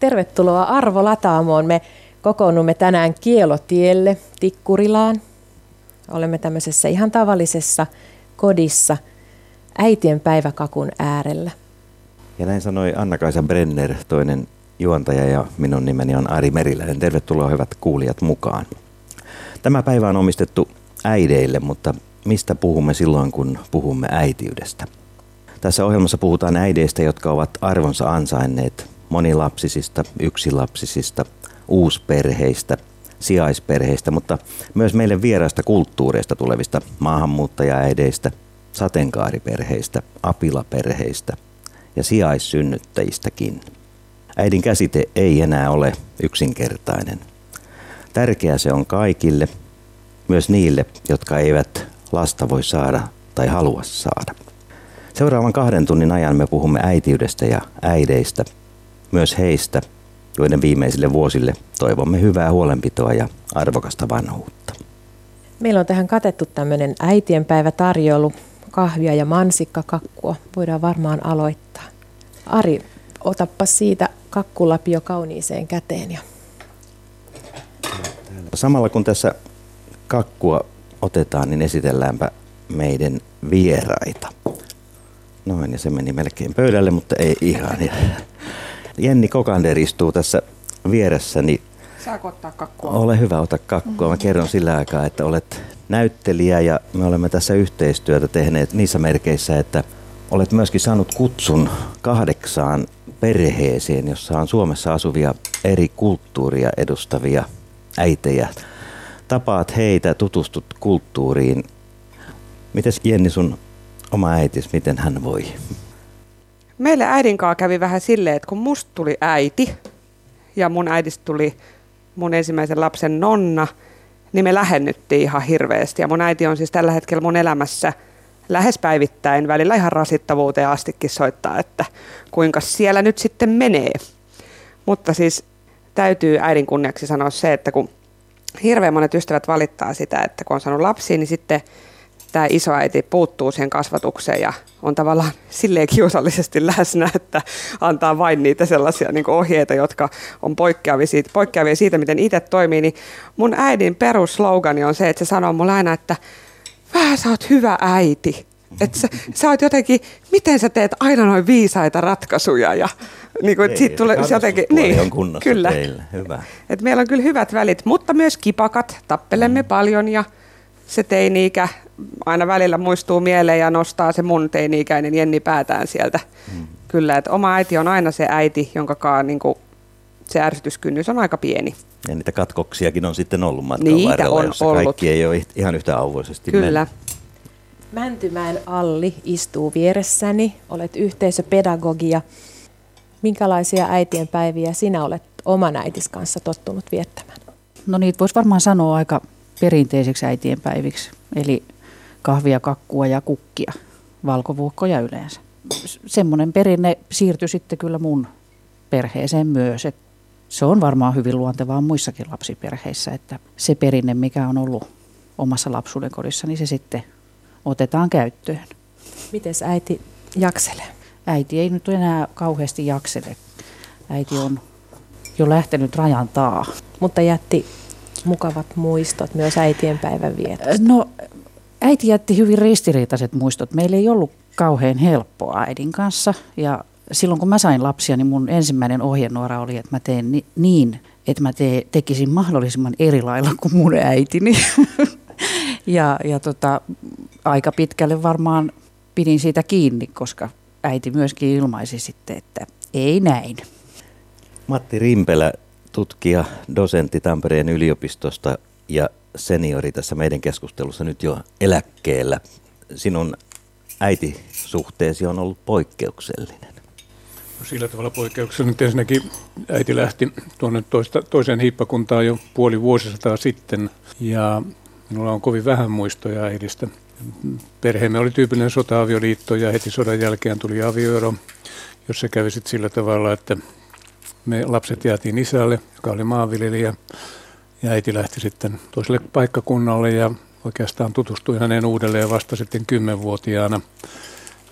Tervetuloa Arvo Lataamoon. Me kokoonnumme tänään Kielotielle Tikkurilaan. Olemme tämmöisessä ihan tavallisessa kodissa äitien päiväkakun äärellä. Ja näin sanoi Anna-Kaisa Brenner, toinen juontaja ja minun nimeni on Ari Meriläinen. Tervetuloa hyvät kuulijat mukaan. Tämä päivä on omistettu äideille, mutta mistä puhumme silloin, kun puhumme äitiydestä? Tässä ohjelmassa puhutaan äideistä, jotka ovat arvonsa ansainneet monilapsisista, yksilapsisista, uusperheistä, sijaisperheistä, mutta myös meille vieraista kulttuureista tulevista maahanmuuttajaäideistä, sateenkaariperheistä, apilaperheistä ja sijaissynnyttäjistäkin. Äidin käsite ei enää ole yksinkertainen. Tärkeä se on kaikille, myös niille, jotka eivät lasta voi saada tai halua saada. Seuraavan kahden tunnin ajan me puhumme äitiydestä ja äideistä, myös heistä, joiden viimeisille vuosille toivomme hyvää huolenpitoa ja arvokasta vanhuutta. Meillä on tähän katettu tämmöinen äitienpäivätarjoulu, kahvia ja mansikkakakkua. Voidaan varmaan aloittaa. Ari, otappa siitä kakkulapio kauniiseen käteen. Ja... Samalla kun tässä kakkua otetaan, niin esitelläänpä meidän vieraita. Noin, ja se meni melkein pöydälle, mutta ei ihan. Jenni Kokander istuu tässä vieressäni. Saako ottaa kakkua? Ole hyvä, ota kakkua. Mä kerron sillä aikaa, että olet näyttelijä ja me olemme tässä yhteistyötä tehneet niissä merkeissä, että olet myöskin saanut kutsun kahdeksaan perheeseen, jossa on Suomessa asuvia eri kulttuuria edustavia äitejä. Tapaat heitä, tutustut kulttuuriin. Mites Jenni sun oma äitis, miten hän voi? Meille äidinkaa kävi vähän silleen, että kun musta tuli äiti ja mun äidistä tuli mun ensimmäisen lapsen nonna, niin me lähennyttiin ihan hirveästi. Ja mun äiti on siis tällä hetkellä mun elämässä lähes päivittäin, välillä ihan rasittavuuteen astikin soittaa, että kuinka siellä nyt sitten menee. Mutta siis täytyy äidin kunniaksi sanoa se, että kun hirveän monet ystävät valittaa sitä, että kun on saanut lapsia, niin sitten tämä isoäiti puuttuu siihen kasvatukseen ja on tavallaan silleen kiusallisesti läsnä, että antaa vain niitä sellaisia niin ohjeita, jotka on poikkeavia siitä, poikkeavia siitä, miten itse toimii. Niin mun äidin perusslogani on se, että se sanoo mulle aina, että vähän sä oot hyvä äiti. Että sä, sä oot jotenkin, miten sä teet aina noin viisaita ratkaisuja ja niin kuin, Ei, siitä tulee jotenkin, niin, on kunnossa kyllä. teillä. Hyvä. Et meillä on kyllä hyvät välit, mutta myös kipakat, tappelemme mm. paljon ja se teini-ikä aina välillä muistuu mieleen ja nostaa se mun teini-ikäinen Jenni päätään sieltä. Mm. Kyllä, että oma äiti on aina se äiti, jonka kaa, niin kuin, se ärsytyskynnys on aika pieni. Ja niitä katkoksiakin on sitten ollut matkan Niitä varrella, on jossa ollut. kaikki ei ole ihan yhtä auvoisesti Kyllä. mennyt. Mäntymäen Alli istuu vieressäni. Olet yhteisöpedagogia. Minkälaisia äitienpäiviä sinä olet oman äitis kanssa tottunut viettämään? No niitä voisi varmaan sanoa aika perinteiseksi äitienpäiviksi. Eli kahvia, kakkua ja kukkia, valkovuokkoja yleensä. Semmoinen perinne siirtyi sitten kyllä mun perheeseen myös. Et se on varmaan hyvin luontevaa muissakin lapsiperheissä, että se perinne, mikä on ollut omassa lapsuuden kodissa, niin se sitten otetaan käyttöön. Miten äiti jakselee? Äiti ei nyt enää kauheasti jaksele. Äiti on jo lähtenyt rajan taa. Mutta jätti mukavat muistot myös äitienpäivän vietosta. No, äiti jätti hyvin ristiriitaiset muistot. Meillä ei ollut kauhean helppoa äidin kanssa. Ja silloin kun mä sain lapsia, niin mun ensimmäinen ohjenuora oli, että mä teen ni- niin, että mä te- tekisin mahdollisimman eri lailla kuin mun äitini. ja ja tota, aika pitkälle varmaan pidin siitä kiinni, koska äiti myöskin ilmaisi sitten, että ei näin. Matti Rimpelä, tutkija, dosentti Tampereen yliopistosta ja seniori tässä meidän keskustelussa nyt jo eläkkeellä. Sinun äitisuhteesi on ollut poikkeuksellinen. No Sillä tavalla poikkeuksellinen. Ensinnäkin äiti lähti tuonne toista, toiseen hiippakuntaan jo puoli vuosisataa sitten ja minulla on kovin vähän muistoja äidistä. Perheemme oli tyypillinen sota-avioliitto ja heti sodan jälkeen tuli avioero, jossa kävi sillä tavalla, että me lapset jäätiin isälle, joka oli maanviljelijä, ja äiti lähti sitten toiselle paikkakunnalle ja oikeastaan tutustui häneen uudelleen vasta sitten kymmenvuotiaana.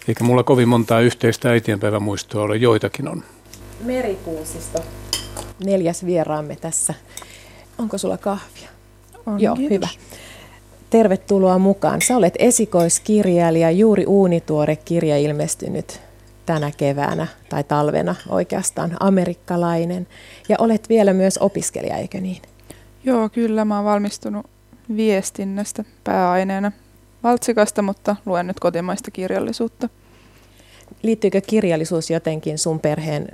Eikä mulla kovin montaa yhteistä äitienpäivämuistoa ole, joitakin on. Merikuusisto. neljäs vieraamme tässä. Onko sulla kahvia? On, Joo, kiitos. hyvä. Tervetuloa mukaan. Sä olet esikoiskirjailija, juuri uunituore kirja ilmestynyt tänä keväänä tai talvena oikeastaan, amerikkalainen. Ja olet vielä myös opiskelija, eikö niin? Joo, kyllä. Mä oon valmistunut viestinnästä pääaineena Valtsikasta, mutta luen nyt kotimaista kirjallisuutta. Liittyykö kirjallisuus jotenkin sun perheen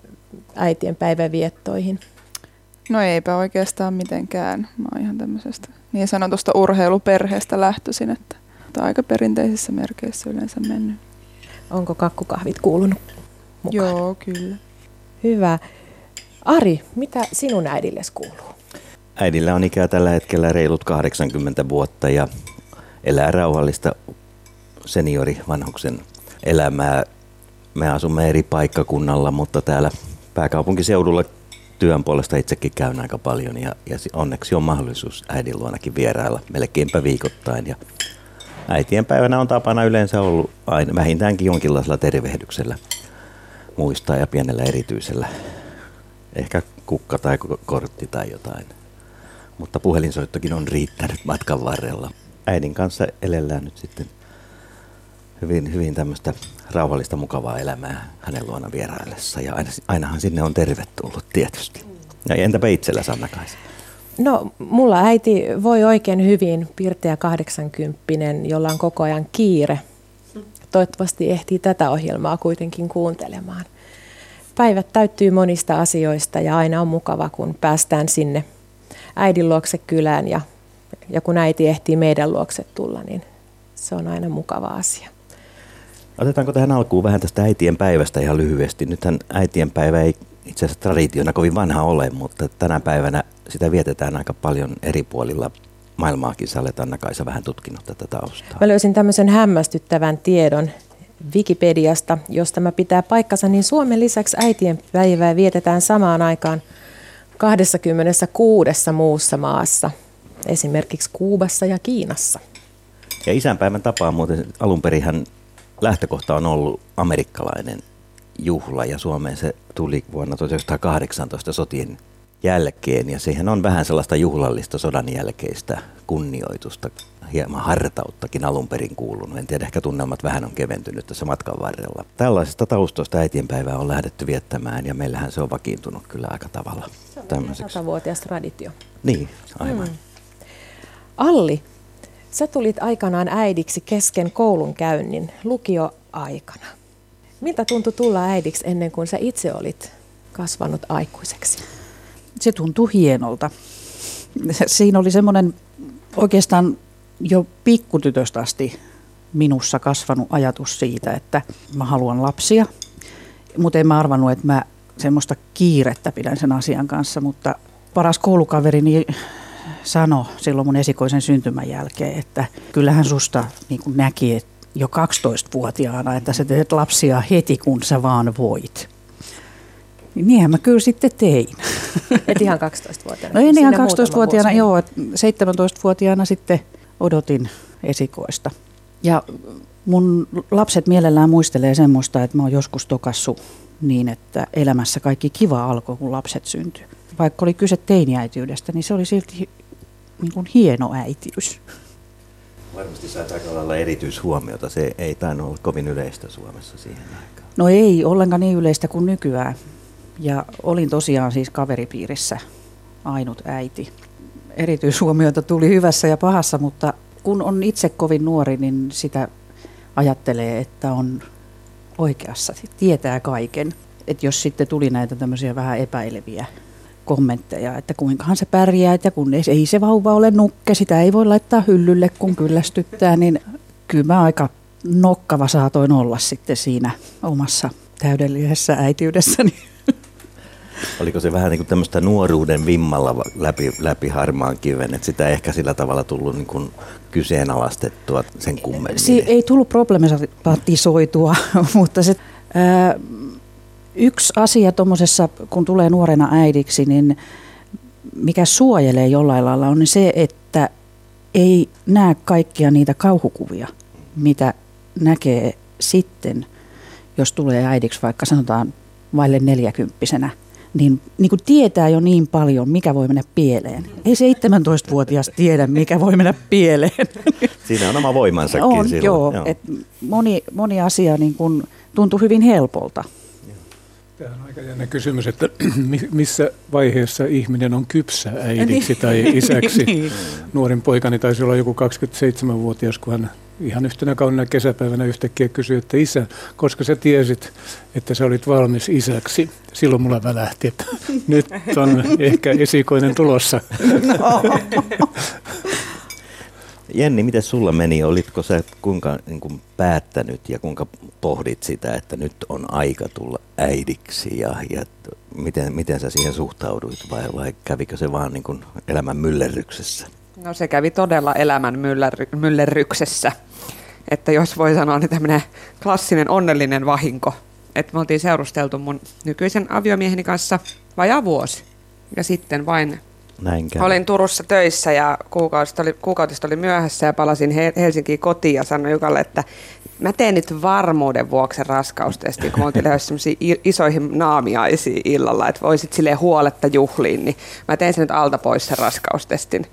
äitien päiväviettoihin? No eipä oikeastaan mitenkään. Mä oon ihan tämmöisestä niin sanotusta urheiluperheestä lähtöisin, että aika perinteisissä merkeissä yleensä mennyt. Onko kakkukahvit kuulunut mukaan? Joo, kyllä. Hyvä. Ari, mitä sinun äidillesi kuuluu? Äidillä on ikää tällä hetkellä reilut 80 vuotta ja elää rauhallista seniori vanhuksen elämää. Me asumme eri paikkakunnalla, mutta täällä pääkaupunkiseudulla työn puolesta itsekin käyn aika paljon ja, ja onneksi on mahdollisuus äidin luonakin vierailla melkeinpä viikoittain. Ja äitien päivänä on tapana yleensä ollut aina, vähintäänkin jonkinlaisella tervehdyksellä muistaa ja pienellä erityisellä. Ehkä kukka tai kortti tai jotain. Mutta puhelinsoittokin on riittänyt matkan varrella. Äidin kanssa elellään nyt sitten hyvin, hyvin tämmöistä rauhallista, mukavaa elämää hänen luona vieraillessa. Ja aina, ainahan sinne on tervetullut tietysti. Ja entäpä itsellä Sanna Kaisa? No, mulla äiti voi oikein hyvin, pirteä 80 jolla on koko ajan kiire. Toivottavasti ehtii tätä ohjelmaa kuitenkin kuuntelemaan. Päivät täyttyy monista asioista ja aina on mukava, kun päästään sinne äidin luokse kylään ja, ja kun äiti ehtii meidän luokse tulla, niin se on aina mukava asia. Otetaanko tähän alkuun vähän tästä äitien päivästä ihan lyhyesti? Nythän äitien päivä ei itse asiassa traditiona kovin vanha ole, mutta tänä päivänä sitä vietetään aika paljon eri puolilla maailmaakin. Sä olet Anna-Kaisa vähän tutkinut tätä taustaa. Mä löysin tämmöisen hämmästyttävän tiedon Wikipediasta, jos tämä pitää paikkansa, niin Suomen lisäksi äitien päivää vietetään samaan aikaan 26 muussa maassa, esimerkiksi Kuubassa ja Kiinassa. Ja isänpäivän tapaa muuten alun perin lähtökohta on ollut amerikkalainen juhla ja Suomeen se tuli vuonna 1918 sotien jälkeen ja siihen on vähän sellaista juhlallista sodan jälkeistä kunnioitusta, hieman hartauttakin alun perin kuulunut. En tiedä, ehkä tunnelmat vähän on keventynyt tässä matkan varrella. Tällaisesta taustoista äitienpäivää on lähdetty viettämään ja meillähän se on vakiintunut kyllä aika tavalla tämmöiseksi. Satavuotias traditio. Niin, aivan. Hmm. Alli, sä tulit aikanaan äidiksi kesken koulun käynnin lukioaikana. Miltä tuntui tulla äidiksi ennen kuin sä itse olit kasvanut aikuiseksi? Se tuntui hienolta. Siinä oli semmoinen oikeastaan jo pikkutytöstä asti minussa kasvanut ajatus siitä, että mä haluan lapsia. Mutta en mä arvannut, että mä semmoista kiirettä pidän sen asian kanssa, mutta paras koulukaverini sanoi silloin mun esikoisen syntymän jälkeen, että kyllähän susta niin näki että jo 12-vuotiaana, että sä teet lapsia heti kun sä vaan voit. Niin niinhän mä kyllä sitten tein. Et ihan 12-vuotiaana? No en ihan 12-vuotiaana, joo. 17-vuotiaana sitten odotin esikoista. Ja mun lapset mielellään muistelee semmoista, että mä oon joskus tokassu niin, että elämässä kaikki kiva alkoi, kun lapset syntyi. Vaikka oli kyse teiniäitiydestä, niin se oli silti niin kuin hieno äitiys. Varmasti sait aika lailla erityishuomiota. Se ei tainnut olla kovin yleistä Suomessa siihen aikaan. No ei ollenkaan niin yleistä kuin nykyään. Ja olin tosiaan siis kaveripiirissä ainut äiti. Erityishuomioita tuli hyvässä ja pahassa, mutta kun on itse kovin nuori, niin sitä ajattelee, että on oikeassa, tietää kaiken. Että jos sitten tuli näitä tämmöisiä vähän epäileviä kommentteja, että kuinkahan se pärjää, ja kun ei se vauva ole nukke, sitä ei voi laittaa hyllylle, kun kyllästyttää, niin kyllä mä aika nokkava saatoin olla sitten siinä omassa täydellisessä äitiydessäni. Oliko se vähän niin kuin tämmöistä nuoruuden vimmalla läpi, läpi harmaan kiven, että sitä ehkä sillä tavalla tullut niin kuin kyseenalaistettua sen kummemmin? Si- ei tullut problematisoitua, mutta se, ää, yksi asia tuommoisessa, kun tulee nuorena äidiksi, niin mikä suojelee jollain lailla on se, että ei näe kaikkia niitä kauhukuvia, mitä näkee sitten, jos tulee äidiksi vaikka sanotaan vaille neljäkymppisenä niin, niin kuin tietää jo niin paljon, mikä voi mennä pieleen. Ei 17-vuotias tiedä, mikä voi mennä pieleen. Siinä on oma voimansakin on, silloin. Joo, joo. Et moni, moni asia niin kuin tuntui hyvin helpolta. Tämä on aika jännä kysymys, että missä vaiheessa ihminen on kypsä äidiksi tai isäksi. niin. Nuorin poikani taisi olla joku 27-vuotias, kun hän ihan yhtenä kaunina kesäpäivänä yhtäkkiä kysyi, että isä, koska sä tiesit, että sä olit valmis isäksi. Silloin mulla välähti, että nyt on ehkä esikoinen tulossa. No. Jenni, miten sulla meni? Olitko sä kuinka niin kuin päättänyt ja kuinka pohdit sitä, että nyt on aika tulla äidiksi ja, ja miten, miten sä siihen suhtauduit vai, vai kävikö se vaan niin kuin elämän myllerryksessä? No se kävi todella elämän myllerry, myllerryksessä. Että jos voi sanoa, niin tämmöinen klassinen onnellinen vahinko. Että me oltiin seurusteltu mun nykyisen aviomieheni kanssa vajaa vuosi. Ja sitten vain näin käy. Olin Turussa töissä ja kuukautista oli, kuukautista oli myöhässä ja palasin Helsinkiin kotiin ja sanoin Jukalle, että mä teen nyt varmuuden vuoksi raskaustestin, kun mä oltiin lähdössä isoihin naamiaisiin illalla, että voisit sille huoletta juhliin, niin mä tein sen nyt alta pois sen raskaustestin.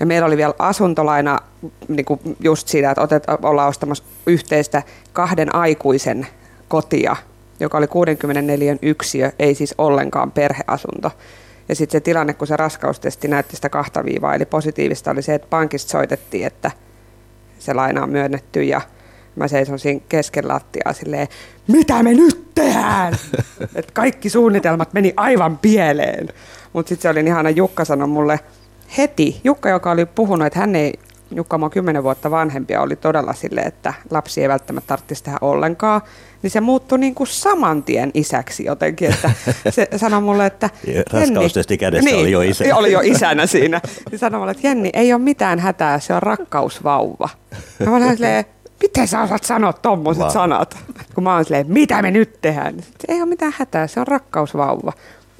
Ja meillä oli vielä asuntolaina niin kuin just siitä, että otet, ollaan ostamassa yhteistä kahden aikuisen kotia, joka oli 64 yksiö, ei siis ollenkaan perheasunto. Ja sitten se tilanne, kun se raskaustesti näytti sitä kahta viivaa, eli positiivista oli se, että pankista soitettiin, että se laina on myönnetty ja mä seison siinä kesken lattiaa silleen, mitä me nyt tehdään? että kaikki suunnitelmat meni aivan pieleen. Mutta sitten se oli ihana, Jukka sanoi mulle heti, Jukka, joka oli puhunut, että hän ei Jukka on kymmenen vuotta vanhempia, oli todella sille, että lapsi ei välttämättä tarvitsisi tehdä ollenkaan, niin se muuttui niin kuin saman tien isäksi jotenkin, että se sanoi mulle, että Raskaustesti kädessä niin, oli jo isä. Oli jo isänä siinä. Niin sanoi mulle, että Jenni, ei ole mitään hätää, se on rakkausvauva. Mä olen silleen, miten sä osaat sanoa tommoset sanat? Kun mä oon silleen, mitä me nyt tehdään? Ei ole mitään hätää, se on rakkausvauva.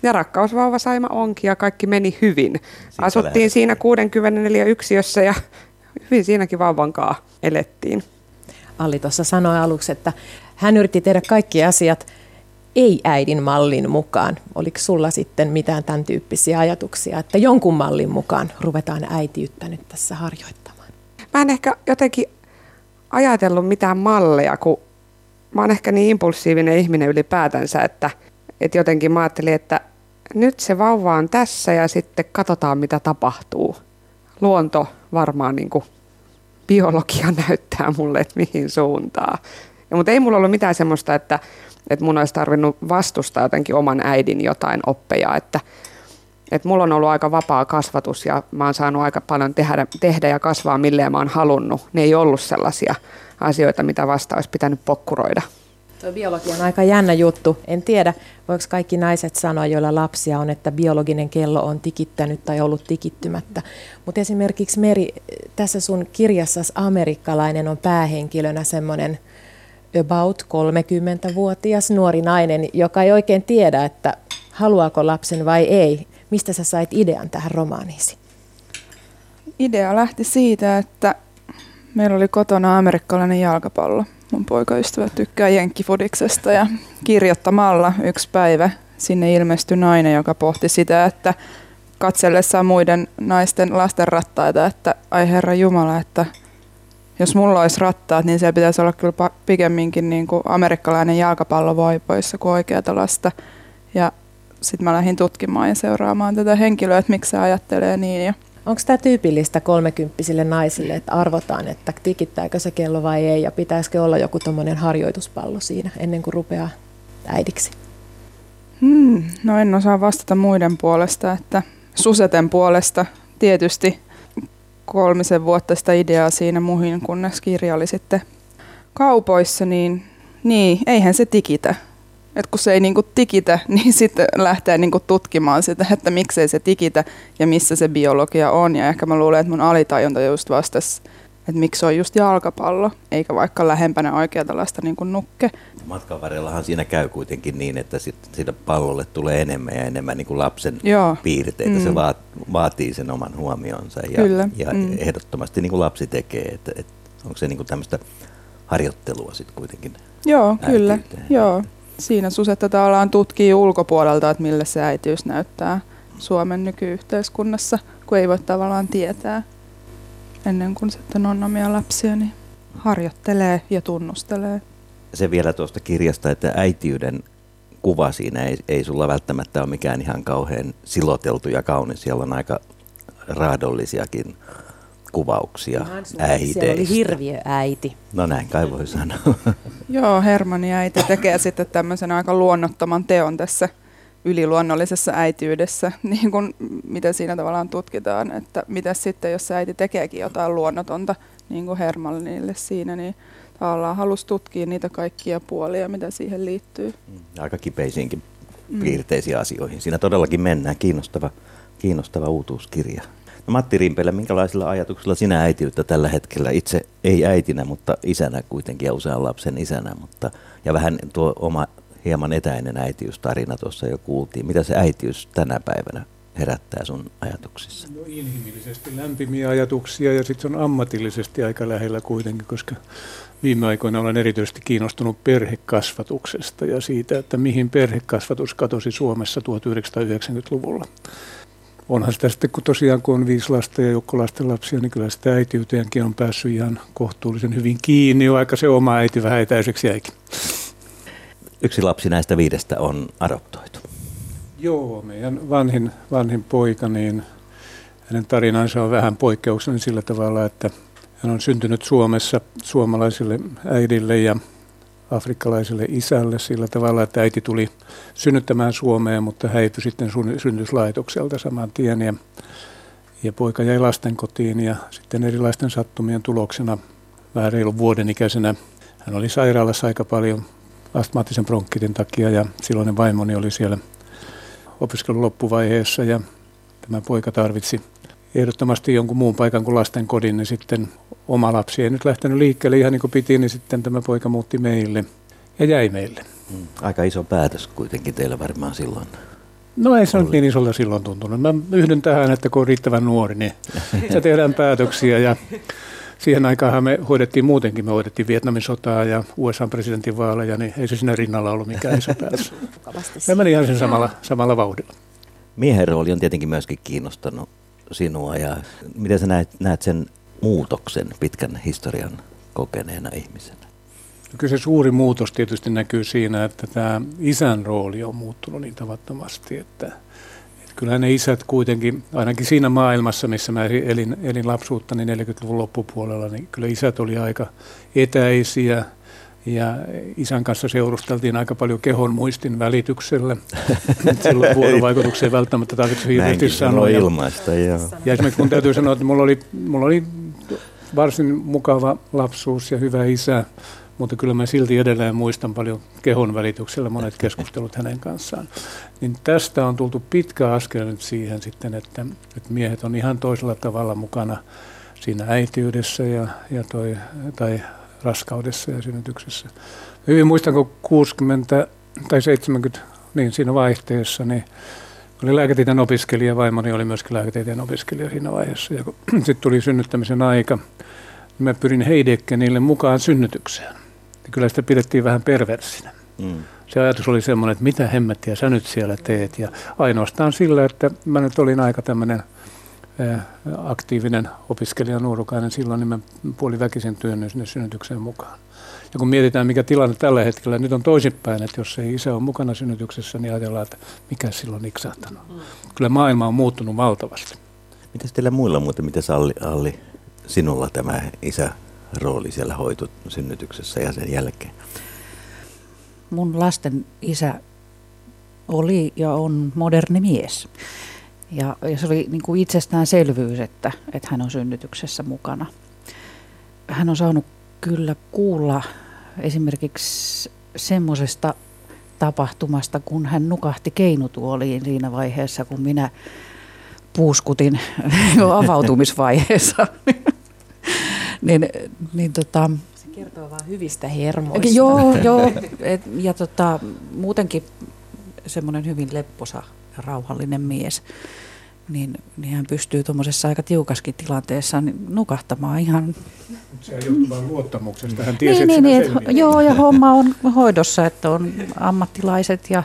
Ja rakkausvauva Saima onkin ja kaikki meni hyvin. Siitä Asuttiin lähdet. siinä 64 yksiössä ja hyvin siinäkin vauvankaa elettiin. Alli tuossa sanoi aluksi, että hän yritti tehdä kaikki asiat ei-äidin mallin mukaan. Oliko sulla sitten mitään tämän tyyppisiä ajatuksia, että jonkun mallin mukaan ruvetaan äitiyttä nyt tässä harjoittamaan? Mä en ehkä jotenkin ajatellut mitään malleja, kun mä oon ehkä niin impulsiivinen ihminen ylipäätänsä, että, että jotenkin mä ajattelin, että nyt se vauva on tässä ja sitten katsotaan mitä tapahtuu. Luonto varmaan niin kuin biologia näyttää mulle, että mihin suuntaan. Ja, mutta ei mulla ollut mitään semmoista, että, että mun olisi tarvinnut vastustaa jotenkin oman äidin jotain oppeja, että, että mulla on ollut aika vapaa kasvatus ja mä oon saanut aika paljon tehdä, tehdä ja kasvaa milleen mä oon halunnut. Ne ei ollut sellaisia asioita, mitä vasta olisi pitänyt pokkuroida. Tuo biologia on aika jännä juttu. En tiedä, voiko kaikki naiset sanoa, joilla lapsia on, että biologinen kello on tikittänyt tai ollut tikittymättä. Mutta esimerkiksi Meri, tässä sun kirjassasi amerikkalainen on päähenkilönä semmoinen about 30-vuotias nuori nainen, joka ei oikein tiedä, että haluaako lapsen vai ei. Mistä sä sait idean tähän romaaniisi? Idea lähti siitä, että meillä oli kotona amerikkalainen jalkapallo – mun poikaystävä tykkää jenkkifudiksesta ja kirjoittamalla yksi päivä sinne ilmestyi nainen, joka pohti sitä, että katsellessaan muiden naisten lasten rattaita, että ai herra Jumala, että jos mulla olisi rattaat, niin se pitäisi olla kyllä pikemminkin niin kuin amerikkalainen jalkapallovoipoissa kuin oikeata lasta. Ja sitten mä lähdin tutkimaan ja seuraamaan tätä henkilöä, että miksi se ajattelee niin. Ja Onko tämä tyypillistä kolmekymppisille naisille, että arvotaan, että tikittääkö se kello vai ei, ja pitäisikö olla joku tuommoinen harjoituspallo siinä ennen kuin rupeaa äidiksi? Hmm, no en osaa vastata muiden puolesta, että Suseten puolesta tietysti kolmisen vuotta sitä ideaa siinä muhin, kunnes kirja oli sitten kaupoissa, niin, niin eihän se tikitä. Et kun se ei niinku tikitä, niin sitten lähtee niinku tutkimaan sitä, että miksei se tikitä ja missä se biologia on. Ja ehkä mä luulen, että mun alitajunta just vastasi, että miksi se on just jalkapallo, eikä vaikka lähempänä oikea tällaista niin kuin nukke. Matkan varrellahan siinä käy kuitenkin niin, että sit, siitä pallolle tulee enemmän ja enemmän niin kuin lapsen Joo. piirteitä. Mm. Se vaat, vaatii sen oman huomionsa ja, Kyllä. ja mm. ehdottomasti niin kuin lapsi tekee. Että, että onko se niin kuin tämmöistä harjoittelua sitten kuitenkin? Joo, kyllä. Joo. Siinä Susetta tavallaan tutkii ulkopuolelta, että millä se äitiys näyttää Suomen nykyyhteiskunnassa, kun ei voi tavallaan tietää ennen kuin sitten on omia lapsia, niin harjoittelee ja tunnustelee. Se vielä tuosta kirjasta, että äitiyden kuva siinä ei, ei sulla välttämättä ole mikään ihan kauhean siloteltu ja kaunis. Siellä on aika raadollisiakin kuvauksia äiteistä. Se oli hirviö äiti. No näin kai voi sanoa. Joo, Hermanni äiti tekee sitten tämmöisen aika luonnottoman teon tässä yliluonnollisessa äityydessä, niin kuin mitä siinä tavallaan tutkitaan, että mitä sitten, jos se äiti tekeekin jotain luonnotonta, niin kuin Hermannille siinä, niin tavallaan halusi tutkia niitä kaikkia puolia, mitä siihen liittyy. Mm, aika kipeisiinkin mm. piirteisiin asioihin. Siinä todellakin mennään. Kiinnostava, kiinnostava uutuuskirja. No Matti Rimpelä, minkälaisilla ajatuksilla sinä äitiyttä tällä hetkellä? Itse ei äitinä, mutta isänä kuitenkin ja usean lapsen isänä. Mutta, ja vähän tuo oma hieman etäinen äitiystarina tuossa jo kuultiin. Mitä se äitiys tänä päivänä herättää sun ajatuksissa? No inhimillisesti lämpimiä ajatuksia ja sitten se on ammatillisesti aika lähellä kuitenkin, koska viime aikoina olen erityisesti kiinnostunut perhekasvatuksesta ja siitä, että mihin perhekasvatus katosi Suomessa 1990-luvulla. Onhan sitä sitten, kun tosiaan kun on viisi lasta ja joukkolasten lapsia, niin kyllä sitä äitiyteenkin on päässyt ihan kohtuullisen hyvin kiinni, vaikka se oma äiti vähän etäiseksi jäikin. Yksi lapsi näistä viidestä on adoptoitu. Joo, meidän vanhin, vanhin poika, niin hänen tarinansa on vähän poikkeuksellinen sillä tavalla, että hän on syntynyt Suomessa suomalaiselle äidille ja afrikkalaiselle isälle sillä tavalla, että äiti tuli synnyttämään Suomeen, mutta häipyi sitten synnytyslaitokselta saman tien. Ja, ja poika jäi lastenkotiin ja sitten erilaisten sattumien tuloksena vähän reilun vuoden ikäisenä hän oli sairaalassa aika paljon astmaattisen bronkkitin takia ja silloinen vaimoni oli siellä opiskelun loppuvaiheessa ja tämä poika tarvitsi ehdottomasti jonkun muun paikan kuin lasten kodin, niin sitten oma lapsi ei nyt lähtenyt liikkeelle ihan niin kuin piti, niin sitten tämä poika muutti meille ja jäi meille. Hmm. Aika iso päätös kuitenkin teillä varmaan silloin. No ei se nyt niin isolta silloin tuntunut. Mä yhdyn tähän, että kun on riittävän nuori, niin se tehdään päätöksiä ja siihen aikaan me hoidettiin muutenkin, me hoidettiin Vietnamin sotaa ja USA-presidentinvaaleja, niin ei se siinä rinnalla ollut mikään iso päätös. Me meni ihan sen samalla, samalla vauhdilla. Miehen rooli on tietenkin myöskin kiinnostanut sinua ja miten sä näet, näet sen muutoksen pitkän historian kokeneena ihmisenä? Kyllä se suuri muutos tietysti näkyy siinä, että tämä isän rooli on muuttunut niin tavattomasti, että, että kyllähän ne isät kuitenkin, ainakin siinä maailmassa, missä mä elin, elin lapsuutta, niin 40-luvun loppupuolella, niin kyllä isät oli aika etäisiä, ja isän kanssa seurusteltiin aika paljon kehon muistin välityksellä. Silloin vuorovaikutukseen välttämättä tarvitse hirveästi sanoa. ilmaista, joo. Ja esimerkiksi kun täytyy sanoa, että mulla oli, mulla oli varsin mukava lapsuus ja hyvä isä, mutta kyllä mä silti edelleen muistan paljon kehon välityksellä monet keskustelut hänen kanssaan. Niin tästä on tultu pitkä askel nyt siihen sitten, että, että miehet on ihan toisella tavalla mukana siinä äitiydessä ja, ja toi, tai raskaudessa ja synnytyksessä. Hyvin muistan, kun 60 tai 70, niin siinä vaihteessa, niin oli lääketieteen opiskelija, vaimoni oli myöskin lääketieteen opiskelija siinä vaiheessa. Ja kun sitten tuli synnyttämisen aika, niin mä pyrin Heidekkenille mukaan synnytykseen. Ja kyllä sitä pidettiin vähän perversinä. Mm. Se ajatus oli semmoinen, että mitä hemmettiä sä nyt siellä teet. Ja ainoastaan sillä, että mä nyt olin aika tämmöinen aktiivinen opiskelija nuorukainen silloin, niin mä puoliväkisin työnnyin sinne synnytykseen mukaan. Ja kun mietitään, mikä tilanne tällä hetkellä, nyt on toisinpäin, että jos ei isä ole mukana synnytyksessä, niin ajatellaan, että mikä silloin niksahtanut. Mm. Kyllä maailma on muuttunut valtavasti. Miten teillä muilla muuten, miten Alli, Alli sinulla tämä isä rooli siellä hoitu synnytyksessä ja sen jälkeen? Mun lasten isä oli ja on moderni mies. Ja, ja se oli niin kuin itsestäänselvyys, että, että hän on synnytyksessä mukana. Hän on saanut kyllä kuulla esimerkiksi semmoisesta tapahtumasta, kun hän nukahti keinutuoliin siinä vaiheessa, kun minä puuskutin jo avautumisvaiheessa. niin, niin tota, Se kertoo vain hyvistä hermoista. Joo, joo. Et, ja tota, muutenkin semmoinen hyvin lepposa rauhallinen mies. niin, niin hän pystyy tuommoisessa aika tiukaskin tilanteessa niin nukahtamaan ihan... Sehän johtuu vain luottamuksesta. Hän tiesi, niin, niin, niin, joo, ja homma on hoidossa, että on ammattilaiset ja,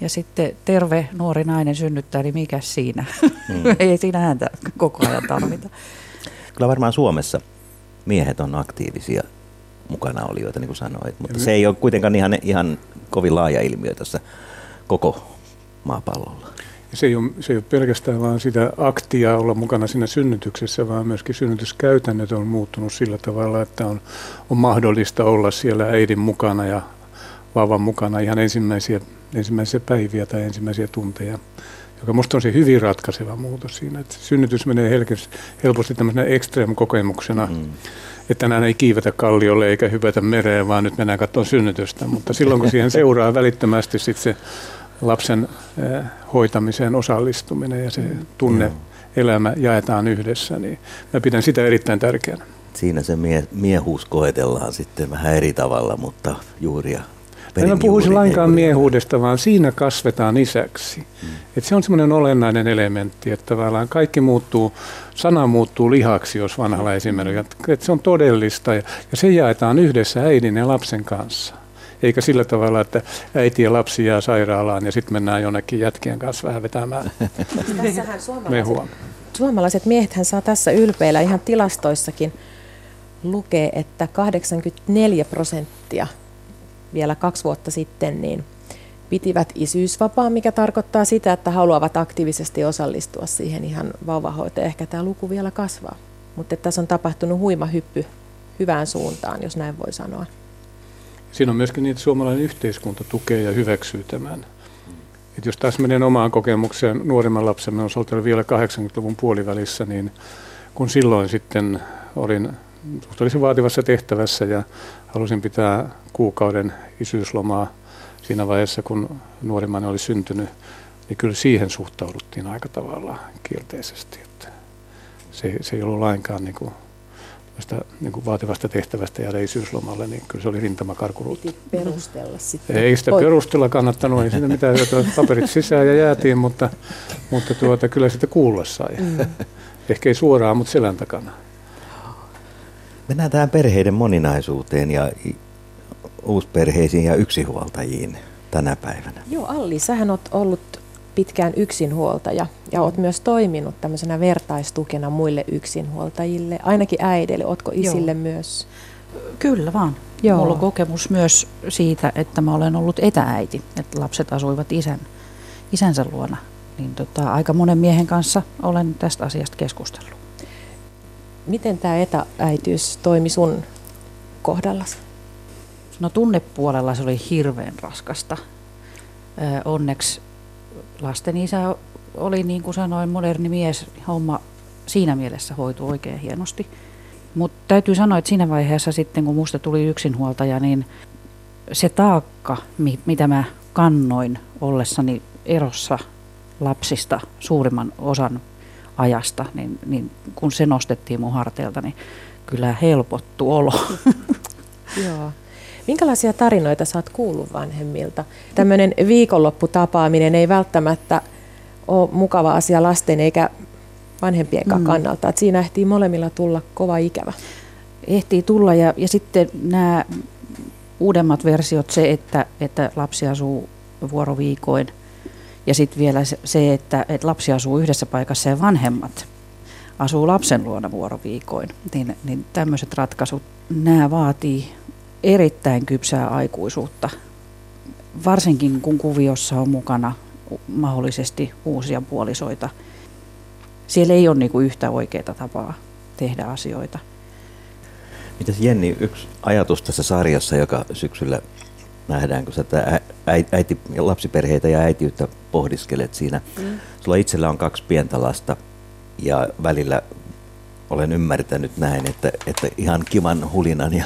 ja sitten terve nuori nainen synnyttää, niin mikä siinä? Mm. Ei siinä häntä koko ajan tarvita. Kyllä varmaan Suomessa miehet on aktiivisia mukana olijoita, niin kuin sanoit, mutta se ei ole kuitenkaan ihan, ihan kovin laaja ilmiö tässä koko maapallolla. Se ei, ole, se ei ole pelkästään vaan sitä aktia olla mukana siinä synnytyksessä, vaan myöskin synnytyskäytännöt on muuttunut sillä tavalla, että on, on mahdollista olla siellä äidin mukana ja vauvan mukana ihan ensimmäisiä, ensimmäisiä päiviä tai ensimmäisiä tunteja, joka minusta on se hyvin ratkaiseva muutos siinä. Että synnytys menee helposti, helposti tämmöisenä extreme-kokemuksena, mm. että tänään ei kiivetä kalliolle eikä hypätä mereen, vaan nyt mennään katsomaan synnytystä. Mutta silloin kun siihen seuraa välittömästi sitten se lapsen eh, hoitamiseen osallistuminen ja se tunne elämä jaetaan yhdessä, niin mä pidän sitä erittäin tärkeänä. Siinä se mie- miehuus koetellaan sitten vähän eri tavalla, mutta juuria en mä puhuisi lainkaan miehuudesta, vaan siinä kasvetaan isäksi. Mm. Et se on semmoinen olennainen elementti, että tavallaan kaikki muuttuu, sana muuttuu lihaksi, jos vanhalla esimerkiksi. Että se on todellista ja, ja se jaetaan yhdessä äidin ja lapsen kanssa eikä sillä tavalla, että äiti ja lapsi jää sairaalaan ja sitten mennään jonnekin jätkien kanssa vähän vetämään mehua. Suomalaiset miehethän saa tässä ylpeillä ihan tilastoissakin lukee, että 84 prosenttia vielä kaksi vuotta sitten niin pitivät isyysvapaa, mikä tarkoittaa sitä, että haluavat aktiivisesti osallistua siihen ihan vauvahoitoon. Ehkä tämä luku vielä kasvaa, mutta tässä on tapahtunut huima hyppy hyvään suuntaan, jos näin voi sanoa. Siinä on myöskin niin, että suomalainen yhteiskunta tukee ja hyväksyy tämän. Et jos taas menen omaan kokemukseen nuorimman lapsemme osalta vielä 80-luvun puolivälissä, niin kun silloin sitten olin suhteellisen vaativassa tehtävässä ja halusin pitää kuukauden isyyslomaa siinä vaiheessa, kun nuorimman oli syntynyt, niin kyllä siihen suhtauduttiin aika tavalla kielteisesti. Että se, se ei ollut lainkaan niin kuin tästä niin kuin vaativasta tehtävästä jäädä isyyslomalle, niin kyllä se oli rintamakarkuruutta. perustella sitten. Ei sitä perustella kannattanut, ei siinä mitään hyötyä, paperit sisään ja jäätiin, mutta, mutta tuota, kyllä sitä kuulla sai. Mm. Ehkä ei suoraan, mutta selän takana. Mennään tähän perheiden moninaisuuteen ja uusperheisiin ja yksinhuoltajiin tänä päivänä. Joo, Alli, sähän oot ollut pitkään yksinhuoltaja ja olet myös toiminut tämmöisenä vertaistukena muille yksinhuoltajille, ainakin äidille. Ootko isille Joo. myös? Kyllä vaan. Joo. Mulla on kokemus myös siitä, että mä olen ollut etääiti, että lapset asuivat isän, isänsä luona. Niin tota, aika monen miehen kanssa olen tästä asiasta keskustellut. Miten tämä etääitiys toimi sun kohdallasi? No tunnepuolella se oli hirveän raskasta. Onneksi lasten isä oli, niin kuin sanoin, moderni mies. Homma siinä mielessä hoitu oikein hienosti. Mutta täytyy sanoa, että siinä vaiheessa sitten, kun musta tuli yksinhuoltaja, niin se taakka, mitä mä kannoin ollessani erossa lapsista suurimman osan ajasta, niin, niin kun se nostettiin mun harteilta, niin kyllä helpottu olo. Joo. Minkälaisia tarinoita sä oot kuullut vanhemmilta? Tämmöinen viikonlopputapaaminen ei välttämättä ole mukava asia lasten eikä vanhempienkaan mm. kannalta. Että siinä ehtii molemmilla tulla kova ikävä. Ehtii tulla ja, ja sitten nämä uudemmat versiot, se, että, että lapsi asuu vuoroviikoin ja sitten vielä se, että, että lapsi asuu yhdessä paikassa ja vanhemmat asuu lapsen luona vuoroviikoin, niin, niin tämmöiset ratkaisut, nämä vaatii erittäin kypsää aikuisuutta, varsinkin kun kuviossa on mukana mahdollisesti uusia puolisoita. Siellä ei ole niinku yhtä oikeaa tapaa tehdä asioita. Mitäs Jenni, yksi ajatus tässä sarjassa, joka syksyllä nähdään, kun sä äiti, lapsiperheitä ja äitiyttä pohdiskelet siinä. Mm. Sulla itsellä on kaksi pientä lasta ja välillä olen ymmärtänyt näin, että, että ihan kivan hulinan ja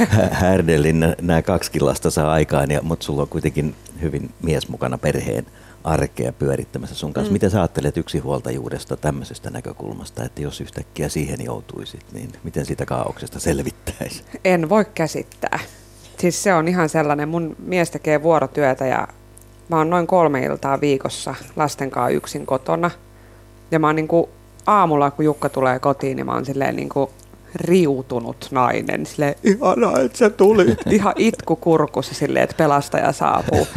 härdellin nämä kaksi lasta saa aikaan, ja, mutta sulla on kuitenkin hyvin mies mukana perheen arkea pyörittämässä sun kanssa. Mm. Miten sä ajattelet yksinhuoltajuudesta tämmöisestä näkökulmasta, että jos yhtäkkiä siihen joutuisit, niin miten sitä kaauksesta selvittäisi? En voi käsittää. Siis se on ihan sellainen, mun mies tekee vuorotyötä ja mä oon noin kolme iltaa viikossa lasten kanssa yksin kotona. Ja mä oon niin kuin aamulla, kun Jukka tulee kotiin, niin mä oon silleen niin kuin riutunut nainen. Silleen, ihanaa, että sä tulit. Ihan itku kurkussa silleen, että pelastaja saapuu.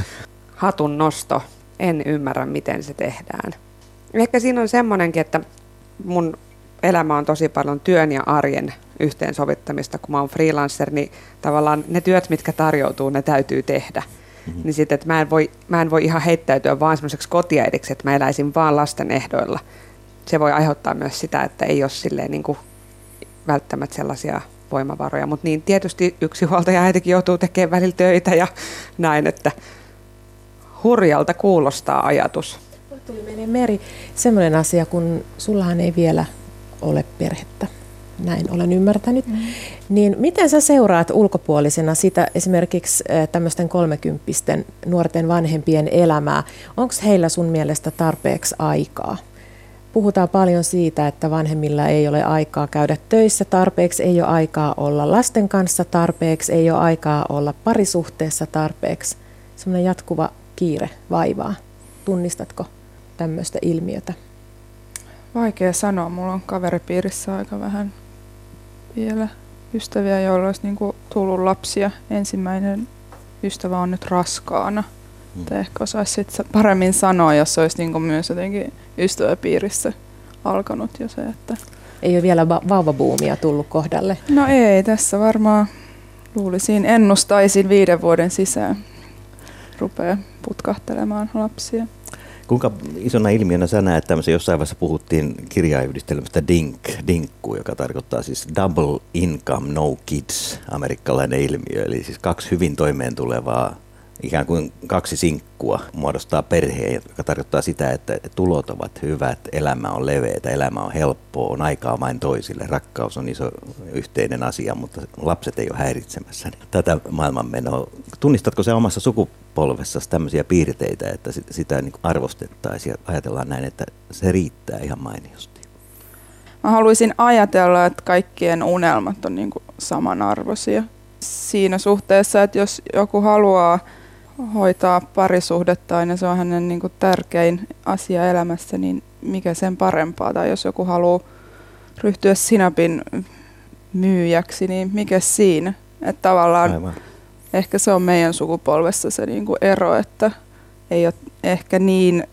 Hatun nosto. En ymmärrä, miten se tehdään. Ehkä siinä on semmoinenkin, että mun elämä on tosi paljon työn ja arjen yhteensovittamista. Kun mä oon freelancer, niin tavallaan ne työt, mitkä tarjoutuu, ne täytyy tehdä. Mm-hmm. Niin sitten, että mä en, voi, mä en voi ihan heittäytyä vaan semmoiseksi kotiäidiksi, että mä eläisin vaan lasten ehdoilla. Se voi aiheuttaa myös sitä, että ei ole silleen niin kuin välttämättä sellaisia voimavaroja, mutta niin tietysti yksi huoltaja äitikin joutuu tekemään välillä töitä ja näin, että hurjalta kuulostaa ajatus. Tuli menee Meri, semmoinen asia, kun sullahan ei vielä ole perhettä, näin olen ymmärtänyt, mm. niin miten sä seuraat ulkopuolisena sitä esimerkiksi tämmöisten kolmekymppisten nuorten vanhempien elämää? Onko heillä sun mielestä tarpeeksi aikaa? Puhutaan paljon siitä, että vanhemmilla ei ole aikaa käydä töissä tarpeeksi, ei ole aikaa olla lasten kanssa tarpeeksi, ei ole aikaa olla parisuhteessa tarpeeksi. Semmoinen jatkuva kiire vaivaa. Tunnistatko tämmöistä ilmiötä? Vaikea sanoa. Mulla on kaveripiirissä aika vähän vielä ystäviä, joilla olisi niinku tullut lapsia. Ensimmäinen ystävä on nyt raskaana. Mm. ehkä osaisi paremmin sanoa, jos olisi niinku myös jotenkin ystäväpiirissä alkanut jo se, että... Ei ole vielä va- vauvabuumia tullut kohdalle? No ei, tässä varmaan luulisin, ennustaisin viiden vuoden sisään rupeaa putkahtelemaan lapsia. Kuinka isona ilmiönä sä näet tämmöisen, jossain vaiheessa puhuttiin kirjayhdistelmästä DINK, DINKKU, joka tarkoittaa siis Double Income No Kids, amerikkalainen ilmiö, eli siis kaksi hyvin toimeen tulevaa ikään kuin kaksi sinkkua muodostaa perheen, joka tarkoittaa sitä, että tulot ovat hyvät, elämä on leveätä, elämä on helppoa, on aikaa vain toisille, rakkaus on iso yhteinen asia, mutta lapset ei ole häiritsemässä tätä maailmanmenoa. Tunnistatko se omassa sukupolvessasi tämmöisiä piirteitä, että sitä niin arvostettaisiin ja ajatellaan näin, että se riittää ihan mainiosti? Mä haluaisin ajatella, että kaikkien unelmat on niin samanarvoisia siinä suhteessa, että jos joku haluaa hoitaa parisuhdetta ja se on hänen niin kuin tärkein asia elämässä, niin mikä sen parempaa. Tai jos joku haluaa ryhtyä sinapin myyjäksi, niin mikä siinä? Että tavallaan Aivan. ehkä se on meidän sukupolvessa se niin kuin ero, että ei ole ehkä niin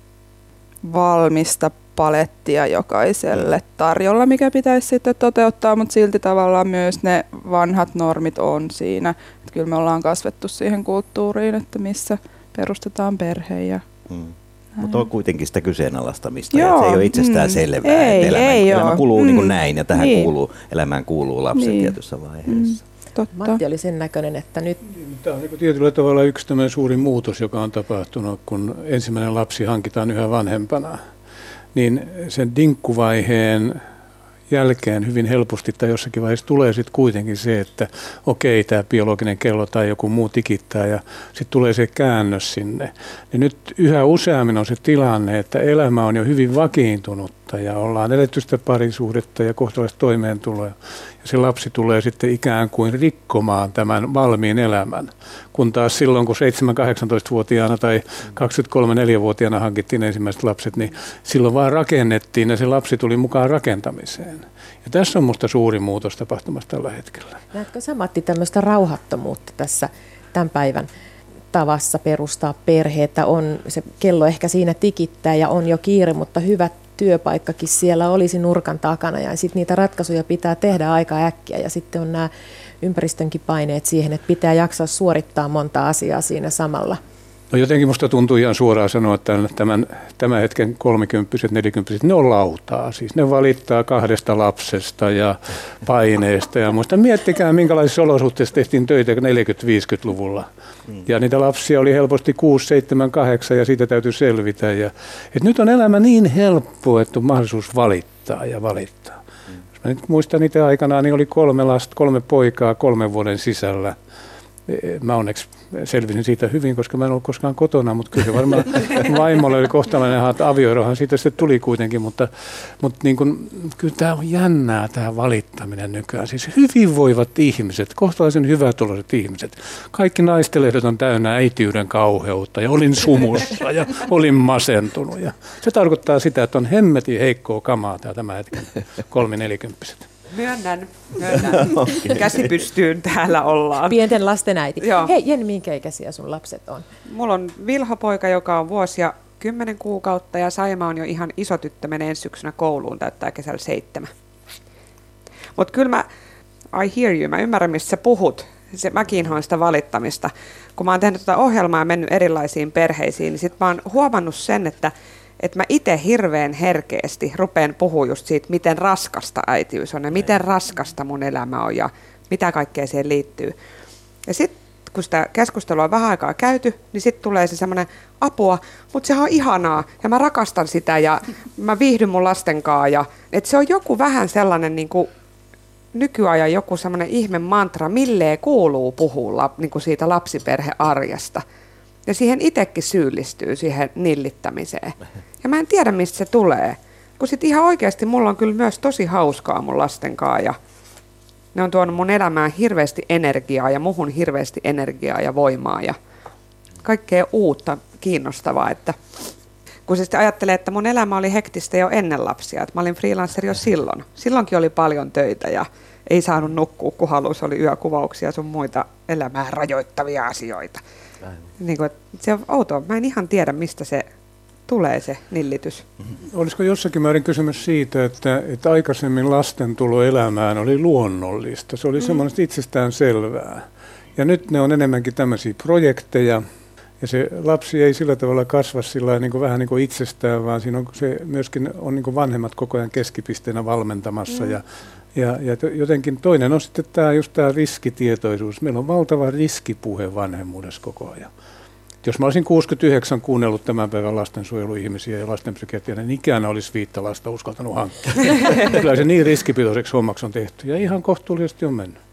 valmista palettia jokaiselle tarjolla, mikä pitäisi sitten toteuttaa, mutta silti tavallaan myös ne vanhat normit on siinä. Että kyllä me ollaan kasvettu siihen kulttuuriin, että missä perustetaan perhe ja hmm. Mutta on kuitenkin sitä kyseenalaistamista. Joo, se ei ole itsestään mm, selvää, ei, että elämä, ei elämä kuluu mm, niin kuin näin ja tähän niin. kuuluu, elämään kuuluu lapset niin. tietyssä vaiheessa. Mm, totta. Matti oli sen näköinen, että nyt... Tämä on niin tietyllä tavalla yksi suuri muutos, joka on tapahtunut, kun ensimmäinen lapsi hankitaan yhä vanhempana niin sen dinkkuvaiheen jälkeen hyvin helposti tai jossakin vaiheessa tulee sitten kuitenkin se, että okei, tämä biologinen kello tai joku muu tikittää ja sitten tulee se käännös sinne. Ja nyt yhä useammin on se tilanne, että elämä on jo hyvin vakiintunutta ja ollaan eletty sitä parisuhdetta ja kohtalaista toimeentuloa se lapsi tulee sitten ikään kuin rikkomaan tämän valmiin elämän. Kun taas silloin, kun 7-18-vuotiaana tai 23-4-vuotiaana hankittiin ensimmäiset lapset, niin silloin vaan rakennettiin ja se lapsi tuli mukaan rakentamiseen. Ja tässä on minusta suuri muutos tapahtumassa tällä hetkellä. Näetkö sä Matti tämmöistä rauhattomuutta tässä tämän päivän tavassa perustaa perheitä? On se kello ehkä siinä tikittää ja on jo kiire, mutta hyvät työpaikkakin siellä olisi nurkan takana ja sitten niitä ratkaisuja pitää tehdä aika äkkiä ja sitten on nämä ympäristönkin paineet siihen, että pitää jaksaa suorittaa monta asiaa siinä samalla. No jotenkin musta tuntuu ihan suoraan sanoa, että tämän, tämän hetken kolmikymppiset, nelikymppiset, ne on lautaa. Siis ne valittaa kahdesta lapsesta ja paineesta ja muista. Miettikää, minkälaisissa olosuhteissa tehtiin töitä 40-50-luvulla. Mm. Ja niitä lapsia oli helposti 6, 7, 8 ja siitä täytyy selvitä. Ja, et nyt on elämä niin helppo, että on mahdollisuus valittaa ja valittaa. Mm. Jos mä nyt muistan niitä aikanaan, niin oli kolme lasta, kolme poikaa kolmen vuoden sisällä. Mä onneksi selvisin siitä hyvin, koska mä en ollut koskaan kotona, mutta kyllä se varmaan vaimolle oli kohtalainen, että avioerohan siitä sitten tuli kuitenkin, mutta, mutta niin kuin, kyllä tämä on jännää tämä valittaminen nykyään. Siis hyvinvoivat ihmiset, kohtalaisen hyvätuloiset ihmiset. Kaikki naistelehdet on täynnä äitiyden kauheutta ja olin sumussa ja olin masentunut. Ja se tarkoittaa sitä, että on hemmetin heikkoa kamaa tämä, hetken kolminelikymppiset. Myönnän, myönnän. Käsi pystyyn täällä ollaan. Pienten lasten äiti. Joo. Hei Jenni, minkä ikäisiä sun lapset on? Mulla on Vilha-poika, joka on vuosia kymmenen kuukautta ja Saima on jo ihan iso tyttö, menee ensi syksynä kouluun, täyttää kesällä seitsemän. Mutta kyllä mä, I hear you, mä ymmärrän mistä sä puhut. Se, mäkin on sitä valittamista. Kun mä oon tehnyt tätä ohjelmaa ja mennyt erilaisiin perheisiin, niin sit mä oon huomannut sen, että että mä itse hirveän herkeästi rupean puhua just siitä, miten raskasta äitiys on ja miten raskasta mun elämä on ja mitä kaikkea siihen liittyy. Ja sitten kun sitä keskustelua on vähän aikaa käyty, niin sitten tulee se semmoinen apua, mutta sehän on ihanaa ja mä rakastan sitä ja mä viihdyn mun lasten kanssa. Ja, että se on joku vähän sellainen niin kuin nykyajan joku semmoinen ihme mantra, milleen kuuluu puhua niin kuin siitä lapsiperhearjesta. Ja siihen itsekin syyllistyy siihen nillittämiseen. Ja mä en tiedä, mistä se tulee. Kun sit ihan oikeasti mulla on kyllä myös tosi hauskaa mun lasten kanssa ja ne on tuonut mun elämään hirveästi energiaa ja muhun hirveästi energiaa ja voimaa ja kaikkea uutta kiinnostavaa, että kun sitten ajattelee, että mun elämä oli hektistä jo ennen lapsia, että mä olin freelancer jo silloin. Silloinkin oli paljon töitä ja ei saanut nukkua, kun halusi, oli yökuvauksia sun muita elämää rajoittavia asioita. Niin kuin, se on outoa. Mä en ihan tiedä, mistä se tulee se nillitys. Olisiko jossakin määrin kysymys siitä, että, että aikaisemmin lasten tulo elämään oli luonnollista. Se oli mm. semmoista itsestään selvää. Ja nyt ne on enemmänkin tämmöisiä projekteja, ja se lapsi ei sillä tavalla kasva sillä niin kuin vähän niin kuin itsestään, vaan siinä on, se myöskin on niin kuin vanhemmat koko ajan keskipisteenä valmentamassa. Mm. Ja, ja, ja jotenkin toinen on sitten tämä, just tämä riskitietoisuus. Meillä on valtava riskipuhe vanhemmuudessa koko ajan. Jos mä olisin 69 kuunnellut tämän päivän lastensuojeluihmisiä ja lastenpsykiatria, niin ikään olisi viittä lasta uskaltanut hankkia. Kyllä se niin riskipitoiseksi hommaksi on tehty ja ihan kohtuullisesti on mennyt.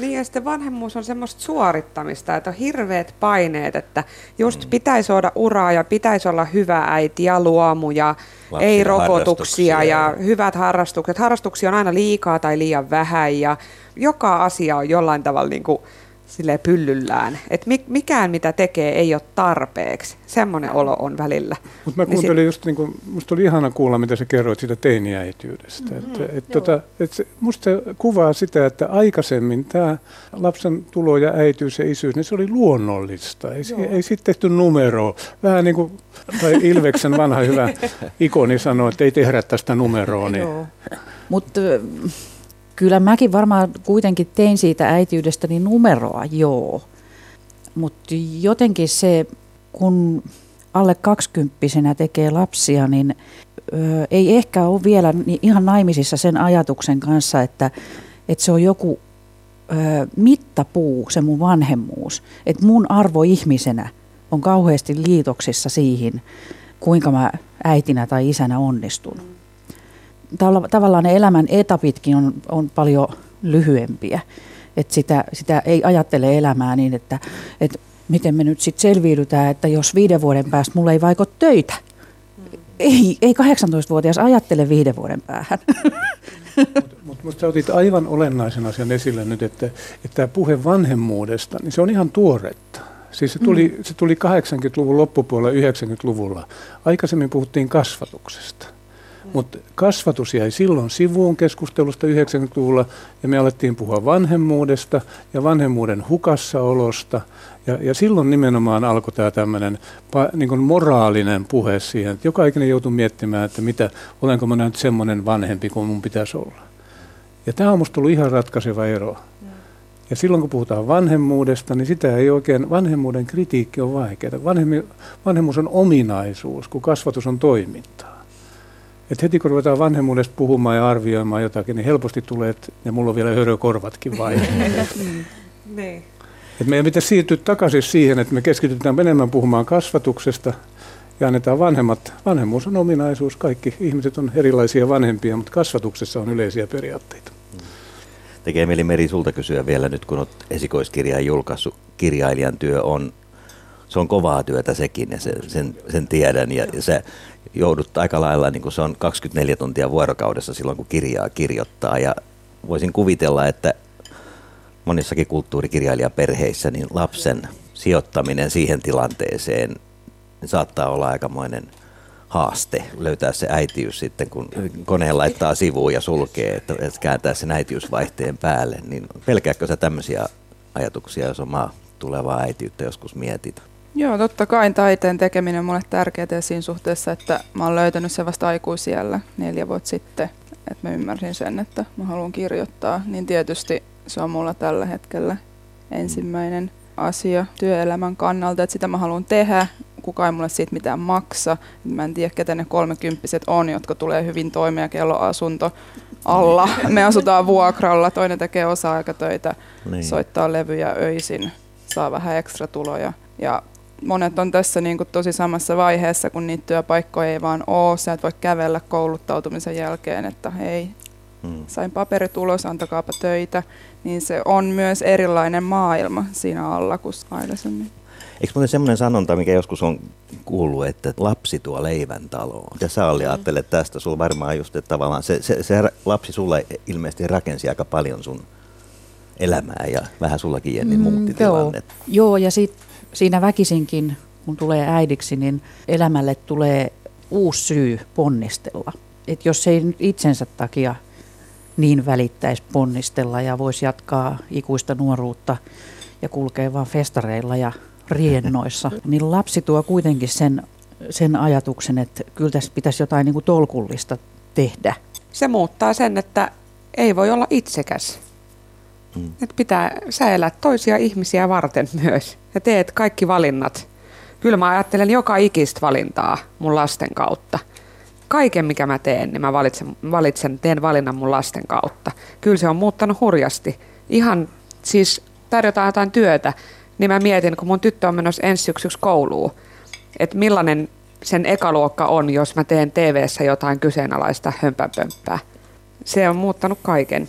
Niin ja sitten vanhemmuus on semmoista suorittamista, että on hirveät paineet, että just mm. pitäisi olla uraa ja pitäisi olla hyvä äiti ja luomu ja Lapsille ei rokotuksia ja, ja hyvät harrastukset. Harrastuksia on aina liikaa tai liian vähän ja joka asia on jollain tavalla niin kuin sille pyllyllään. Että mikään mitä tekee ei ole tarpeeksi. Semmoinen olo on välillä. Mutta mä niin kuuntelin niin just, niin kuin, musta oli ihana kuulla, mitä sä kerroit siitä teiniäityydestä. Mm-hmm, et, et, tota, et se, musta se kuvaa sitä, että aikaisemmin tämä lapsen tulo ja äityys ja isyys, niin se oli luonnollista. Ei, ei sitten tehty numeroa. Vähän niin kuin tai Ilveksen vanha hyvä ikoni sanoi, että ei tehdä tästä numeroa. Niin. Mutta Kyllä mäkin varmaan kuitenkin tein siitä äitiydestä niin numeroa, joo. Mutta jotenkin se, kun alle kaksikymppisenä tekee lapsia, niin ö, ei ehkä ole vielä niin ihan naimisissa sen ajatuksen kanssa, että, että se on joku ö, mittapuu, se mun vanhemmuus. Että mun arvo ihmisenä on kauheasti liitoksissa siihen, kuinka mä äitinä tai isänä onnistun tavallaan ne elämän etapitkin on, on paljon lyhyempiä. Että sitä, sitä ei ajattele elämää niin, että, että miten me nyt sitten selviydytään, että jos viiden vuoden päästä mulla ei vaiko töitä. Ei, ei 18-vuotias ajattele viiden vuoden päähän. Mutta mut, mut sä otit aivan olennaisen asian esille nyt, että, että tämä puhe vanhemmuudesta, niin se on ihan tuoretta. Siis se tuli, mm. se tuli 80-luvun loppupuolella 90-luvulla. Aikaisemmin puhuttiin kasvatuksesta. Mutta kasvatus jäi silloin sivuun keskustelusta 90-luvulla ja me alettiin puhua vanhemmuudesta ja vanhemmuuden hukassaolosta. Ja, ja silloin nimenomaan alkoi tämä tämmöinen niin moraalinen puhe siihen, että joka ikinen joutui miettimään, että mitä, olenko mä nyt semmoinen vanhempi kuin mun pitäisi olla. Ja tämä on musta tullut ihan ratkaiseva ero. Ja silloin kun puhutaan vanhemmuudesta, niin sitä ei oikein, vanhemmuuden kritiikki on vaikeaa. vanhemmuus on ominaisuus, kun kasvatus on toimintaa. Et heti kun ruvetaan vanhemmuudesta puhumaan ja arvioimaan jotakin, niin helposti tulee, että ja mulla on vielä hörökorvatkin vai. niin. Et meidän pitäisi siirtyä takaisin siihen, että me keskitytään enemmän puhumaan kasvatuksesta ja annetaan vanhemmat. Vanhemmuus on ominaisuus, kaikki ihmiset on erilaisia vanhempia, mutta kasvatuksessa on yleisiä periaatteita. Tekee mieli Meri sulta kysyä vielä nyt, kun olet esikoiskirjaa julkaissut. Kirjailijan työ on, se on kovaa työtä sekin ja sen, sen, sen tiedän. Ja, ja se joudut aika lailla, niin kuin se on 24 tuntia vuorokaudessa silloin, kun kirjaa kirjoittaa. Ja voisin kuvitella, että monissakin kulttuurikirjailijaperheissä niin lapsen sijoittaminen siihen tilanteeseen saattaa olla aikamoinen haaste löytää se äitiys sitten, kun koneen laittaa sivuun ja sulkee, että kääntää sen äitiysvaihteen päälle. Niin pelkääkö sä tämmöisiä ajatuksia, jos omaa tulevaa äitiyttä joskus mietit? Joo, totta kai taiteen tekeminen on mulle tärkeää siinä suhteessa, että mä oon löytänyt se vasta aikuisiellä neljä vuotta sitten, että mä ymmärsin sen, että mä haluan kirjoittaa, niin tietysti se on mulla tällä hetkellä ensimmäinen asia työelämän kannalta, että sitä mä haluan tehdä, kukaan ei mulle siitä mitään maksa. Mä en tiedä, ketä ne kolmekymppiset on, jotka tulee hyvin toimeen kello asunto alla. Me asutaan vuokralla, toinen tekee osa-aikatöitä, niin. soittaa levyjä öisin, saa vähän ekstra tuloja. Ja monet on tässä niin kuin tosi samassa vaiheessa, kun niitä työpaikkoja ei vaan ole. Sä et voi kävellä kouluttautumisen jälkeen, että hei, hmm. sain paperit ulos, antakaapa töitä. Niin se on myös erilainen maailma siinä alla kuin aikaisemmin. Eikö muuten semmoinen sanonta, mikä joskus on kuullut, että lapsi tuo leivän taloon? Ja sä oli mm. ajattelet tästä, sulla varmaan just, että tavallaan se, se, se lapsi sulle ilmeisesti rakensi aika paljon sun elämää ja vähän sullakin Jenni mm, muutti mm, tilannetta. Joo. joo, ja sit siinä väkisinkin, kun tulee äidiksi, niin elämälle tulee uusi syy ponnistella. Et jos ei itsensä takia niin välittäisi ponnistella ja voisi jatkaa ikuista nuoruutta ja kulkee vaan festareilla ja riennoissa, niin lapsi tuo kuitenkin sen, sen ajatuksen, että kyllä tässä pitäisi jotain niin kuin tolkullista tehdä. Se muuttaa sen, että ei voi olla itsekäs. Mm. Että pitää, sä elät toisia ihmisiä varten myös ja teet kaikki valinnat. Kyllä mä ajattelen joka ikistä valintaa mun lasten kautta. Kaiken mikä mä teen, niin mä valitsen, valitsen, teen valinnan mun lasten kautta. Kyllä se on muuttanut hurjasti. Ihan siis tarjotaan jotain työtä, niin mä mietin, kun mun tyttö on menossa ensi syksyksi kouluun, että millainen sen ekaluokka on, jos mä teen TV-ssä jotain kyseenalaista hömpänpömppää. Se on muuttanut kaiken.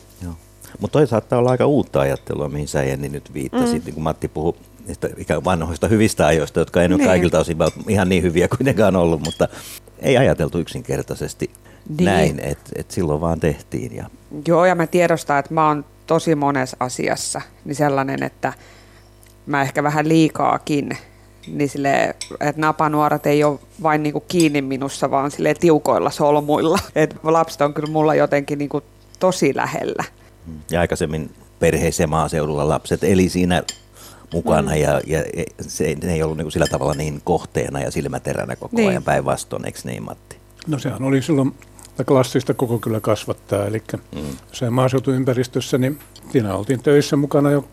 Mutta toi saattaa olla aika uutta ajattelua, mihin sä Jenni nyt viittasit, mm. niin kun Matti puhui niistä ikään vanhoista hyvistä ajoista, jotka ei niin. ole kaikilta osin ihan niin hyviä kuitenkaan ollut, mutta ei ajateltu yksinkertaisesti niin. näin, että et silloin vaan tehtiin. Ja... Joo, ja mä tiedostan, että mä oon tosi monessa asiassa niin sellainen, että mä ehkä vähän liikaakin, niin sille, että napanuorat ei ole vain niinku kiinni minussa, vaan sille tiukoilla solmuilla. Et lapset on kyllä mulla jotenkin niinku tosi lähellä. Ja aikaisemmin perheessä ja maaseudulla lapset eli siinä mukana mm. ja, ja se, ne ei ollut niin sillä tavalla niin kohteena ja silmäteränä koko niin. ajan päinvastoin, eikö niin Matti? No sehän oli silloin klassista koko kyllä kasvattaa, eli mm. se maaseutuympäristössä, niin siinä oltiin töissä mukana jo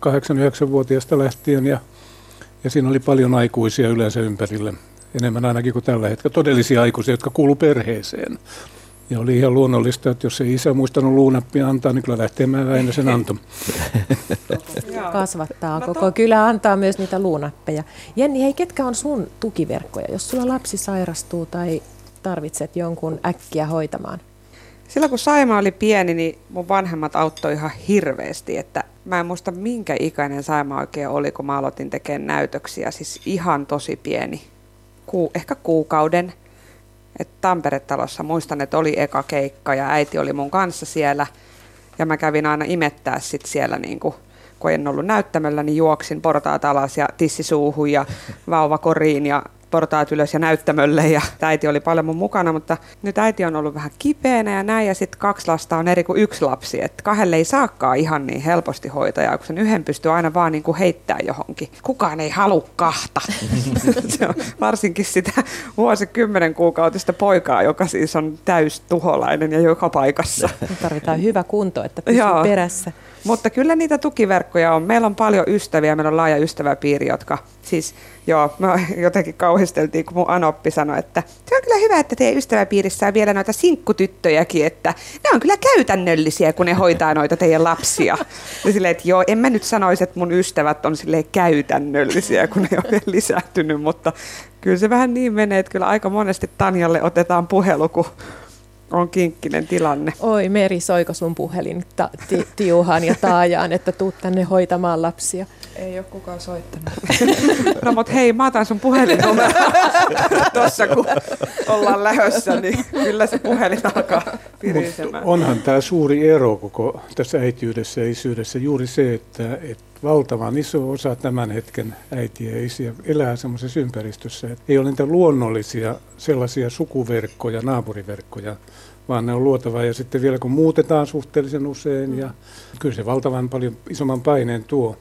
8-9-vuotiaasta lähtien ja, ja siinä oli paljon aikuisia yleensä ympärillä, enemmän ainakin kuin tällä hetkellä, todellisia aikuisia, jotka kuulu perheeseen. Ja oli ihan luonnollista, että jos ei isä muistanut luunappia antaa, niin kyllä lähtemään väinä sen anto. Kasvattaa koko kylä antaa myös niitä luunappeja. Jenni, hei, ketkä on sun tukiverkkoja, jos sulla lapsi sairastuu tai tarvitset jonkun äkkiä hoitamaan? Silloin kun Saima oli pieni, niin mun vanhemmat auttoi ihan hirveästi, että mä en muista minkä ikäinen Saima oikein oli, kun mä aloitin tekemään näytöksiä, siis ihan tosi pieni, Ku, ehkä kuukauden. Et Tampere-talossa muistan, että oli eka keikka ja äiti oli mun kanssa siellä. Ja mä kävin aina imettää sit siellä niin kuin kun en ollut näyttämöllä, niin juoksin portaat alas ja tissisuuhun ja vauvakoriin ja portaat ylös ja näyttämölle ja äiti oli paljon mun mukana, mutta nyt äiti on ollut vähän kipeänä ja näin ja sitten kaksi lasta on eri kuin yksi lapsi, että kahdelle ei saakaan ihan niin helposti hoitajaa, kun sen yhden pystyy aina vaan niin kuin heittää johonkin. Kukaan ei halua kahta. Se on varsinkin sitä vuosikymmenen kuukautista poikaa, joka siis on täys tuholainen ja joka paikassa. Tarvitaan hyvä kunto, että pysyy Joo. perässä. Mutta kyllä niitä tukiverkkoja on. Meillä on paljon ystäviä, meillä on laaja ystäväpiiri, jotka siis, joo, me jotenkin kauhisteltiin, kun mun Anoppi sanoi, että se on kyllä hyvä, että teidän ystäväpiirissä on vielä noita sinkkutyttöjäkin, että ne on kyllä käytännöllisiä, kun ne hoitaa noita teidän lapsia. Ja silleen, että joo, en mä nyt sanoisi, että mun ystävät on silleen käytännöllisiä, kun ne on vielä lisääntynyt, mutta kyllä se vähän niin menee, että kyllä aika monesti Tanjalle otetaan puhelu, kun on kinkkinen tilanne. Oi Meri, soiko sun puhelin ta- ti- tiuhaan ja taajaan, että tuut tänne hoitamaan lapsia? Ei ole kukaan soittanut. No mut hei, mä otan sun puhelinnumero tossa, kun ollaan lähössä, niin kyllä se puhelin alkaa pirisemään. Onhan tämä suuri ero koko tässä äitiydessä ja isyydessä juuri se, että, että valtavan iso osa tämän hetken äitiä ja isiä elää semmoisessa ympäristössä, että ei ole niitä luonnollisia sellaisia sukuverkkoja, naapuriverkkoja, vaan ne on luotava. Ja sitten vielä kun muutetaan suhteellisen usein, ja kyllä se valtavan paljon isomman paineen tuo.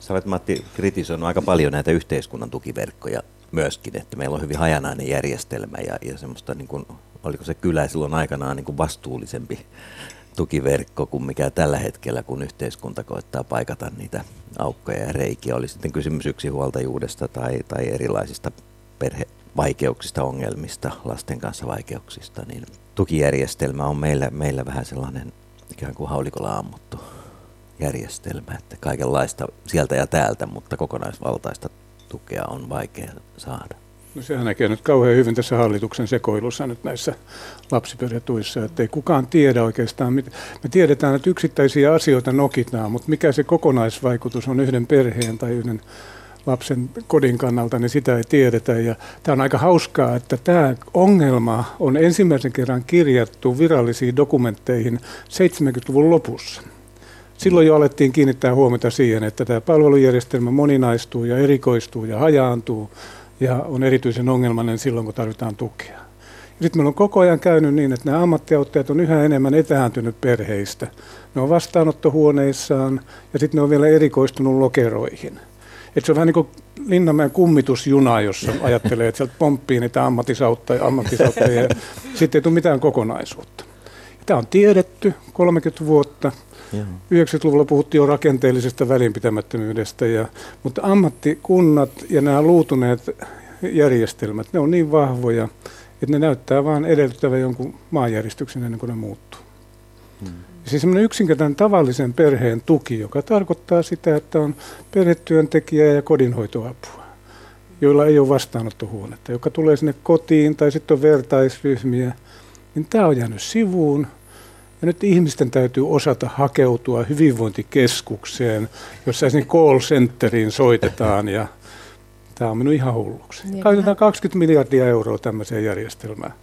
Sä olet Matti kritisoinut aika paljon näitä yhteiskunnan tukiverkkoja myöskin, että meillä on hyvin hajanainen järjestelmä ja, ja semmoista, niin kuin, oliko se kylä silloin aikanaan niin kuin vastuullisempi tukiverkko kuin mikä tällä hetkellä, kun yhteiskunta koettaa paikata niitä aukkoja ja reikiä. Oli sitten kysymys yksinhuoltajuudesta tai, tai erilaisista perhevaikeuksista, ongelmista, lasten kanssa vaikeuksista, niin tukijärjestelmä on meillä, meillä vähän sellainen ikään kuin haulikolla ammuttu järjestelmä, että kaikenlaista sieltä ja täältä, mutta kokonaisvaltaista tukea on vaikea saada. No sehän näkee nyt kauhean hyvin tässä hallituksen sekoilussa nyt näissä lapsiperhetuissa, että ei kukaan tiedä oikeastaan. Me tiedetään, että yksittäisiä asioita nokitaan, mutta mikä se kokonaisvaikutus on yhden perheen tai yhden lapsen kodin kannalta, niin sitä ei tiedetä. Ja tämä on aika hauskaa, että tämä ongelma on ensimmäisen kerran kirjattu virallisiin dokumentteihin 70-luvun lopussa. Silloin jo alettiin kiinnittää huomiota siihen, että tämä palvelujärjestelmä moninaistuu ja erikoistuu ja hajaantuu ja on erityisen ongelmainen silloin, kun tarvitaan tukea. Sitten meillä on koko ajan käynyt niin, että nämä ammattiauttajat on yhä enemmän etääntynyt perheistä. Ne on vastaanottohuoneissaan ja sitten ne on vielä erikoistunut lokeroihin. Et se on vähän niin kuin Linnanmäen kummitusjuna, jossa ajattelee, että sieltä pomppii niitä ammattisauttajia, ammattisauttajia ja sitten ei tule mitään kokonaisuutta. Tämä on tiedetty 30 vuotta. Joo. 90-luvulla puhuttiin jo rakenteellisesta välinpitämättömyydestä, ja, mutta ammattikunnat ja nämä luutuneet järjestelmät, ne on niin vahvoja, että ne näyttää vain edellyttävän jonkun maanjäristyksen ennen kuin ne muuttuu. Hmm. Siis semmoinen yksinkertainen tavallisen perheen tuki, joka tarkoittaa sitä, että on perhetyöntekijä ja kodinhoitoapua, joilla ei ole vastaanottohuonetta, joka tulee sinne kotiin tai sitten on vertaisryhmiä, niin tämä on jäänyt sivuun – ja nyt ihmisten täytyy osata hakeutua hyvinvointikeskukseen, jossa sinne call centeriin soitetaan ja tämä on mennyt ihan hulluksi. Niin, Käytetään 20 miljardia euroa tämmöiseen järjestelmään.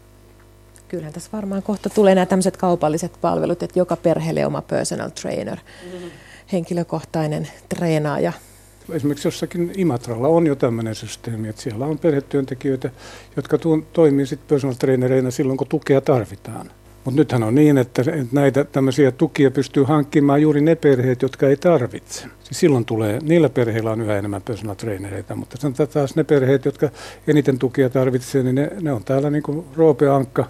Kyllähän tässä varmaan kohta tulee nämä tämmöiset kaupalliset palvelut, että joka perheelle oma personal trainer, mm-hmm. henkilökohtainen treenaaja. Esimerkiksi jossakin Imatralla on jo tämmöinen systeemi, että siellä on perhetyöntekijöitä, jotka tuon, toimii sitten personal trainereina silloin, kun tukea tarvitaan. Mutta nythän on niin, että näitä tämmöisiä tukia pystyy hankkimaan juuri ne perheet, jotka ei tarvitse. Siis silloin tulee, niillä perheillä on yhä enemmän personal trainereita, mutta sanotaan taas ne perheet, jotka eniten tukia tarvitsevat, niin ne, ne on täällä niin kuin Roope Ankka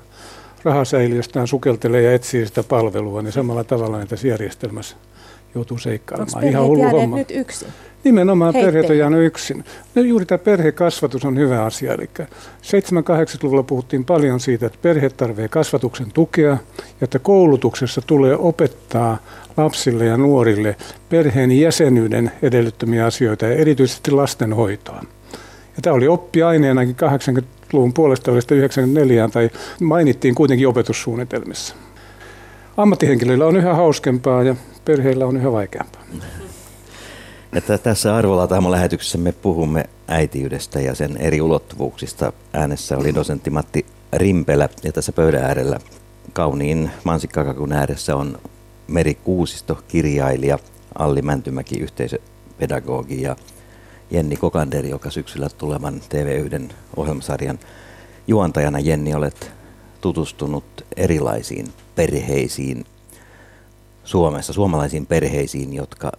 rahasäiliöstään sukeltelee ja etsii sitä palvelua, niin samalla tavalla tässä järjestelmässä joutuu seikkailemaan. Ihan hullu homma. nyt yksin? Nimenomaan perheet on jäänyt yksin. No juuri tämä perhekasvatus on hyvä asia. Eli 7-80-luvulla puhuttiin paljon siitä, että perheet tarvitsevat kasvatuksen tukea ja että koulutuksessa tulee opettaa lapsille ja nuorille perheen jäsenyyden edellyttämiä asioita ja erityisesti lastenhoitoa. Ja tämä oli oppiaineenakin 80-luvun puolesta 94 tai mainittiin kuitenkin opetussuunnitelmissa. Ammattihenkilöillä on yhä hauskempaa ja perheillä on yhä vaikeampaa. Että tässä Arvolataamon lähetyksessä me puhumme äitiydestä ja sen eri ulottuvuuksista. Äänessä oli dosentti Matti Rimpelä ja tässä pöydän äärellä kauniin mansikkakakun ääressä on Meri Kuusisto, kirjailija, Alli Mäntymäki, yhteisöpedagogi ja Jenni Kokanderi, joka syksyllä tulevan TV1 ohjelmasarjan juontajana. Jenni, olet tutustunut erilaisiin perheisiin Suomessa, suomalaisiin perheisiin, jotka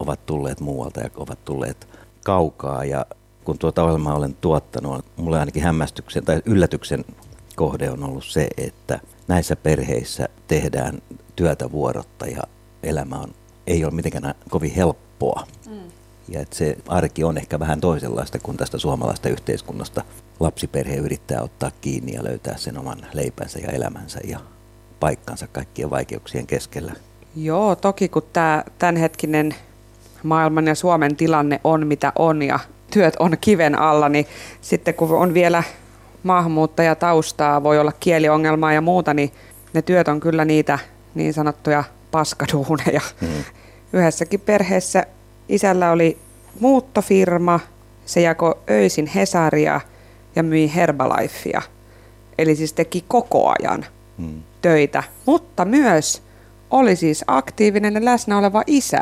ovat tulleet muualta ja ovat tulleet kaukaa. Ja kun tuota ohjelmaa olen tuottanut, mulle ainakin hämmästyksen tai yllätyksen kohde on ollut se, että näissä perheissä tehdään työtä vuorotta ja elämä on, ei ole mitenkään kovin helppoa. Mm. Ja että se arki on ehkä vähän toisenlaista kuin tästä suomalaista yhteiskunnasta. Lapsiperhe yrittää ottaa kiinni ja löytää sen oman leipänsä ja elämänsä ja paikkansa kaikkien vaikeuksien keskellä. Joo, toki kun tämä tämänhetkinen maailman ja Suomen tilanne on mitä on ja työt on kiven alla, niin sitten kun on vielä maahanmuuttajataustaa, voi olla kieliongelmaa ja muuta, niin ne työt on kyllä niitä niin sanottuja paskaduuneja. Mm. Yhdessäkin perheessä isällä oli muuttofirma, se jako öisin Hesaria ja myi Herbalifea. Eli siis teki koko ajan mm. töitä, mutta myös oli siis aktiivinen ja läsnä oleva isä,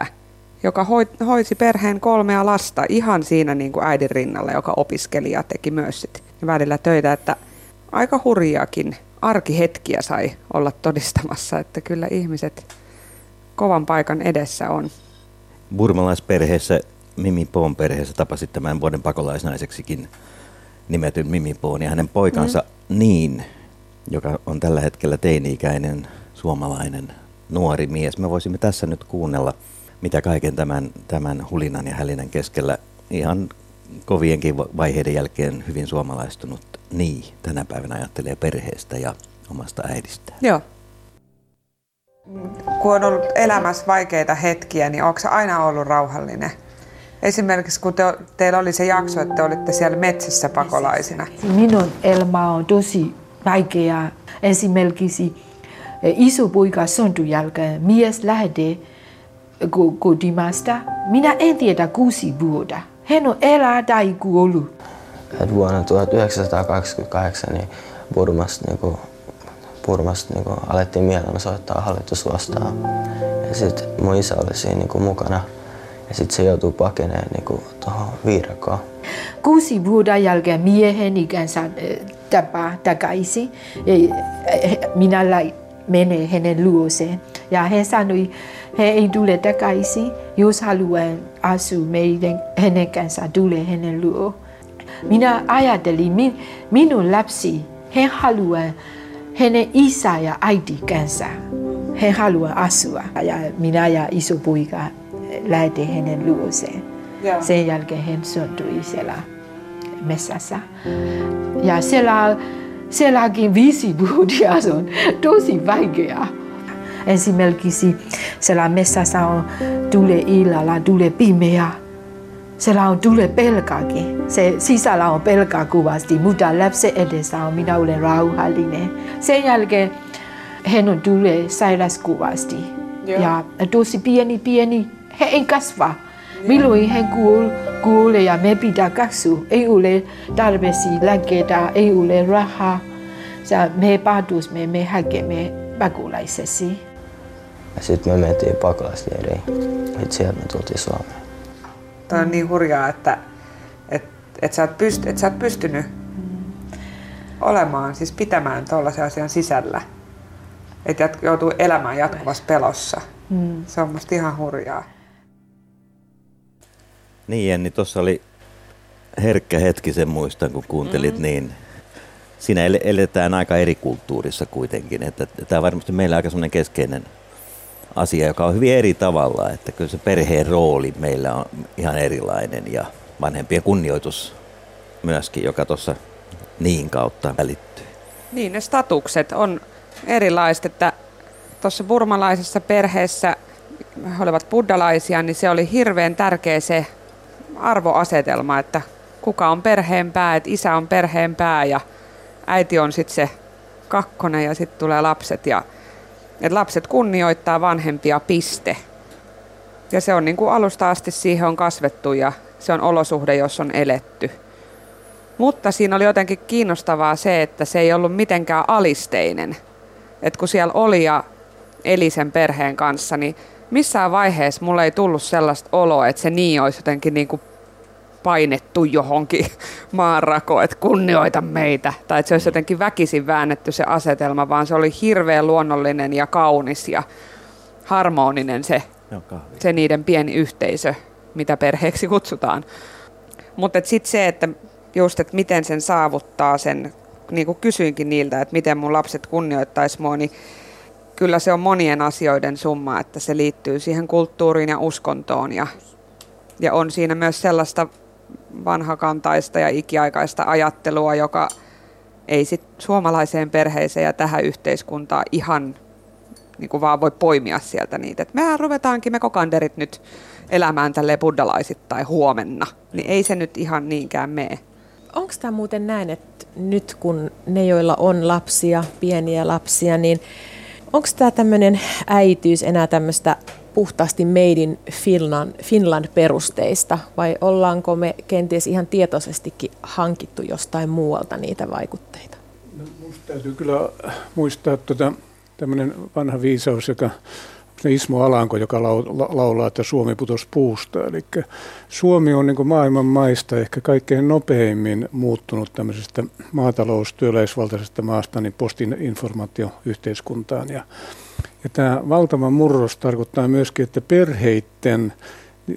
joka hoiti perheen kolmea lasta ihan siinä niin kuin äidin rinnalla, joka opiskeli ja teki myös sit välillä töitä, että aika hurjaakin arkihetkiä sai olla todistamassa, että kyllä ihmiset kovan paikan edessä on. Burmalaisperheessä, Mimi Poon perheessä tapasit tämän vuoden pakolaisnaiseksikin nimetyn Mimi Poon ja hänen poikansa mm. Niin, joka on tällä hetkellä teini-ikäinen suomalainen nuori mies. Me voisimme tässä nyt kuunnella, mitä kaiken tämän, tämän hulinan ja hälinän keskellä ihan kovienkin vaiheiden jälkeen hyvin suomalaistunut niin tänä päivänä ajattelee perheestä ja omasta äidistä. Joo. Kun on ollut elämässä vaikeita hetkiä, niin onko se aina ollut rauhallinen? Esimerkiksi kun te, teillä oli se jakso, että te olitte siellä metsässä pakolaisina. Minun elämä on tosi vaikea. Esimerkiksi iso poika sontun jälkeen mies lähde kotimasta. Minä en tiedä kuusi vuotta. Hän on elää tai kuollut. Et vuonna 1928 niin Burmasta, niin kuin, Burmasta niin kuin, alettiin mielenosoittaa hallitus vastaan. Ja sitten mun isä oli siinä niin kuin, mukana. Ja sitten se joutui pakeneen niin tuohon viirakoon. Kuusi vuoden jälkeen mieheni kanssa tapaa takaisin. Minä menee hänen luoseen. Ja hän sanoi, he ei tule takaisin, jos haluaa asua meidän hänen kanssa, tule hänen luo. Minä ajattelin, min, minun lapsi, he haluaa hänen isä ja äiti kanssa. He haluaa asua ja minä ja iso poika lähti hänen luoseen. Sen jälkeen hän syntyi siellä metsässä. Ja siellä sielläkin viisivuotias on tosi vaikeaa. Esimerkiksi siellä metsässä on tule illalla, tule pimeä. Siellä on tule pelkaakin. Se sisällä on pelkää kuvasti, mutta lapsen edessä on minä olen rauhallinen. Sen jälkeen hän on tule sairauskuvasti. Ja tosi pieni pieni, he ei kasva. Milloin hän kuulee ja me pitää katsoa. Ei ole tarpeeksi lääkkeitä, ei ole rahaa. Me päätus me, me hakemme pakolaisesi. Ja sitten me mentiin pakolaisleiriin. Sitten sieltä me tultiin Suomeen. Tämä on niin hurjaa, että et, et sä, oot pyst, et sä oot pystynyt olemaan, siis pitämään tuollaisen asian sisällä. Että joutuu elämään jatkuvassa pelossa. Mm. Se on musta ihan hurjaa. Niin Jenni, tuossa oli herkkä hetki sen muistan, kun kuuntelit mm. niin. Siinä eletään aika eri kulttuurissa kuitenkin. Että tämä on varmasti meillä aika keskeinen asia, joka on hyvin eri tavalla. Että kyllä se perheen rooli meillä on ihan erilainen ja vanhempien kunnioitus myöskin, joka tuossa niin kautta välittyy. Niin, ne statukset on erilaiset, että tuossa burmalaisessa perheessä he olivat buddalaisia, niin se oli hirveän tärkeä se arvoasetelma, että kuka on perheen pää, että isä on perheen pää ja äiti on sitten se kakkonen ja sitten tulee lapset ja että lapset kunnioittaa vanhempia piste. Ja se on niin kuin alusta asti siihen on kasvettu ja se on olosuhde, jos on eletty. Mutta siinä oli jotenkin kiinnostavaa se, että se ei ollut mitenkään alisteinen. Että kun siellä oli ja eli sen perheen kanssa, niin missään vaiheessa mulle ei tullut sellaista oloa, että se niin olisi jotenkin niin kuin painettu johonkin maanrakoon, että kunnioita meitä. Tai että se olisi jotenkin väkisin väännetty se asetelma, vaan se oli hirveän luonnollinen ja kaunis ja harmoninen se, se niiden pieni yhteisö, mitä perheeksi kutsutaan. Mutta sitten se, että just, että miten sen saavuttaa sen, niin kuin kysyinkin niiltä, että miten mun lapset kunnioittaisi mua, niin kyllä se on monien asioiden summa, että se liittyy siihen kulttuuriin ja uskontoon ja, ja on siinä myös sellaista vanhakantaista ja ikiaikaista ajattelua, joka ei sit suomalaiseen perheeseen ja tähän yhteiskuntaan ihan niin kuin vaan voi poimia sieltä niitä. Et mehän ruvetaankin me kokanderit nyt elämään tälle buddalaisittain huomenna, niin ei se nyt ihan niinkään mene. Onko tämä muuten näin, että nyt kun ne, joilla on lapsia, pieniä lapsia, niin Onko tämä tämmöinen äityys enää tämmöistä puhtaasti Made in Finland, Finland-perusteista vai ollaanko me kenties ihan tietoisestikin hankittu jostain muualta niitä vaikutteita? No, minusta täytyy kyllä muistaa tuota, tämmöinen vanha viisaus, joka Ismo Alanko, joka laulaa, että Suomi putosi puusta. Eli Suomi on niin maailman maista ehkä kaikkein nopeimmin muuttunut tämmöisestä maataloustyöläisvaltaisesta maasta niin postin informaatioyhteiskuntaan. Ja, ja tämä valtava murros tarkoittaa myöskin, että perheitten,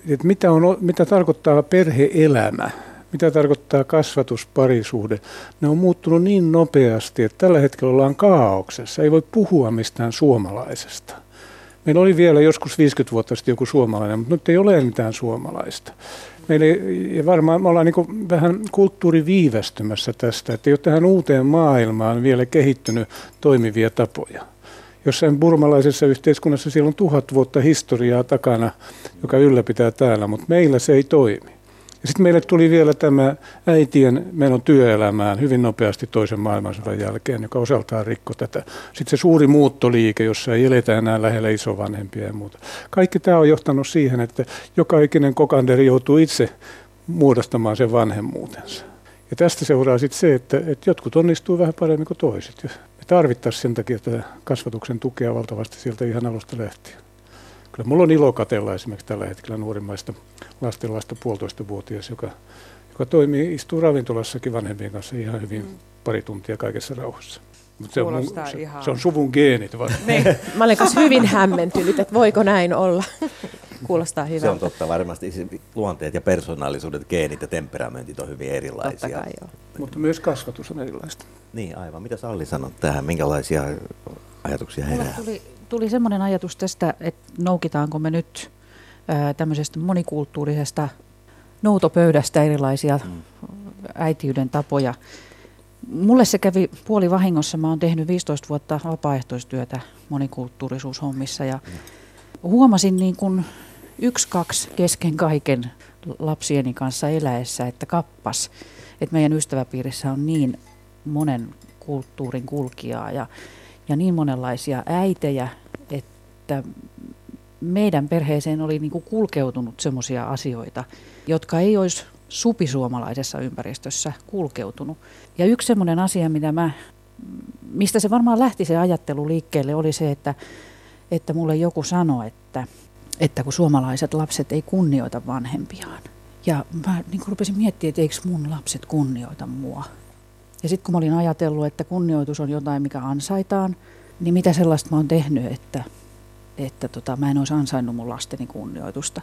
että mitä, on, mitä tarkoittaa perheelämä, mitä tarkoittaa kasvatusparisuhde, ne on muuttunut niin nopeasti, että tällä hetkellä ollaan kaauksessa. Ei voi puhua mistään suomalaisesta. Meillä oli vielä joskus 50 vuotta sitten joku suomalainen, mutta nyt ei ole mitään suomalaista. Meillä ei, ja varmaan me ollaan niin vähän kulttuuriviivästymässä tästä, että ei ole tähän uuteen maailmaan vielä kehittynyt toimivia tapoja. Jossain burmalaisessa yhteiskunnassa siellä on tuhat vuotta historiaa takana, joka ylläpitää täällä, mutta meillä se ei toimi. Ja sitten meille tuli vielä tämä äitien menon työelämään hyvin nopeasti toisen maailmansodan jälkeen, joka osaltaan rikko tätä. Sitten se suuri muuttoliike, jossa ei eletä enää lähellä isovanhempia ja muuta. Kaikki tämä on johtanut siihen, että joka ikinen kokanderi joutuu itse muodostamaan sen vanhemmuutensa. Ja tästä seuraa sitten se, että, että jotkut onnistuu vähän paremmin kuin toiset. Me tarvittaisiin sen takia tätä kasvatuksen tukea valtavasti sieltä ihan alusta lähtien. Kyllä mulla on ilo katella esimerkiksi tällä hetkellä nuorimmaista lastenlasta puolitoista vuotias, joka, joka toimii, istuu ravintolassakin vanhempien kanssa ihan hyvin mm. pari tuntia kaikessa rauhassa. Mutta se, on, se, se on suvun geenit. niin. Mä olen kanssa hyvin hämmentynyt, että voiko näin olla. Kuulostaa hyvältä. Se on totta, varmasti luonteet ja persoonallisuudet, geenit ja temperamentit on hyvin erilaisia. Totta kai, joo. Mutta myös kasvatus on erilaista. Niin, aivan. Mitä Salli sanot tähän? Minkälaisia ajatuksia herää? Mulle tuli, tuli semmoinen ajatus tästä, että noukitaanko me nyt ää, tämmöisestä monikulttuurisesta noutopöydästä erilaisia mm. äitiyden tapoja. Mulle se kävi puoli vahingossa. Mä oon tehnyt 15 vuotta vapaaehtoistyötä monikulttuurisuushommissa ja huomasin niin kuin yksi, kaksi kesken kaiken lapsieni kanssa eläessä, että kappas, että meidän ystäväpiirissä on niin monen kulttuurin kulkijaa ja, ja niin monenlaisia äitejä, että meidän perheeseen oli niin kuin kulkeutunut sellaisia asioita, jotka ei olisi supisuomalaisessa ympäristössä kulkeutunut. Ja yksi sellainen asia, mitä mä, mistä se varmaan lähti se ajattelu liikkeelle, oli se, että, että mulle joku sanoi, että, että kun suomalaiset lapset ei kunnioita vanhempiaan. Ja mä niin rupesin miettimään, että eikö mun lapset kunnioita mua. Ja sitten kun mä olin ajatellut, että kunnioitus on jotain, mikä ansaitaan, niin mitä sellaista mä oon tehnyt, että että tota, mä en olisi ansainnut mun lasteni kunnioitusta.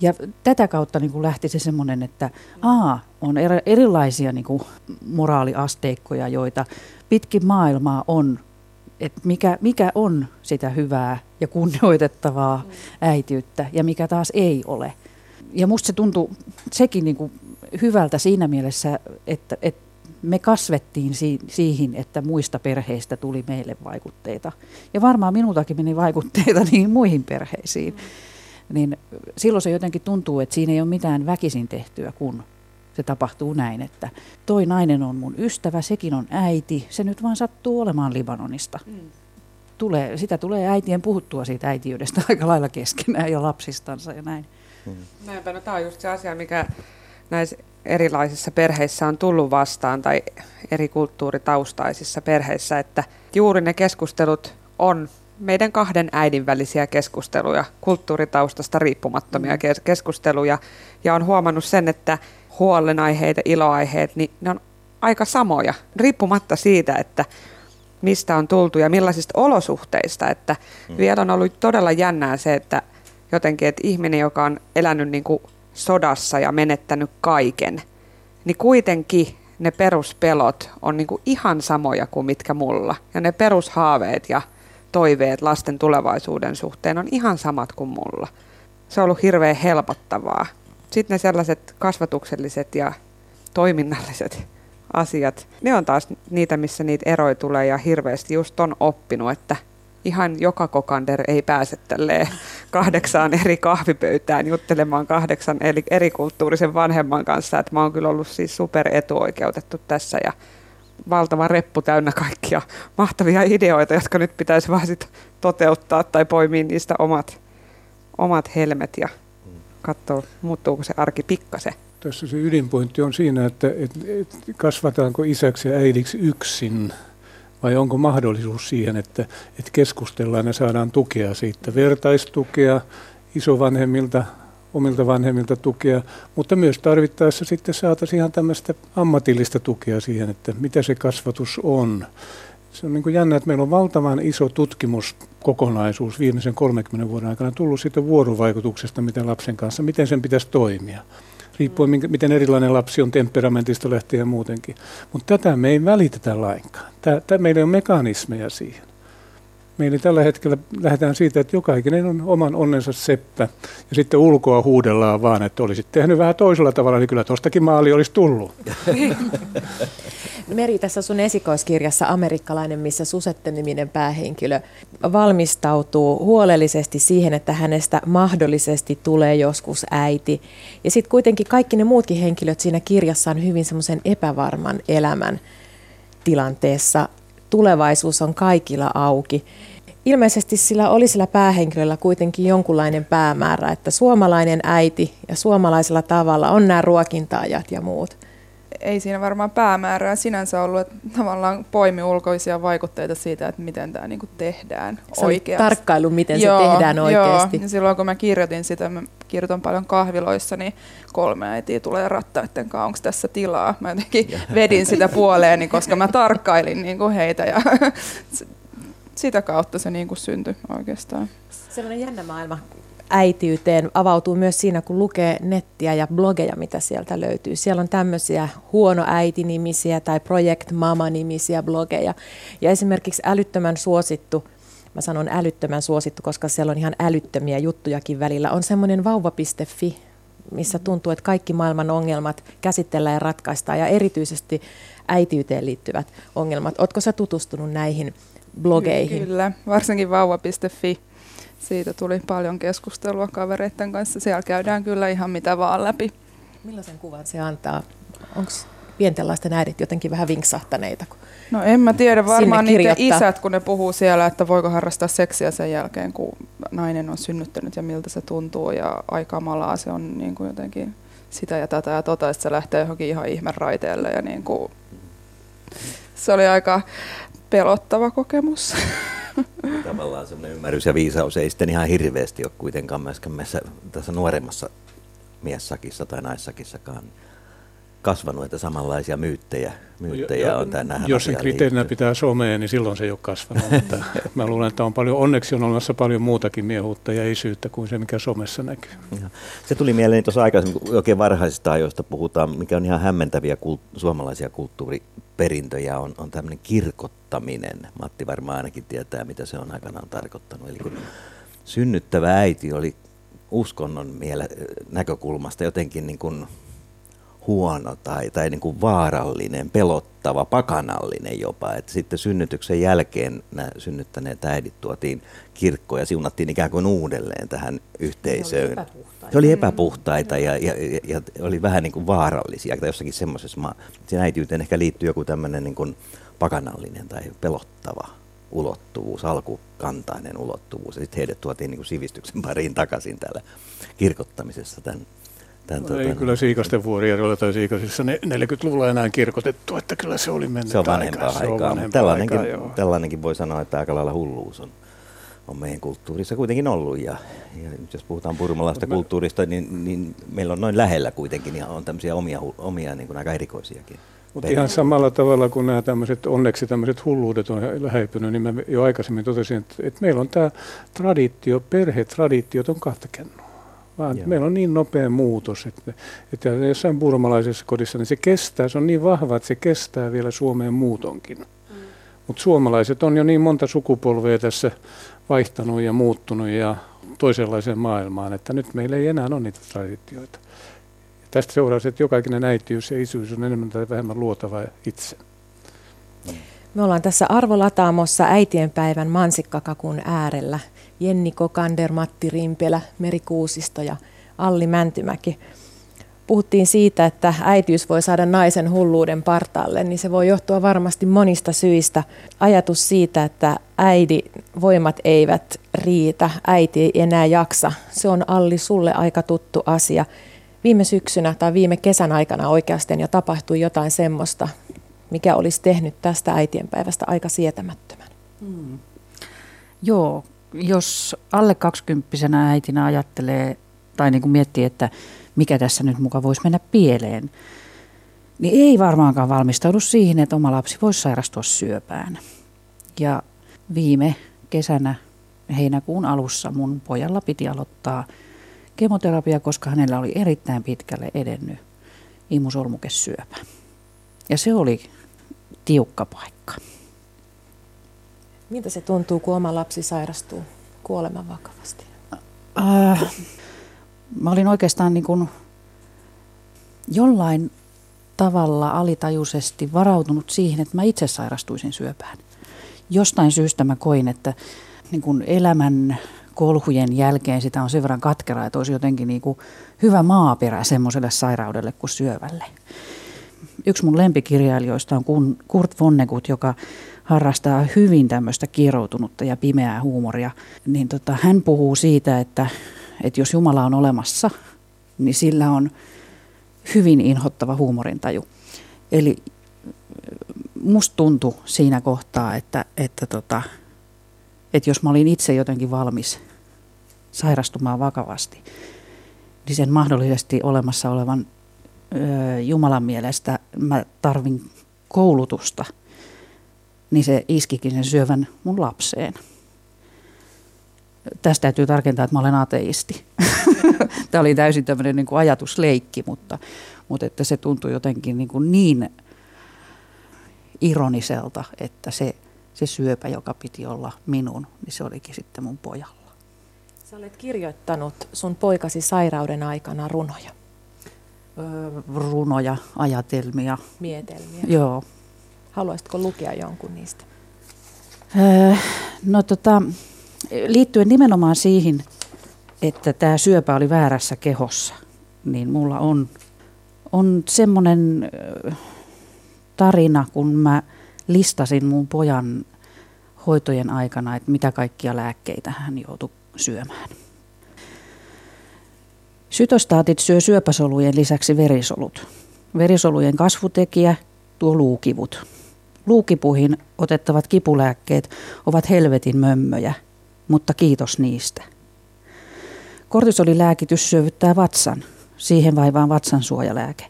Ja tätä kautta niin kuin lähti se semmoinen, että A, on erilaisia niin kuin moraaliasteikkoja, joita pitkin maailmaa on, että mikä, mikä on sitä hyvää ja kunnioitettavaa äitiyttä ja mikä taas ei ole. Ja musta se tuntui sekin niin kuin hyvältä siinä mielessä, että, että me kasvettiin si- siihen, että muista perheistä tuli meille vaikutteita. Ja varmaan minultakin meni vaikutteita niin muihin perheisiin. Mm. Niin silloin se jotenkin tuntuu, että siinä ei ole mitään väkisin tehtyä, kun se tapahtuu näin, että toi nainen on mun ystävä, sekin on äiti, se nyt vaan sattuu olemaan Libanonista. Mm. Tulee, sitä tulee äitien puhuttua siitä äitiydestä aika lailla keskenään ja lapsistansa ja näin. Mm. Näinpä, no tämä on just se asia, mikä näissä erilaisissa perheissä on tullut vastaan tai eri kulttuuritaustaisissa perheissä, että juuri ne keskustelut on meidän kahden äidin välisiä keskusteluja, kulttuuritaustasta riippumattomia mm. keskusteluja. Ja on huomannut sen, että huolenaiheet ja iloaiheet, niin ne on aika samoja, riippumatta siitä, että mistä on tultu ja millaisista olosuhteista. Että mm. vielä on ollut todella jännää se, että jotenkin, että ihminen, joka on elänyt niin kuin sodassa ja menettänyt kaiken, niin kuitenkin ne peruspelot on niin kuin ihan samoja kuin mitkä mulla. Ja ne perushaaveet ja toiveet lasten tulevaisuuden suhteen on ihan samat kuin mulla. Se on ollut hirveän helpottavaa. Sitten ne sellaiset kasvatukselliset ja toiminnalliset asiat, ne on taas niitä, missä niitä eroja tulee ja hirveästi just on oppinut, että ihan joka kokander ei pääse tälleen kahdeksaan eri kahvipöytään juttelemaan kahdeksan eri, kulttuurisen vanhemman kanssa. Että mä oon kyllä ollut siis super etuoikeutettu tässä ja valtava reppu täynnä kaikkia mahtavia ideoita, jotka nyt pitäisi vaan sit toteuttaa tai poimia niistä omat, omat helmet ja katsoa, muuttuuko se arki pikkasen. Tässä se ydinpointti on siinä, että et, et kasvataanko isäksi ja äidiksi yksin vai onko mahdollisuus siihen, että, että keskustellaan ja saadaan tukea siitä, vertaistukea isovanhemmilta, omilta vanhemmilta tukea, mutta myös tarvittaessa sitten saataisiin ihan tämmöistä ammatillista tukea siihen, että mitä se kasvatus on. Se on niin kuin jännä, että meillä on valtavan iso tutkimuskokonaisuus viimeisen 30 vuoden aikana tullut siitä vuorovaikutuksesta, miten lapsen kanssa, miten sen pitäisi toimia riippuen miten erilainen lapsi on temperamentista lähtien ja muutenkin. Mutta tätä me ei välitetä lainkaan. Tää, tää, meillä on mekanismeja siihen. Meillä tällä hetkellä lähdetään siitä, että jokainen on oman onnensa seppä ja sitten ulkoa huudellaan vaan, että olisit tehnyt vähän toisella tavalla, niin kyllä tuostakin maali olisi tullut. Meri, tässä sun esikoiskirjassa Amerikkalainen, missä Susette-niminen päähenkilö valmistautuu huolellisesti siihen, että hänestä mahdollisesti tulee joskus äiti. Ja sitten kuitenkin kaikki ne muutkin henkilöt siinä kirjassa on hyvin semmoisen epävarman elämän tilanteessa. Tulevaisuus on kaikilla auki. Ilmeisesti sillä oli sillä päähenkilöllä kuitenkin jonkunlainen päämäärä, että suomalainen äiti ja suomalaisella tavalla on nämä ruokintaajat ja muut ei siinä varmaan päämäärää sinänsä ollut, että tavallaan poimi ulkoisia vaikutteita siitä, että miten tämä niinku tehdään se oikeasti. tarkkailu, miten joo, se tehdään oikeasti. Joo, ja silloin kun mä kirjoitin sitä, mä kirjoitan paljon kahviloissa, niin kolme äitiä tulee rattaiden kanssa, onko tässä tilaa? Mä jotenkin vedin sitä puoleeni, koska mä tarkkailin niinku heitä ja sitä kautta se niinku syntyi oikeastaan. Sellainen jännä maailma äitiyteen avautuu myös siinä, kun lukee nettiä ja blogeja, mitä sieltä löytyy. Siellä on tämmöisiä huono äiti-nimisiä tai Project Mama-nimisiä blogeja. Ja esimerkiksi älyttömän suosittu, mä sanon älyttömän suosittu, koska siellä on ihan älyttömiä juttujakin välillä, on semmoinen vauva.fi, missä tuntuu, että kaikki maailman ongelmat käsitellään ja ratkaistaan, ja erityisesti äitiyteen liittyvät ongelmat. Oletko sä tutustunut näihin blogeihin? Kyllä, varsinkin vauva.fi siitä tuli paljon keskustelua kavereiden kanssa. Siellä käydään kyllä ihan mitä vaan läpi. Millaisen kuvan se antaa? Onko pienten lasten äidit jotenkin vähän vinksahtaneita? No en mä tiedä, varmaan niiden isät, kun ne puhuu siellä, että voiko harrastaa seksiä sen jälkeen, kun nainen on synnyttänyt ja miltä se tuntuu ja aika malaa se on niin kuin jotenkin sitä ja tätä ja tota, että se lähtee johonkin ihan ihmeraiteelle ja niin kuin, se oli aika pelottava kokemus. Tavallaan semmoinen ymmärrys ja viisaus ei sitten ihan hirveästi ole kuitenkaan myöskään meissä, tässä nuoremmassa miessakissa tai naissakissakaan kasvanut, että samanlaisia myyttejä, myyttejä ja, on tänään. Jos sen kriteerinä pitää somea, niin silloin se ei ole kasvanut. mutta mä luulen, että on paljon, onneksi on olemassa paljon muutakin miehuutta ja isyyttä kuin se, mikä somessa näkyy. Ja. Se tuli mieleen tuossa aikaisemmin, kun oikein varhaisista ajoista puhutaan, mikä on ihan hämmentäviä kult- suomalaisia kulttuuriperintöjä, on, on tämmöinen kirkottaminen. Matti varmaan ainakin tietää, mitä se on aikanaan tarkoittanut. Eli kun synnyttävä äiti oli uskonnon miele- näkökulmasta jotenkin niin kuin huono tai, tai niin kuin vaarallinen, pelottava, pakanallinen jopa. Että sitten synnytyksen jälkeen nämä synnyttäneet äidit tuotiin kirkkoon ja siunattiin ikään kuin uudelleen tähän yhteisöön. Se oli epäpuhtaita ja, ja, ja, ja oli vähän niin kuin vaarallisia tai jossakin semmoisessa. Ma- Siinä äitiyteen ehkä liittyy joku tämmöinen niin kuin pakanallinen tai pelottava ulottuvuus, alkukantainen ulottuvuus. Ja sitten heidät tuotiin niin kuin sivistyksen pariin takaisin täällä kirkottamisessa tämän Tämän, no, ei tuota, kyllä Siikasten vuorijoilla tai Siikasissa 40-luvulla enää kirkotettu, että kyllä se oli mennyt Se on vanhempaa aikaa. aikaa. vanhempaa tällainenkin, aikaa, tällainenkin voi sanoa, että aika lailla hulluus on, on meidän kulttuurissa kuitenkin ollut. Ja, ja jos puhutaan purmalaista kulttuurista, niin, niin meillä on noin lähellä kuitenkin ja on tämmöisiä omia, omia niin kuin aika erikoisiakin. Mutta ihan samalla tavalla kuin nämä tämmöiset, onneksi tämmöiset hulluudet on häipynyt, niin mä jo aikaisemmin totesin, että, että meillä on tämä traditio, perhetraditiot on katkennut vaan Joo. meillä on niin nopea muutos, että, että jossain burmalaisessa kodissa niin se kestää, se on niin vahva, että se kestää vielä Suomeen muutonkin. Mm. Mutta suomalaiset on jo niin monta sukupolvea tässä vaihtanut ja muuttunut ja toisenlaiseen maailmaan, että nyt meillä ei enää ole niitä traditioita. Ja tästä seuraa se, että jokainen äitiys ja isyys on enemmän tai vähemmän luotava itse. Me ollaan tässä Arvolataamossa äitienpäivän mansikkakakun äärellä. Jenni Kokander, Matti Rimpelä, Meri Kuusisto ja Alli Mäntymäki. puhuttiin siitä, että äitiys voi saada naisen hulluuden partaalle, niin se voi johtua varmasti monista syistä. Ajatus siitä, että äidin voimat eivät riitä, äiti ei enää jaksa, se on Alli sulle aika tuttu asia. Viime syksynä tai viime kesän aikana oikeastaan jo tapahtui jotain semmoista, mikä olisi tehnyt tästä äitienpäivästä aika sietämättömän. Hmm. Joo, jos alle kaksikymppisenä äitinä ajattelee tai niin kuin miettii, että mikä tässä nyt muka voisi mennä pieleen, niin ei varmaankaan valmistaudu siihen, että oma lapsi voisi sairastua syöpään. Ja viime kesänä heinäkuun alussa mun pojalla piti aloittaa kemoterapia, koska hänellä oli erittäin pitkälle edennyt imusolmukesyöpä. Ja se oli tiukka paikka. Miltä se tuntuu, kun oma lapsi sairastuu kuoleman vakavasti? Äh, mä olin oikeastaan niin kuin jollain tavalla alitajuisesti varautunut siihen, että mä itse sairastuisin syöpään. Jostain syystä mä koin, että niin kuin elämän kolhujen jälkeen sitä on sen verran katkeraa, että olisi jotenkin niin kuin hyvä maaperä semmoiselle sairaudelle kuin syövälle. Yksi mun lempikirjailijoista on Kurt Vonnegut, joka harrastaa hyvin tämmöistä kieroutunutta ja pimeää huumoria. Niin tota, hän puhuu siitä, että että jos Jumala on olemassa, niin sillä on hyvin inhottava huumorintaju. Eli musta tuntui siinä kohtaa, että, että, tota, että jos mä olin itse jotenkin valmis sairastumaan vakavasti, niin sen mahdollisesti olemassa olevan ö, Jumalan mielestä mä tarvin koulutusta, niin se iskikin sen syövän mun lapseen. Tästä täytyy tarkentaa, että mä olen ateisti. Tämä oli täysin tämmöinen niin kuin ajatusleikki, mutta, mutta että se tuntui jotenkin niin, kuin niin ironiselta, että se, se syöpä, joka piti olla minun, niin se olikin sitten mun pojalla. Sä olet kirjoittanut sun poikasi sairauden aikana runoja. Öö, runoja, ajatelmia. Mietelmiä. Joo. Haluaisitko lukea jonkun niistä? Öö, no tota, liittyen nimenomaan siihen, että tämä syöpä oli väärässä kehossa, niin mulla on, on semmoinen tarina, kun mä listasin mun pojan hoitojen aikana, että mitä kaikkia lääkkeitä hän joutui syömään. Sytostaatit syö syöpäsolujen lisäksi verisolut. Verisolujen kasvutekijä tuo luukivut. Luukipuihin otettavat kipulääkkeet ovat helvetin mömmöjä – mutta kiitos niistä. Kortisolilääkitys syövyttää vatsan, siihen vaivaan vatsan suojalääke.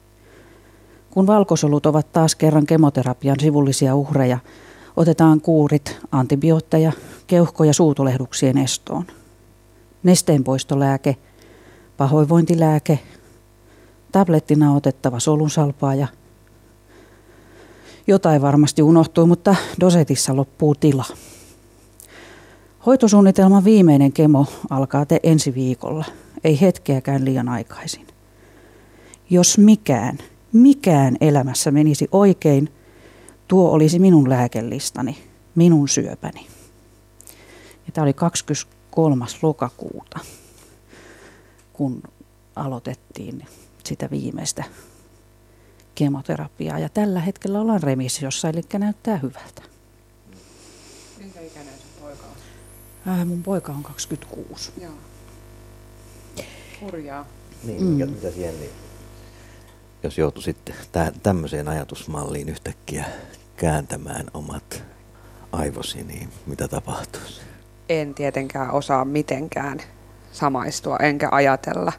Kun valkosolut ovat taas kerran kemoterapian sivullisia uhreja, otetaan kuurit, antibiootteja, keuhko- ja suutulehduksien estoon. Nesteenpoistolääke, pahoinvointilääke, tablettina otettava solunsalpaaja. Jotain varmasti unohtui, mutta dosetissa loppuu tila. Hoitosuunnitelman viimeinen kemo alkaa te ensi viikolla, ei hetkeäkään liian aikaisin. Jos mikään, mikään elämässä menisi oikein, tuo olisi minun lääkelistani, minun syöpäni. Ja tämä oli 23. lokakuuta, kun aloitettiin sitä viimeistä kemoterapiaa. Ja tällä hetkellä ollaan remissiossa, eli näyttää hyvältä. Äh, mun poika on 26. Joo. Hurjaa. Niin, mm. mitä Jenni, jos joutu sitten tämmöiseen ajatusmalliin yhtäkkiä kääntämään omat aivosi, niin mitä tapahtuisi? En tietenkään osaa mitenkään samaistua enkä ajatella.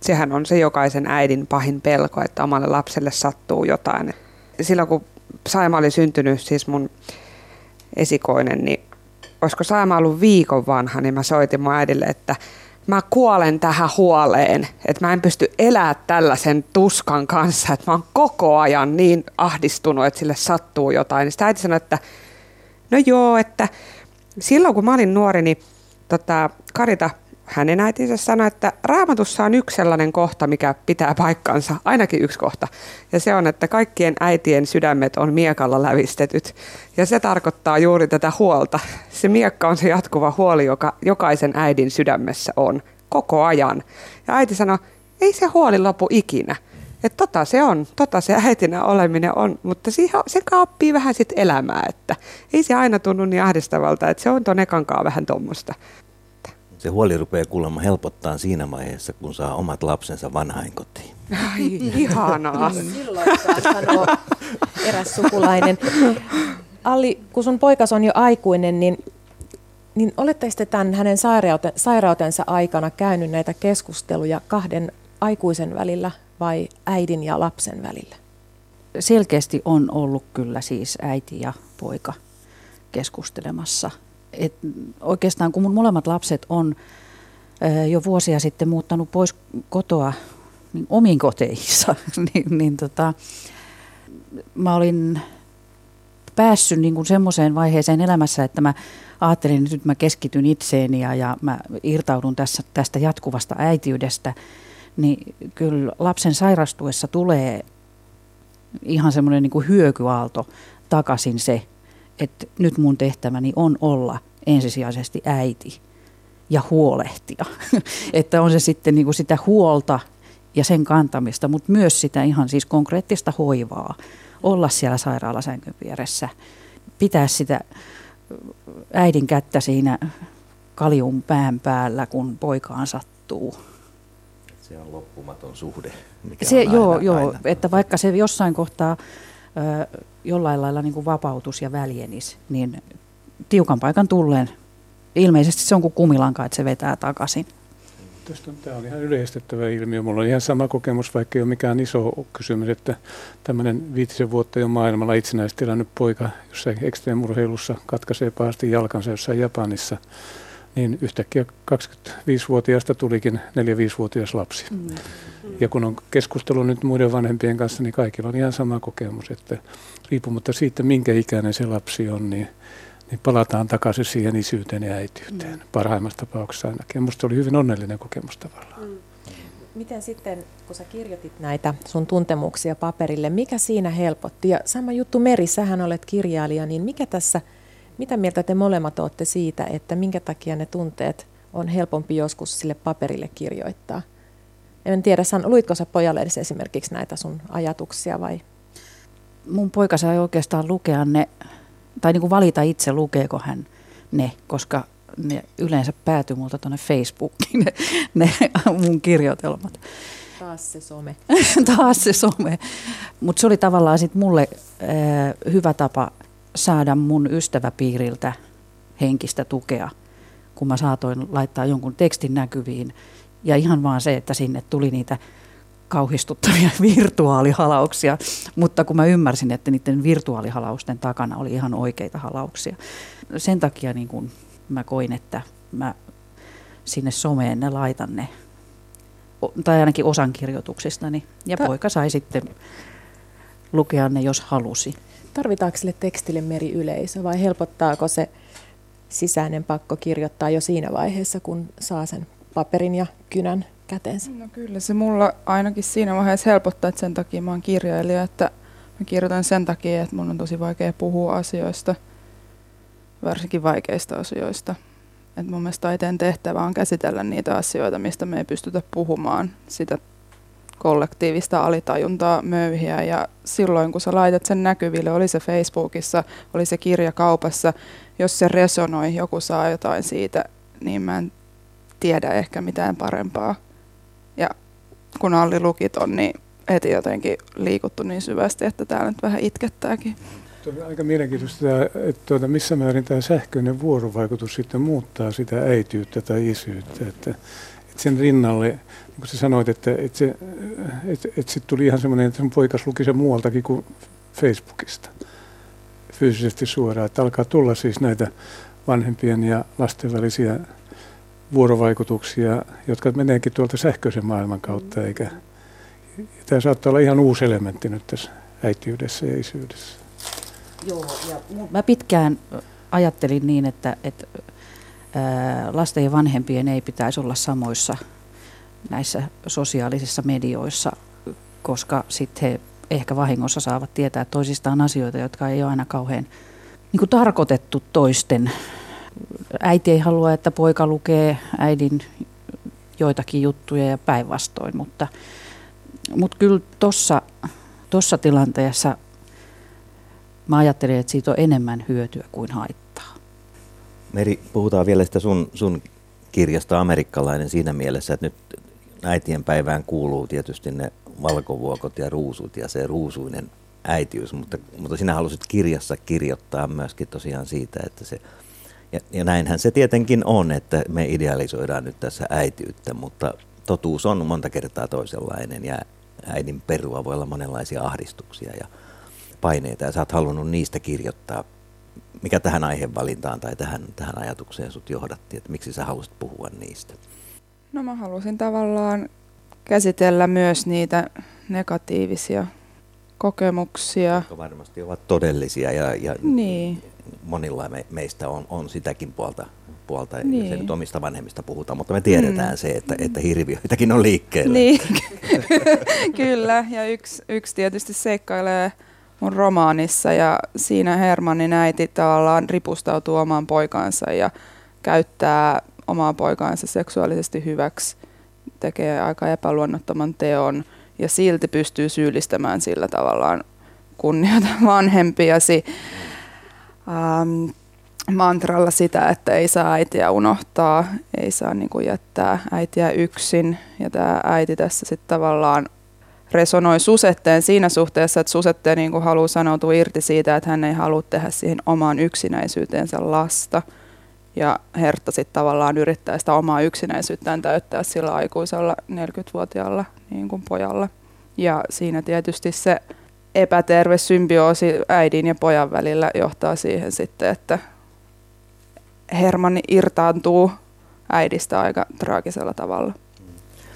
Sehän on se jokaisen äidin pahin pelko, että omalle lapselle sattuu jotain. Silloin kun Saima oli syntynyt, siis mun esikoinen, niin olisiko Saima ollut viikon vanha, niin mä soitin mun äidille, että mä kuolen tähän huoleen, että mä en pysty elämään tällaisen tuskan kanssa, että mä oon koko ajan niin ahdistunut, että sille sattuu jotain. Niin äiti sanoi, että no joo, että silloin kun mä olin nuori, niin tota, Karita hänen äitinsä sanoi, että raamatussa on yksi sellainen kohta, mikä pitää paikkansa, ainakin yksi kohta. Ja se on, että kaikkien äitien sydämet on miekalla lävistetyt. Ja se tarkoittaa juuri tätä huolta. Se miekka on se jatkuva huoli, joka jokaisen äidin sydämessä on koko ajan. Ja äiti sanoi, ei se huoli lopu ikinä. Että tota se on, tota se äitinä oleminen on, mutta siihen, se kaappii vähän sit elämää, että ei se aina tunnu niin ahdistavalta, että se on ton ekankaa vähän tuommoista. Se huoli rupeaa kuulemma helpottaa siinä vaiheessa, kun saa omat lapsensa vanhainkotiin. Ai, ihanaa. Silloin saa sanoa eräs sukulainen. Alli, kun sun poikas on jo aikuinen, niin, niin oletteko te tämän hänen sairaute, sairautensa aikana käynyt näitä keskusteluja kahden aikuisen välillä vai äidin ja lapsen välillä? Selkeästi on ollut kyllä siis äiti ja poika keskustelemassa. Et oikeastaan kun mun molemmat lapset on jo vuosia sitten muuttanut pois kotoa niin omiin koteissa, niin, niin tota, mä olin päässyt niin kuin semmoiseen vaiheeseen elämässä, että mä ajattelin, että nyt mä keskityn itseeni ja, ja mä irtaudun tässä, tästä jatkuvasta äitiydestä, niin kyllä lapsen sairastuessa tulee ihan semmoinen niin hyökyaalto takaisin se, että nyt mun tehtäväni on olla ensisijaisesti äiti ja huolehtia. että on se sitten niin kuin sitä huolta ja sen kantamista, mutta myös sitä ihan siis konkreettista hoivaa. Olla siellä sairaalasänkyn vieressä, pitää sitä äidin kättä siinä kaljun pään päällä, kun poikaan sattuu. Se on loppumaton suhde. Mikä se, on joo, aina, joo aina. että vaikka se jossain kohtaa ö, jollain lailla niin kuin vapautus ja väljenis, niin tiukan paikan tulleen ilmeisesti se on kuin kumilanka, että se vetää takaisin. Tästä on, tämä on ihan yleistettävä ilmiö. Mulla on ihan sama kokemus, vaikka ei ole mikään iso kysymys, että tämmöinen viitisen vuotta jo maailmalla itsenäisesti elänyt poika jossain ekstreemurheilussa katkaisee pahasti jalkansa jossain Japanissa, niin yhtäkkiä 25-vuotiaasta tulikin 4-5-vuotias lapsi. Mm. Ja kun on keskustelu nyt muiden vanhempien kanssa, niin kaikilla on ihan sama kokemus, että riippumatta siitä, minkä ikäinen se lapsi on, niin niin palataan takaisin siihen isyyteen ja äitiyteen, mm. parhaimmassa tapauksessa ainakin. Ja musta oli hyvin onnellinen kokemus tavallaan. Mm. Miten sitten, kun sä kirjoitit näitä sun tuntemuksia paperille, mikä siinä helpotti? Ja sama juttu Meri, sähän olet kirjailija, niin mikä tässä, mitä mieltä te molemmat olette siitä, että minkä takia ne tunteet on helpompi joskus sille paperille kirjoittaa? En tiedä, san, luitko sä pojalle edes esimerkiksi näitä sun ajatuksia vai? Mun poika sai oikeastaan lukea ne tai niin kuin valita itse, lukeeko hän ne, koska ne yleensä päätyy multa tuonne Facebookiin, ne, ne mun kirjoitelmat. Taas se some. Taas se some. Mutta se oli tavallaan sit mulle äh, hyvä tapa saada mun ystäväpiiriltä henkistä tukea, kun mä saatoin laittaa jonkun tekstin näkyviin. Ja ihan vaan se, että sinne tuli niitä kauhistuttavia virtuaalihalauksia, mutta kun mä ymmärsin, että niiden virtuaalihalausten takana oli ihan oikeita halauksia. Sen takia niin kun mä koin, että mä sinne someen ne laitan ne, tai ainakin osan kirjoituksistani, ja Ta- poika sai sitten lukea ne, jos halusi. Tarvitaanko sille tekstille meri yleisö vai helpottaako se sisäinen pakko kirjoittaa jo siinä vaiheessa, kun saa sen paperin ja kynän käteensä? No kyllä se mulla ainakin siinä vaiheessa helpottaa, että sen takia mä oon kirjailija, että mä kirjoitan sen takia, että mun on tosi vaikea puhua asioista, varsinkin vaikeista asioista. Et mun mielestä taiteen tehtävä on käsitellä niitä asioita, mistä me ei pystytä puhumaan, sitä kollektiivista alitajuntaa möyhiä ja silloin kun sä laitat sen näkyville, oli se Facebookissa, oli se kirja kaupassa, jos se resonoi, joku saa jotain siitä, niin mä en tiedä ehkä mitään parempaa ja kun Alli luki ton, niin heti jotenkin liikuttu niin syvästi, että täällä nyt vähän itkettääkin. Tuo on aika mielenkiintoista, että tuota, missä määrin tämä sähköinen vuorovaikutus sitten muuttaa sitä äityyttä tai isyyttä. Että, että sen rinnalle, niin kuin sä sanoit, että, että, se, että, että sitten tuli ihan semmoinen, että sun poikas luki sen muualtakin kuin Facebookista fyysisesti suoraan. Että alkaa tulla siis näitä vanhempien ja lasten välisiä vuorovaikutuksia, jotka meneekin tuolta sähköisen maailman kautta, eikä tämä saattaa olla ihan uusi elementti nyt tässä äitiydessä ja isyydessä. Joo, ja mä pitkään ajattelin niin, että, että lasten ja vanhempien ei pitäisi olla samoissa näissä sosiaalisissa medioissa, koska sitten he ehkä vahingossa saavat tietää toisistaan asioita, jotka ei ole aina kauhean niin kuin tarkoitettu toisten äiti ei halua, että poika lukee äidin joitakin juttuja ja päinvastoin, mutta, mutta kyllä tuossa tossa tilanteessa mä ajattelin, että siitä on enemmän hyötyä kuin haittaa. Meri, puhutaan vielä sitä sun, sun kirjasta amerikkalainen siinä mielessä, että nyt äitien päivään kuuluu tietysti ne valkovuokot ja ruusut ja se ruusuinen äitiys, mutta, mutta sinä halusit kirjassa kirjoittaa myöskin tosiaan siitä, että se, ja, ja näinhän se tietenkin on, että me idealisoidaan nyt tässä äitiyttä, mutta totuus on monta kertaa toisenlainen ja äidin perua voi olla monenlaisia ahdistuksia ja paineita ja sä oot halunnut niistä kirjoittaa. Mikä tähän aihevalintaan tai tähän, tähän ajatukseen sut johdatti, että miksi sä halusit puhua niistä? No mä halusin tavallaan käsitellä myös niitä negatiivisia kokemuksia. Jotka varmasti ovat todellisia ja, ja niin. Monilla me, meistä on, on sitäkin puolta, puolta niin. ei nyt omista vanhemmista puhuta, mutta me tiedetään mm. se, että, että hirviöitäkin on liikkeellä. Niin, kyllä. Ja yksi, yksi tietysti seikkailee mun romaanissa ja siinä Hermannin äiti tavallaan ripustautuu omaan poikaansa ja käyttää omaa poikaansa seksuaalisesti hyväksi, tekee aika epäluonnottoman teon ja silti pystyy syyllistämään sillä tavallaan kunnioita vanhempiasi ähm, mantralla sitä, että ei saa äitiä unohtaa, ei saa niin kuin jättää äitiä yksin. Ja tämä äiti tässä sitten tavallaan resonoi Susetteen siinä suhteessa, että Susette niin kuin haluaa sanoutua irti siitä, että hän ei halua tehdä siihen omaan yksinäisyyteensä lasta – ja Hertta sitten tavallaan yrittää sitä omaa yksinäisyyttään täyttää sillä aikuisella 40-vuotiaalla niin kuin pojalla. Ja siinä tietysti se epäterve symbioosi äidin ja pojan välillä johtaa siihen sitten, että Hermanni irtaantuu äidistä aika traagisella tavalla.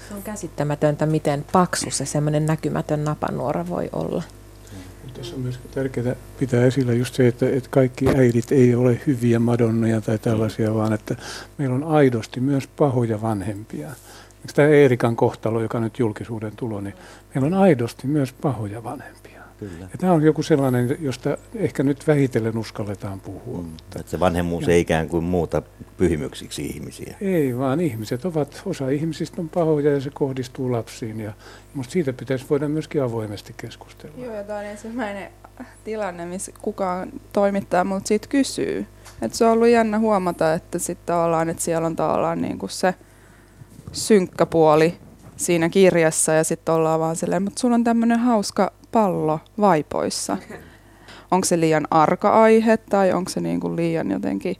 Se on käsittämätöntä, miten paksu se semmoinen näkymätön napanuora voi olla. Tässä on myös tärkeää pitää esillä just se, että, että kaikki äidit ei ole hyviä madonnoja tai tällaisia, vaan että meillä on aidosti myös pahoja vanhempia. Tämä Eerikan kohtalo, joka nyt julkisuuden tulo, niin meillä on aidosti myös pahoja vanhempia. Kyllä. Ja tämä on joku sellainen, josta ehkä nyt vähitellen uskalletaan puhua. Mm, että se vanhemmuus ja. ei ikään kuin muuta pyhimyksiksi ihmisiä. Ei, vaan ihmiset ovat, osa ihmisistä on pahoja ja se kohdistuu lapsiin. Ja mutta siitä pitäisi voida myöskin avoimesti keskustella. Joo, ja tämä on ensimmäinen tilanne, missä kukaan toimittaa mutta siitä kysyy. Et se on ollut jännä huomata, että sitten tavallaan, että siellä on tavallaan niin kuin se synkkä puoli siinä kirjassa ja sitten ollaan vaan silleen, mutta sulla on tämmöinen hauska pallo vaipoissa. Onko se liian arka aihe tai onko se niin kuin liian jotenkin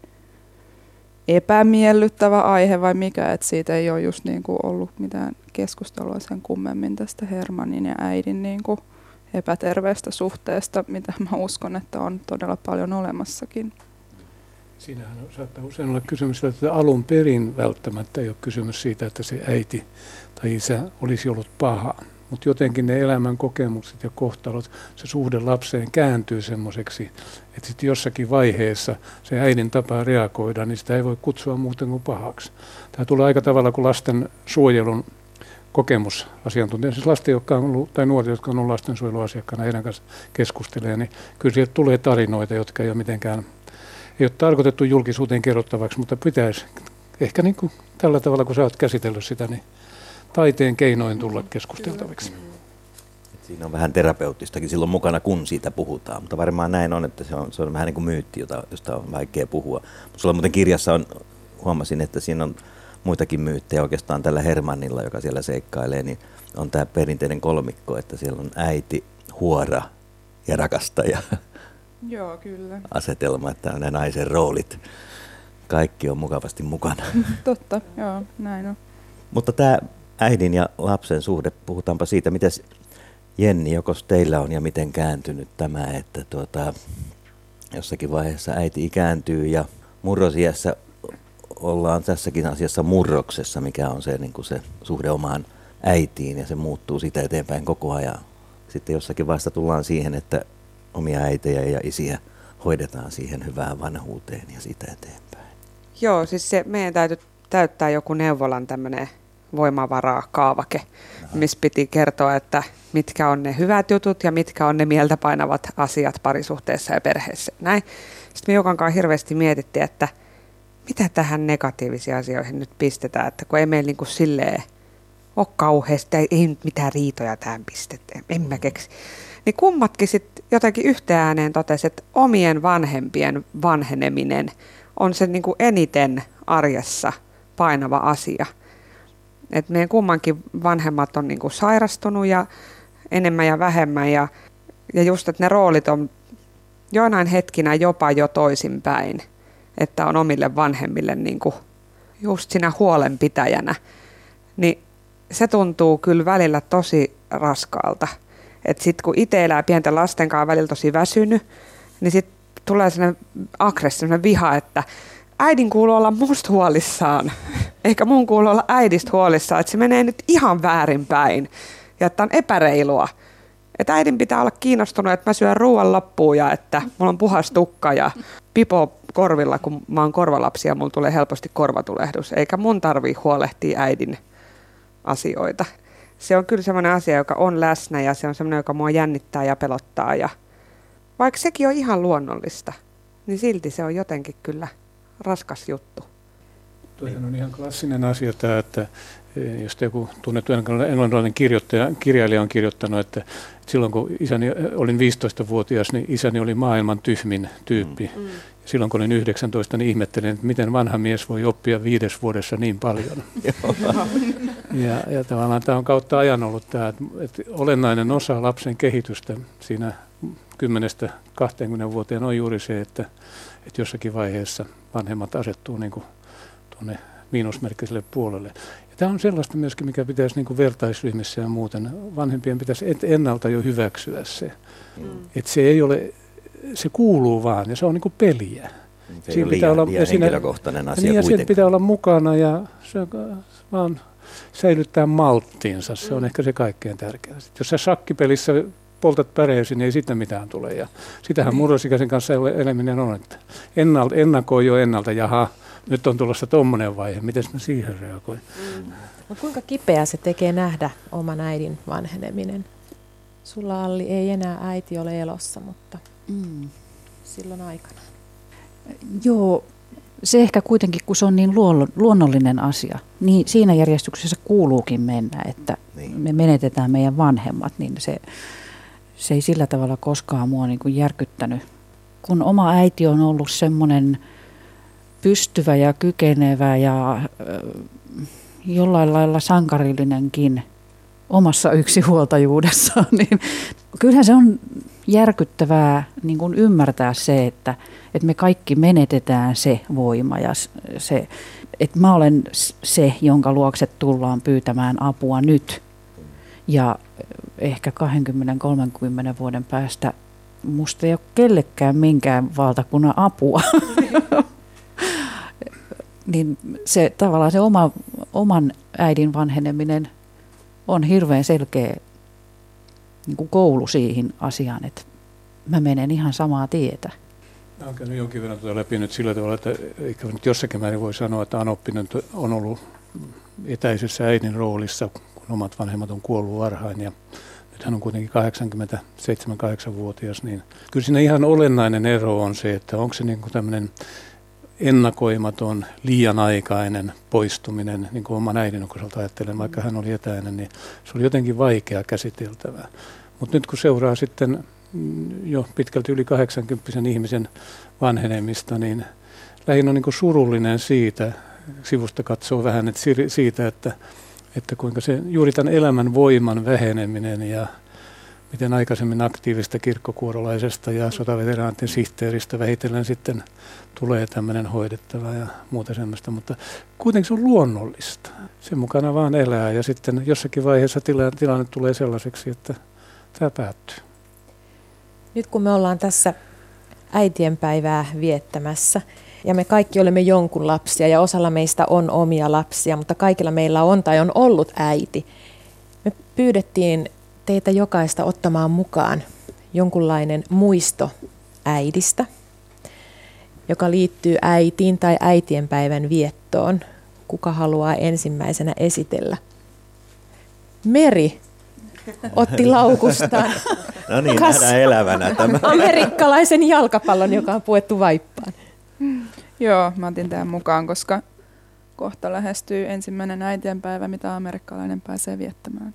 epämiellyttävä aihe vai mikä, että siitä ei ole just niin kuin ollut mitään keskustelua sen kummemmin tästä Hermanin ja äidin niin kuin epäterveestä suhteesta, mitä mä uskon, että on todella paljon olemassakin. Siinähän saattaa usein olla kysymys, että alun perin välttämättä ei ole kysymys siitä, että se äiti tai isä olisi ollut paha, mutta jotenkin ne elämän kokemukset ja kohtalot, se suhde lapseen kääntyy semmoiseksi, että sitten jossakin vaiheessa se äidin tapa reagoida, niin sitä ei voi kutsua muuten kuin pahaksi. Tämä tulee aika tavalla kuin lasten suojelun kokemus asiantuntija, siis lasten, jotka on ollut, tai nuoret, jotka on ollut lastensuojeluasiakkaana, heidän kanssa keskustelee, niin kyllä sieltä tulee tarinoita, jotka ei ole mitenkään, ei ole tarkoitettu julkisuuteen kerrottavaksi, mutta pitäisi ehkä niin kuin tällä tavalla, kun sä oot käsitellyt sitä, niin taiteen keinoin tulla keskusteltaviksi. Siinä on vähän terapeuttistakin silloin mukana, kun siitä puhutaan, mutta varmaan näin on, että se on, se on vähän niin kuin myytti, jota, josta on vaikea puhua. Mutta sulla muuten kirjassa on, huomasin, että siinä on muitakin myyttejä oikeastaan tällä Hermannilla, joka siellä seikkailee, niin on tämä perinteinen kolmikko, että siellä on äiti, huora ja rakastaja. Joo, kyllä. Asetelma, että on ne naisen roolit. Kaikki on mukavasti mukana. Totta, joo, näin on. Mutta tämä äidin ja lapsen suhde, puhutaanpa siitä, miten Jenni, joko teillä on ja miten kääntynyt tämä, että tuota, jossakin vaiheessa äiti ikääntyy ja murrosiässä ollaan tässäkin asiassa murroksessa, mikä on se, niin kuin se suhde omaan äitiin ja se muuttuu sitä eteenpäin koko ajan. Sitten jossakin vaiheessa tullaan siihen, että omia äitejä ja isiä hoidetaan siihen hyvään vanhuuteen ja sitä eteenpäin. Joo, siis se, meidän täytyy täyttää joku neuvolan tämmöinen voimavaraa kaavake, missä piti kertoa, että mitkä on ne hyvät jutut ja mitkä on ne mieltä painavat asiat parisuhteessa ja perheessä. Näin. Sitten me kanssa hirveästi mietittiin, että mitä tähän negatiivisiin asioihin nyt pistetään, että kun ei meillä niin kuin silleen ole kauheasti, ei nyt mitään riitoja tähän pistetään, en mä keksi. Niin kummatkin sitten jotenkin yhteen ääneen totesi, että omien vanhempien vanheneminen on se niin kuin eniten arjessa painava asia. Et meidän kummankin vanhemmat on niin kuin sairastunut ja enemmän ja vähemmän ja, ja just, että ne roolit on joinain hetkinä jopa jo toisinpäin, että on omille vanhemmille niin kuin just siinä huolenpitäjänä, niin se tuntuu kyllä välillä tosi raskaalta. Että sitten kun itse elää pienten lasten kanssa välillä tosi väsynyt, niin sitten tulee sellainen aggressio, sellainen viha, että äidin kuuluu olla musta huolissaan, eikä mun kuuluu olla äidistä huolissaan, että se menee nyt ihan väärinpäin ja että on epäreilua. Että äidin pitää olla kiinnostunut, että mä syön ruoan loppuun ja että mulla on puhas tukka ja pipo korvilla, kun mä oon korvalapsi ja mulla tulee helposti korvatulehdus. Eikä mun tarvii huolehtia äidin asioita. Se on kyllä semmoinen asia, joka on läsnä ja se on semmoinen, joka mua jännittää ja pelottaa. Ja vaikka sekin on ihan luonnollista, niin silti se on jotenkin kyllä raskas juttu. Tuohan on ihan klassinen asia tämä, että e, jos joku tunnettu englantilainen kirjoittaja, kirjailija on kirjoittanut, että silloin kun isäni, olin 15-vuotias, niin isäni oli maailman tyhmin tyyppi. Mm. Silloin kun olin 19, niin ihmettelin, että miten vanha mies voi oppia viides vuodessa niin paljon. ja, ja tavallaan tämä on kautta ajan ollut tämä, että, että olennainen osa lapsen kehitystä siinä 10-20 vuoteen on juuri se, että, että jossakin vaiheessa vanhemmat asettuu niin kuin tuonne miinusmerkkiselle puolelle. Ja tämä on sellaista myöskin, mikä pitäisi niin kuin vertaisryhmissä ja muuten, vanhempien pitäisi ennalta jo hyväksyä se. Mm. Että se ei ole, se kuuluu vaan ja se on niin kuin peliä. Se siinä pitää liian, olla, liian siinä, henkilökohtainen asia niin, ja pitää olla mukana ja se vaan säilyttää malttiinsa. Se on mm. ehkä se kaikkein tärkeää. Jos sä shakkipelissä poltat päreesi, niin ei siitä mitään tule. Ja sitähän niin. murrosikäisen kanssa eläminen on, että ennalta, ennakoi jo ennalta, jaha, nyt on tulossa tuommoinen vaihe, miten mä siihen reagoin? Mm. No, kuinka kipeä se tekee nähdä oman äidin vanheneminen? Sulla Alli ei enää äiti ole elossa, mutta mm. silloin aikana. Joo, se ehkä kuitenkin, kun se on niin luonnollinen asia, niin siinä järjestyksessä kuuluukin mennä, että niin. me menetetään meidän vanhemmat, niin se, se ei sillä tavalla koskaan mua niin kuin järkyttänyt. Kun oma äiti on ollut semmoinen pystyvä ja kykenevä ja jollain lailla sankarillinenkin omassa yksinhuoltajuudessaan, niin kyllähän se on järkyttävää niin kuin ymmärtää se, että, että me kaikki menetetään se voima ja se, että mä olen se, jonka luokse tullaan pyytämään apua nyt. Ja ehkä 20-30 vuoden päästä musta ei ole kellekään minkään valtakunnan apua. niin se tavallaan se oma, oman äidin vanheneminen on hirveän selkeä niin kuin koulu siihen asiaan, että mä menen ihan samaa tietä. Mä olen käynyt jonkin verran tuota läpi nyt sillä tavalla, että eikä nyt jossakin määrin voi sanoa, että Anoppinen on ollut etäisessä äidin roolissa, omat vanhemmat on kuollut varhain ja nyt hän on kuitenkin 87-8-vuotias, niin kyllä siinä ihan olennainen ero on se, että onko se niin kuin tämmöinen ennakoimaton, liian aikainen poistuminen, niin kuin oman äidin osalta ajattelen, vaikka hän oli etäinen, niin se oli jotenkin vaikea käsiteltävää. Mutta nyt kun seuraa sitten mm, jo pitkälti yli 80 ihmisen vanhenemista, niin lähinnä on niin surullinen siitä, sivusta katsoo vähän, että siitä, että, että kuinka se juuri tämän elämän voiman väheneminen ja miten aikaisemmin aktiivista kirkkokuorolaisesta ja sotaveteraantin sihteeristä vähitellen sitten tulee tämmöinen hoidettava ja muuta semmoista, mutta kuitenkin se on luonnollista. Sen mukana vaan elää ja sitten jossakin vaiheessa tilanne tulee sellaiseksi, että tämä päättyy. Nyt kun me ollaan tässä äitienpäivää viettämässä ja me kaikki olemme jonkun lapsia ja osalla meistä on omia lapsia, mutta kaikilla meillä on tai on ollut äiti. Me pyydettiin teitä jokaista ottamaan mukaan jonkunlainen muisto äidistä, joka liittyy äitiin tai äitienpäivän viettoon. Kuka haluaa ensimmäisenä esitellä? Meri otti laukustaan. no niin, nähdään elävänä tämä. Amerikkalaisen jalkapallon, joka on puettu vaippaan. Joo, mä otin tämän mukaan, koska kohta lähestyy ensimmäinen äitienpäivä, mitä amerikkalainen pääsee viettämään.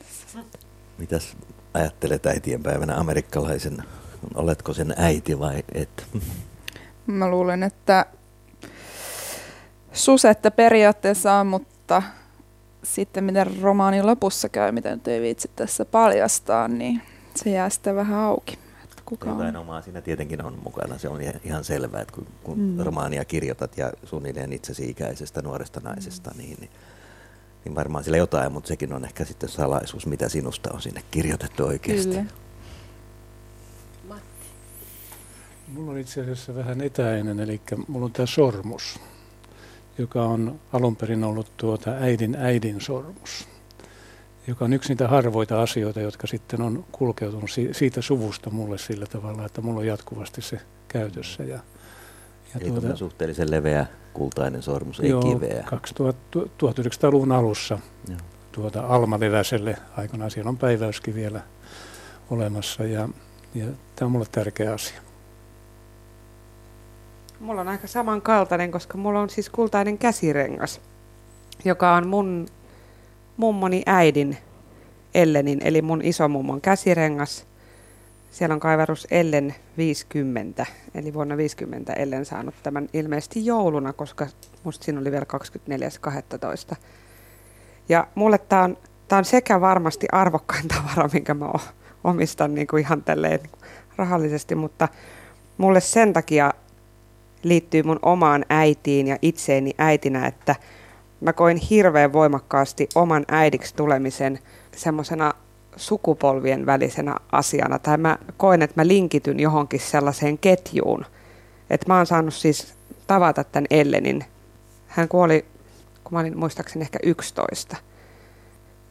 Mitäs ajattelet äitienpäivänä amerikkalaisen? Oletko sen äiti vai et? Mä luulen, että susetta periaatteessa on, mutta sitten miten romaanin lopussa käy, miten ei viitsi tässä paljastaa, niin se jää sitten vähän auki. Että kuka Jotain on. omaa siinä tietenkin on mukana. Se on ihan selvää, että kun, kun Mm. romaania kirjoitat ja suunnilleen itsesi ikäisestä nuoresta naisesta, niin, niin, niin varmaan sillä jotain, mutta sekin on ehkä sitten salaisuus, mitä sinusta on sinne kirjoitettu oikeasti. Kyllä. Mulla on itse asiassa vähän etäinen, eli mulla on tämä sormus, joka on alun perin ollut tuota äidin äidin sormus, joka on yksi niitä harvoita asioita, jotka sitten on kulkeutunut si- siitä suvusta mulle sillä tavalla, että mulla on jatkuvasti se käytössä. Ja, ja Eli tuota, suhteellisen leveä kultainen sormus, ei joo, kiveä. 2000, 1900-luvun alussa Joo. tuota Alma Leväselle aikanaan. Siellä on päiväyskin vielä olemassa ja, ja tämä on mulle tärkeä asia. Mulla on aika samankaltainen, koska mulla on siis kultainen käsirengas, joka on mun mummoni äidin Ellenin, eli mun isomummon käsirengas. Siellä on kaiverus Ellen 50, eli vuonna 50 Ellen saanut tämän ilmeisesti jouluna, koska musta siinä oli vielä 24.12. Ja mulle tämä on, tää on sekä varmasti arvokkain tavara, minkä mä omistan niin kuin ihan tälleen niin kuin rahallisesti, mutta mulle sen takia liittyy mun omaan äitiin ja itseeni äitinä, että mä koin hirveän voimakkaasti oman äidiksi tulemisen semmoisena sukupolvien välisenä asiana. Tai mä koen, että mä linkityn johonkin sellaiseen ketjuun. Että mä oon saanut siis tavata tämän Ellenin. Hän kuoli, kun mä olin muistaakseni ehkä 11.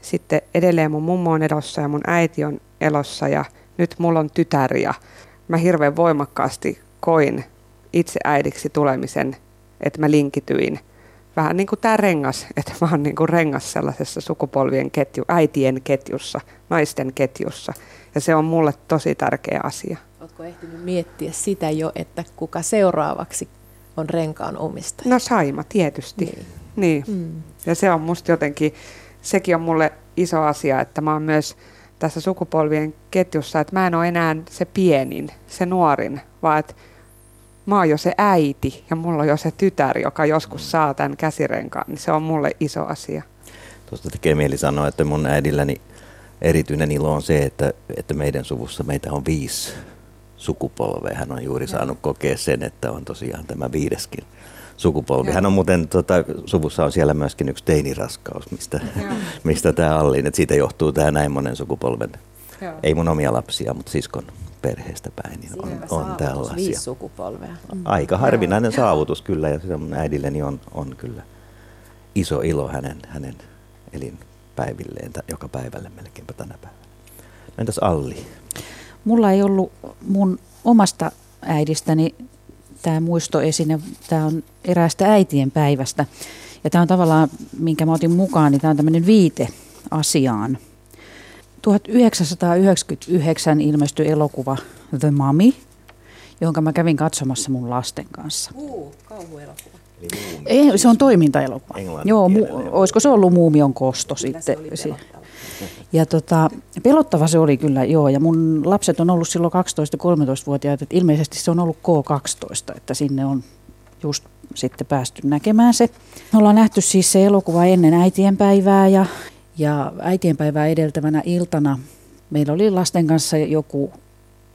Sitten edelleen mun mummo on elossa ja mun äiti on elossa ja nyt mulla on tytär ja mä hirveän voimakkaasti koin itse äidiksi tulemisen, että mä linkityin vähän niin kuin tämä rengas, että mä oon niin kuin rengas sellaisessa sukupolvien ketju, äitien ketjussa, naisten ketjussa. Ja se on mulle tosi tärkeä asia. Oletko ehtinyt miettiä sitä jo, että kuka seuraavaksi on renkaan omistaja? No Saima tietysti. Niin. Niin. Mm. Ja se on musta jotenkin, sekin on mulle iso asia, että mä oon myös tässä sukupolvien ketjussa, että mä en ole enää se pienin, se nuorin, vaan että mä oon jo se äiti ja mulla on jo se tytär, joka joskus saa tämän käsirenkaan, niin se on mulle iso asia. Tuosta tekee mieli sanoa, että mun äidilläni erityinen ilo on se, että, että meidän suvussa meitä on viisi sukupolvea. Hän on juuri saanut kokea sen, että on tosiaan tämä viideskin sukupolvi. Joo. Hän on muuten, tota, suvussa on siellä myöskin yksi teiniraskaus, mistä, Joo. mistä tämä Allin, että siitä johtuu tämä näin monen sukupolven, Joo. ei mun omia lapsia, mutta siskon perheestä päin, niin on, Siinä on saavutus, tällaisia. Viisi sukupolvea. Mm. Aika harvinainen saavutus kyllä, ja se mun äidilleni on, on kyllä iso ilo hänen, hänen elinpäivilleen, joka päivälle melkeinpä tänä päivänä. Entäs Alli? Mulla ei ollut mun omasta äidistäni tämä muistoesine, tämä on eräästä äitien päivästä. Ja tämä on tavallaan, minkä mä otin mukaan, niin tämä on tämmöinen viite asiaan. 1999 ilmestyi elokuva The Mummy, jonka mä kävin katsomassa mun lasten kanssa. Uu, kauhuelokuva. Ei, se on toimintaelokuva. Englannin Joo, mu, olisiko se ollut Muumion kosto Kyllä sitten? se ja tota, pelottava se oli kyllä, joo. Ja mun lapset on ollut silloin 12-13-vuotiaat, että ilmeisesti se on ollut K12, että sinne on just sitten päästy näkemään se. Me ollaan nähty siis se elokuva ennen äitienpäivää ja, ja äitienpäivää edeltävänä iltana meillä oli lasten kanssa joku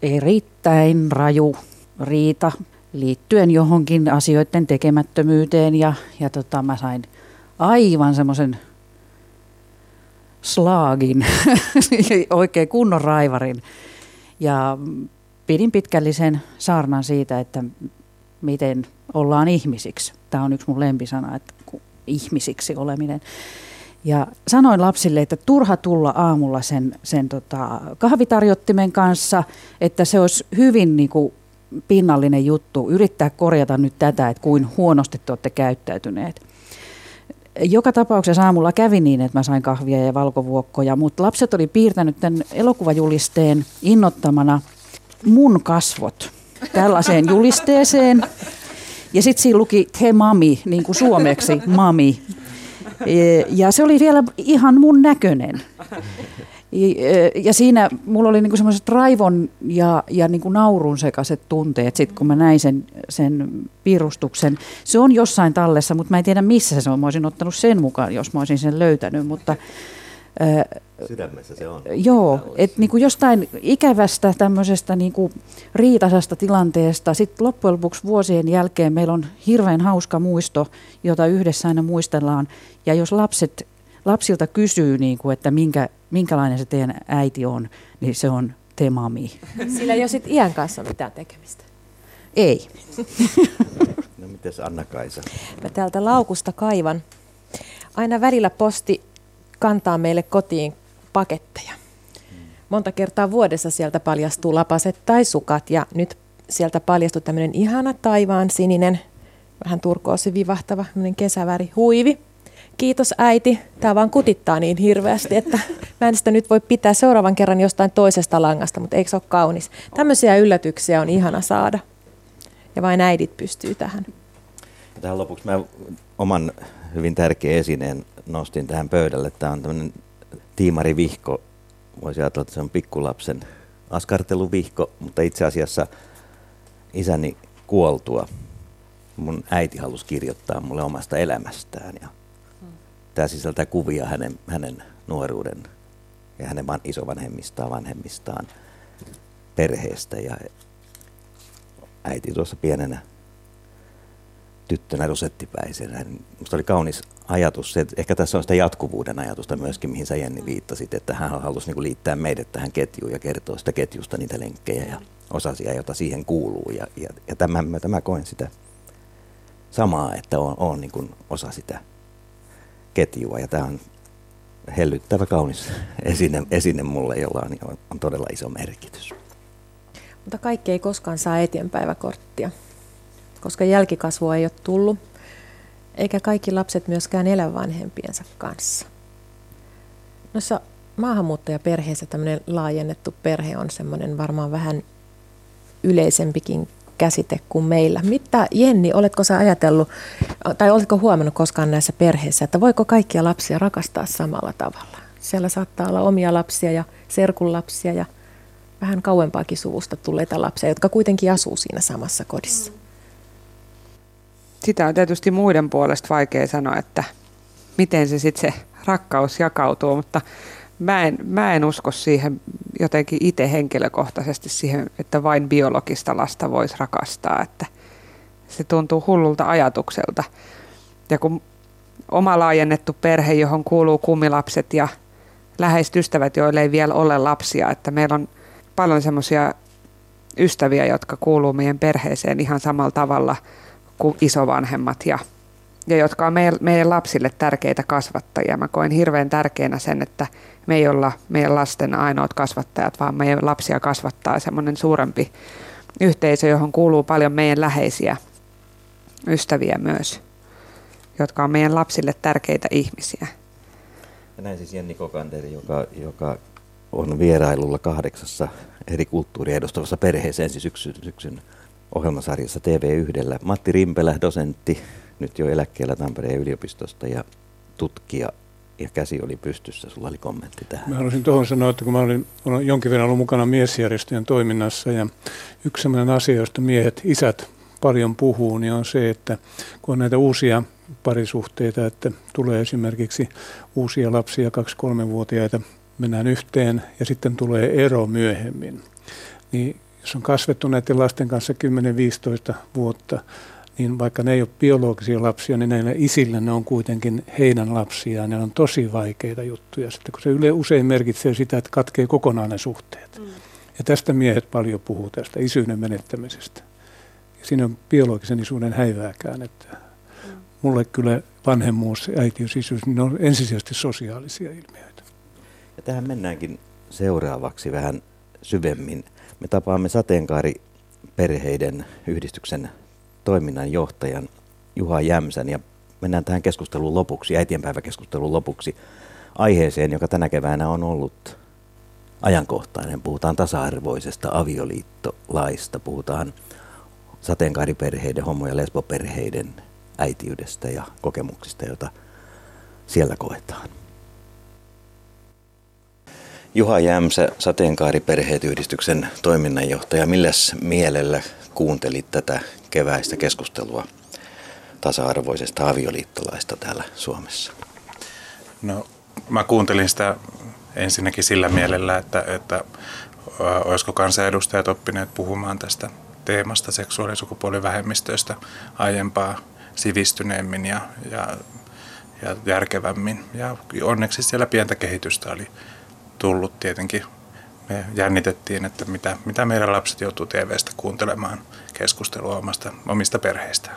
erittäin raju riita liittyen johonkin asioiden tekemättömyyteen ja, ja tota, mä sain aivan semmoisen slaagin, oikein kunnon raivarin. Ja pidin pitkällisen saarnan siitä, että miten ollaan ihmisiksi. Tämä on yksi mun lempisana, että ihmisiksi oleminen. Ja sanoin lapsille, että turha tulla aamulla sen, sen tota kahvitarjottimen kanssa, että se olisi hyvin niin kuin pinnallinen juttu yrittää korjata nyt tätä, että kuin huonosti te olette käyttäytyneet. Joka tapauksessa aamulla kävi niin, että mä sain kahvia ja valkovuokkoja, mutta lapset oli piirtänyt tämän elokuvajulisteen innottamana mun kasvot tällaiseen julisteeseen. Ja sitten siinä luki te mami, niin kuin suomeksi, mami. E, ja se oli vielä ihan mun näköinen. E, ja siinä mulla oli niinku semmoiset raivon ja, ja niinku naurun sekaiset tunteet, sit kun mä näin sen, sen piirustuksen. Se on jossain tallessa, mutta mä en tiedä missä se on. Mä olisin ottanut sen mukaan, jos mä olisin sen löytänyt, mutta Sydämessä se on. Joo, että niinku jostain ikävästä tämmöisestä niinku riitasasta tilanteesta, sitten loppujen lopuksi vuosien jälkeen meillä on hirveän hauska muisto, jota yhdessä aina muistellaan. Ja jos lapset, lapsilta kysyy, niinku, että minkä, minkälainen se teidän äiti on, niin se on te mami. Sillä ei ole sit iän kanssa mitään tekemistä. Ei. No mites Anna-Kaisa? Mä täältä laukusta kaivan. Aina välillä posti kantaa meille kotiin paketteja. Monta kertaa vuodessa sieltä paljastuu lapaset tai sukat ja nyt sieltä paljastui tämmöinen ihana taivaan sininen, vähän turkoosi vivahtava kesäväri huivi. Kiitos äiti. Tämä vaan kutittaa niin hirveästi, että mä en sitä nyt voi pitää seuraavan kerran jostain toisesta langasta, mutta eikö se ole kaunis? Tämmöisiä yllätyksiä on ihana saada. Ja vain äidit pystyy tähän. Ja tähän lopuksi mä oman hyvin tärkeän esineen nostin tähän pöydälle. Tämä on tämmöinen tiimarivihko. Voisi ajatella, että se on pikkulapsen askarteluvihko, mutta itse asiassa isäni kuoltua mun äiti halusi kirjoittaa mulle omasta elämästään. Ja tämä sisältää kuvia hänen, hänen nuoruuden ja hänen van, isovanhemmistaan, vanhemmistaan, perheestä. Ja äiti tuossa pienenä tyttönä rosettipäisenä. Niin musta oli kaunis ajatus, se, että ehkä tässä on sitä jatkuvuuden ajatusta myöskin, mihin sä Jenni viittasit, että hän halusi niin liittää meidät tähän ketjuun ja kertoa sitä ketjusta niitä lenkkejä ja osasia, joita siihen kuuluu. Ja, ja, ja tämä, tämä koen sitä samaa, että on, on niin kuin osa sitä ketjua ja tämä on hellyttävä kaunis esine, esine mulle, jolla on, on todella iso merkitys. Mutta kaikki ei koskaan saa eteenpäiväkorttia, koska jälkikasvua ei ole tullut, eikä kaikki lapset myöskään elä vanhempiensa kanssa. Noissa maahanmuuttajaperheissä tämmöinen laajennettu perhe on semmoinen varmaan vähän yleisempikin käsite kuin meillä. Mitä Jenni, oletko sä ajatellut, tai oletko huomannut koskaan näissä perheissä, että voiko kaikkia lapsia rakastaa samalla tavalla? Siellä saattaa olla omia lapsia ja serkun lapsia ja vähän kauempaakin suvusta tulleita lapsia, jotka kuitenkin asuu siinä samassa kodissa. Sitä on tietysti muiden puolesta vaikea sanoa, että miten se sitten se rakkaus jakautuu, mutta mä en, mä en usko siihen jotenkin itse henkilökohtaisesti siihen, että vain biologista lasta voisi rakastaa, että se tuntuu hullulta ajatukselta. Ja kun oma laajennettu perhe, johon kuuluu kumilapset ja läheiset ystävät, joille ei vielä ole lapsia, että meillä on paljon semmoisia ystäviä, jotka kuuluu meidän perheeseen ihan samalla tavalla isovanhemmat ja, ja jotka on meidän, meidän lapsille tärkeitä kasvattajia. Mä koen hirveän tärkeänä sen, että me ei olla meidän lasten ainoat kasvattajat, vaan meidän lapsia kasvattaa semmoinen suurempi yhteisö, johon kuuluu paljon meidän läheisiä ystäviä myös, jotka on meidän lapsille tärkeitä ihmisiä. Ja näin siis Jenni Kokanderi, joka, joka on vierailulla kahdeksassa eri kulttuuria edustavassa perheessä ensi syksyn, syksyn ohjelmasarjassa TV1. Matti Rimpelä, dosentti, nyt jo eläkkeellä Tampereen yliopistosta ja tutkija ja käsi oli pystyssä. Sulla oli kommentti tähän. Mä haluaisin tuohon sanoa, että kun mä olin, olen jonkin verran ollut mukana miesjärjestöjen toiminnassa ja yksi sellainen asia, josta miehet, isät paljon puhuu, niin on se, että kun on näitä uusia parisuhteita, että tulee esimerkiksi uusia lapsia, kaksi-kolmevuotiaita, mennään yhteen ja sitten tulee ero myöhemmin. Niin jos on kasvettu näiden lasten kanssa 10-15 vuotta, niin vaikka ne ei ole biologisia lapsia, niin näillä isillä ne on kuitenkin heidän lapsiaan. Ne on tosi vaikeita juttuja sitten, kun se yle usein merkitsee sitä, että katkee kokonaan ne suhteet. Mm. Ja tästä miehet paljon puhuu, tästä isyyden menettämisestä. Ja siinä on biologisen isuuden häivääkään, että mm. mulle kyllä vanhemmuus, äitiys, isyys, niin ne on ensisijaisesti sosiaalisia ilmiöitä. Ja tähän mennäänkin seuraavaksi vähän syvemmin. Me tapaamme sateenkaariperheiden yhdistyksen toiminnanjohtajan Juha Jämsän ja mennään tähän keskustelun lopuksi, äitienpäiväkeskustelun lopuksi aiheeseen, joka tänä keväänä on ollut ajankohtainen. Puhutaan tasa-arvoisesta avioliittolaista, puhutaan sateenkaariperheiden, homo- ja lesboperheiden äitiydestä ja kokemuksista, joita siellä koetaan. Juha Jämsä, Sateenkaariperheet yhdistyksen toiminnanjohtaja, milläs mielellä kuuntelit tätä keväistä keskustelua tasa-arvoisesta avioliittolaista täällä Suomessa? No, mä kuuntelin sitä ensinnäkin sillä mielellä, että, että olisiko kansanedustajat oppineet puhumaan tästä teemasta seksuaali- ja sukupuolivähemmistöistä aiempaa sivistyneemmin ja, ja, ja järkevämmin. Ja onneksi siellä pientä kehitystä oli tullut tietenkin. Me jännitettiin, että mitä, mitä meidän lapset joutuu TVstä kuuntelemaan keskustelua omasta, omista perheistään.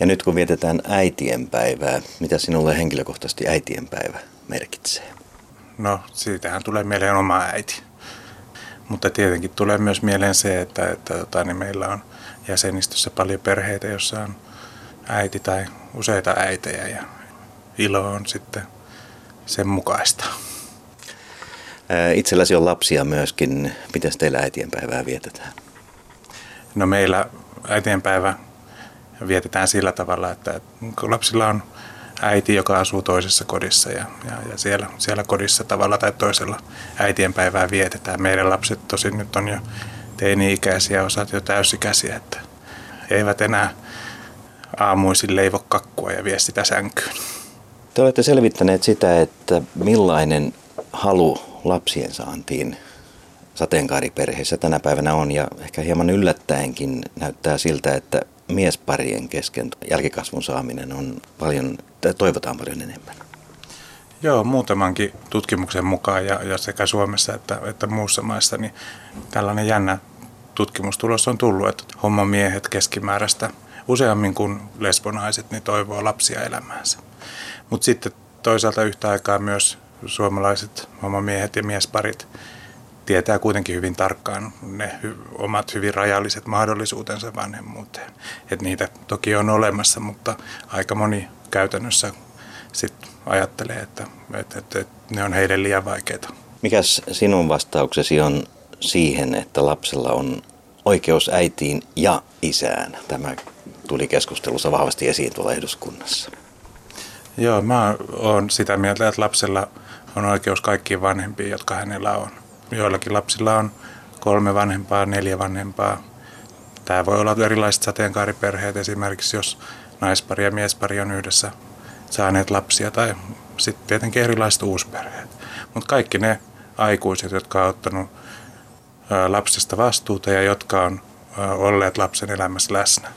Ja nyt kun vietetään äitienpäivää, mitä sinulle henkilökohtaisesti äitienpäivä merkitsee? No, siitähän tulee mieleen oma äiti. Mutta tietenkin tulee myös mieleen se, että, että tota, niin meillä on jäsenistössä paljon perheitä, joissa on äiti tai useita äitejä ja ilo on sitten sen mukaista. Itselläsi on lapsia myöskin. Miten teillä äitienpäivää vietetään? No meillä äitienpäivä vietetään sillä tavalla, että lapsilla on äiti, joka asuu toisessa kodissa ja, ja, ja siellä, siellä kodissa tavalla tai toisella äitienpäivää vietetään. Meidän lapset tosin nyt on jo teini-ikäisiä, osat jo täysikäisiä, että eivät enää aamuisin leivo kakkua ja vie sitä sänkyyn. Te olette selvittäneet sitä, että millainen halu lapsien saantiin sateenkaariperheissä tänä päivänä on ja ehkä hieman yllättäenkin näyttää siltä, että miesparien kesken jälkikasvun saaminen on paljon, toivotaan paljon enemmän. Joo, muutamankin tutkimuksen mukaan ja, ja sekä Suomessa että, että muussa maissa, niin tällainen jännä tutkimustulos on tullut, että hommamiehet keskimääräistä useammin kuin lesbonaiset niin toivoo lapsia elämäänsä. Mutta sitten toisaalta yhtä aikaa myös suomalaiset hommamiehet ja miesparit tietää kuitenkin hyvin tarkkaan ne hy- omat hyvin rajalliset mahdollisuutensa vanhemmuuteen. Et niitä toki on olemassa, mutta aika moni käytännössä sit ajattelee, että, että, että, että ne on heille liian vaikeita. Mikäs sinun vastauksesi on siihen, että lapsella on oikeus äitiin ja isään? Tämä tuli keskustelussa vahvasti esiin tuolla eduskunnassa. Joo, mä oon sitä mieltä, että lapsella on oikeus kaikkiin vanhempiin, jotka hänellä on. Joillakin lapsilla on kolme vanhempaa, neljä vanhempaa. Tämä voi olla erilaiset sateenkaariperheet, esimerkiksi jos naispari ja miespari on yhdessä saaneet lapsia, tai sitten tietenkin erilaiset uusperheet. Mutta kaikki ne aikuiset, jotka ovat ottanut lapsesta vastuuta ja jotka on olleet lapsen elämässä läsnä,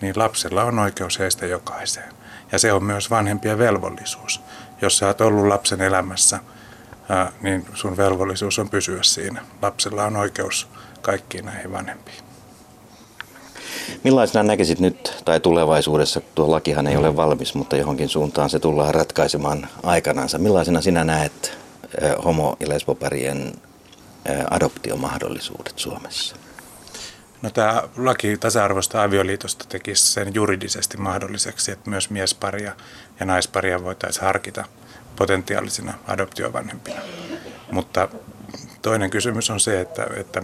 niin lapsella on oikeus heistä jokaiseen. Ja se on myös vanhempien velvollisuus. Jos sä oot ollut lapsen elämässä, niin sun velvollisuus on pysyä siinä. Lapsella on oikeus kaikkiin näihin vanhempiin. Millaisena näkisit nyt tai tulevaisuudessa, tuo lakihan ei ole valmis, mutta johonkin suuntaan se tullaan ratkaisemaan aikanansa. Millaisena sinä näet homo- ja lesboparien adoptiomahdollisuudet Suomessa? No tämä laki tasa-arvoista avioliitosta tekisi sen juridisesti mahdolliseksi, että myös miesparia ja naisparia voitaisiin harkita potentiaalisina adoptiovanhempina. Mutta toinen kysymys on se, että, että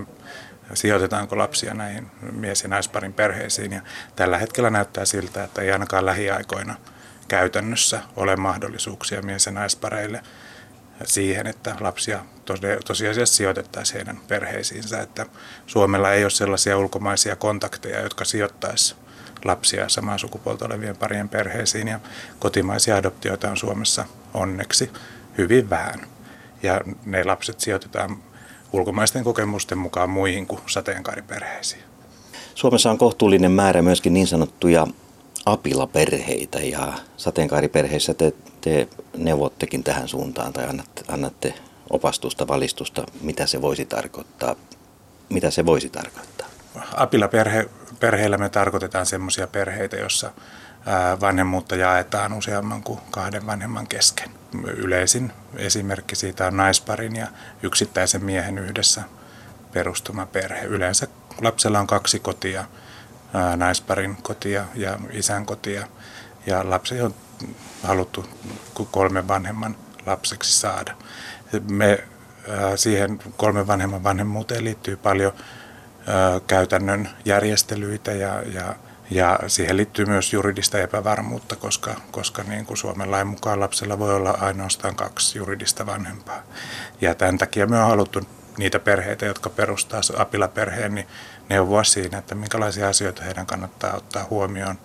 sijoitetaanko lapsia näihin mies- ja naisparin perheisiin. Ja tällä hetkellä näyttää siltä, että ei ainakaan lähiaikoina käytännössä ole mahdollisuuksia mies- ja naispareille – siihen, että lapsia tosiasiassa sijoitettaisiin heidän perheisiinsä. Että Suomella ei ole sellaisia ulkomaisia kontakteja, jotka sijoittaisi lapsia samaa sukupuolta olevien parien perheisiin. Ja kotimaisia adoptioita on Suomessa onneksi hyvin vähän. Ja ne lapset sijoitetaan ulkomaisten kokemusten mukaan muihin kuin sateenkaariperheisiin. Suomessa on kohtuullinen määrä myöskin niin sanottuja apilaperheitä ja sateenkaariperheissä te, te neuvottekin tähän suuntaan tai annatte, annatte opastusta, valistusta, mitä se voisi tarkoittaa. Mitä se voisi tarkoittaa? Apilaperheillä me tarkoitetaan sellaisia perheitä, joissa vanhemmuutta jaetaan useamman kuin kahden vanhemman kesken. Yleisin esimerkki siitä on naisparin ja yksittäisen miehen yhdessä perustuma perhe. Yleensä lapsella on kaksi kotia naisparin kotia ja isän kotia. Ja lapsi on haluttu kolmen vanhemman lapseksi saada. Me siihen kolmen vanhemman vanhemmuuteen liittyy paljon käytännön järjestelyitä ja, ja, ja siihen liittyy myös juridista epävarmuutta, koska, koska niin kuin Suomen lain mukaan lapsella voi olla ainoastaan kaksi juridista vanhempaa. Ja tämän takia me on haluttu niitä perheitä, jotka perustaa apilaperheen, niin neuvoa siinä, että minkälaisia asioita heidän kannattaa ottaa huomioon.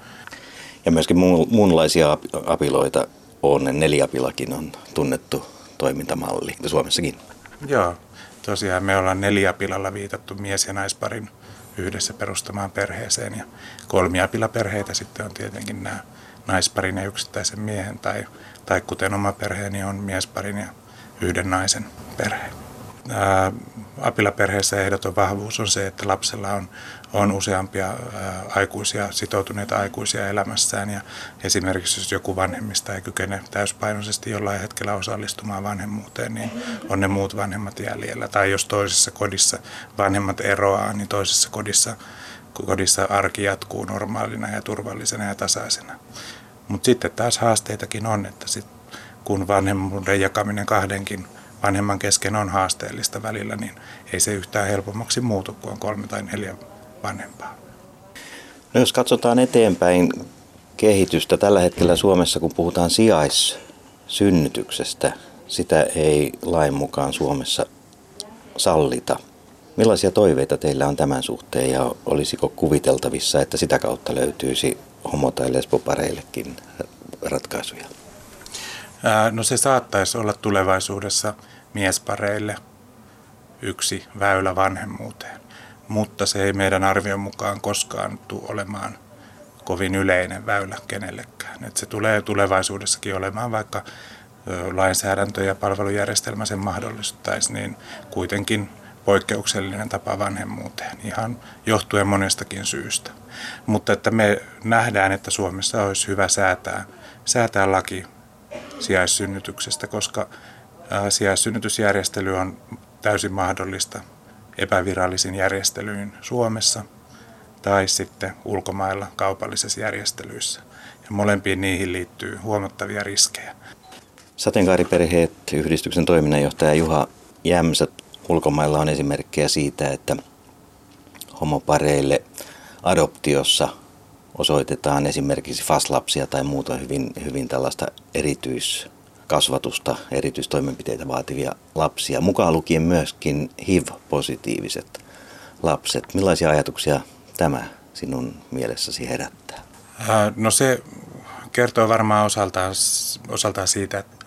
Ja myöskin muunlaisia apiloita on, neliapilakin on tunnettu toimintamalli Suomessakin. Joo, tosiaan me ollaan neliapilalla viitattu mies- ja naisparin yhdessä perustamaan perheeseen ja kolmiapilaperheitä sitten on tietenkin nämä naisparin ja yksittäisen miehen tai, tai kuten oma perheeni on miesparin ja yhden naisen perhe apilaperheessä ehdoton vahvuus on se, että lapsella on, on useampia aikuisia, sitoutuneita aikuisia elämässään ja esimerkiksi jos joku vanhemmista ei kykene täyspainoisesti jollain hetkellä osallistumaan vanhemmuuteen, niin on ne muut vanhemmat jäljellä. Tai jos toisessa kodissa vanhemmat eroaa, niin toisessa kodissa, kodissa arki jatkuu normaalina ja turvallisena ja tasaisena. Mutta sitten taas haasteitakin on, että sit, kun vanhemmuuden jakaminen kahdenkin vanhemman kesken on haasteellista välillä, niin ei se yhtään helpommaksi muutu, kun on kolme tai neljä vanhempaa. No jos katsotaan eteenpäin kehitystä tällä hetkellä Suomessa, kun puhutaan sijaissynnytyksestä, sitä ei lain mukaan Suomessa sallita. Millaisia toiveita teillä on tämän suhteen ja olisiko kuviteltavissa, että sitä kautta löytyisi homo- tai lesbopareillekin ratkaisuja? No se saattaisi olla tulevaisuudessa miespareille yksi väylä vanhemmuuteen, mutta se ei meidän arvion mukaan koskaan tule olemaan kovin yleinen väylä kenellekään. Et se tulee tulevaisuudessakin olemaan, vaikka lainsäädäntö ja palvelujärjestelmä sen mahdollistaisi, niin kuitenkin poikkeuksellinen tapa vanhemmuuteen, ihan johtuen monestakin syystä. Mutta että me nähdään, että Suomessa olisi hyvä säätää, säätää laki sijaissynnytyksestä, koska sijaissynnytysjärjestely on täysin mahdollista epävirallisin järjestelyin Suomessa tai sitten ulkomailla kaupallisissa järjestelyissä. Ja molempiin niihin liittyy huomattavia riskejä. Sateenkaariperheet yhdistyksen toiminnanjohtaja Juha Jämsä ulkomailla on esimerkkejä siitä, että homopareille adoptiossa osoitetaan esimerkiksi FAS-lapsia tai muuta hyvin, hyvin tällaista erityiskasvatusta, erityistoimenpiteitä vaativia lapsia, mukaan lukien myöskin HIV-positiiviset lapset. Millaisia ajatuksia tämä sinun mielessäsi herättää? No se kertoo varmaan osaltaan, osaltaan siitä, että,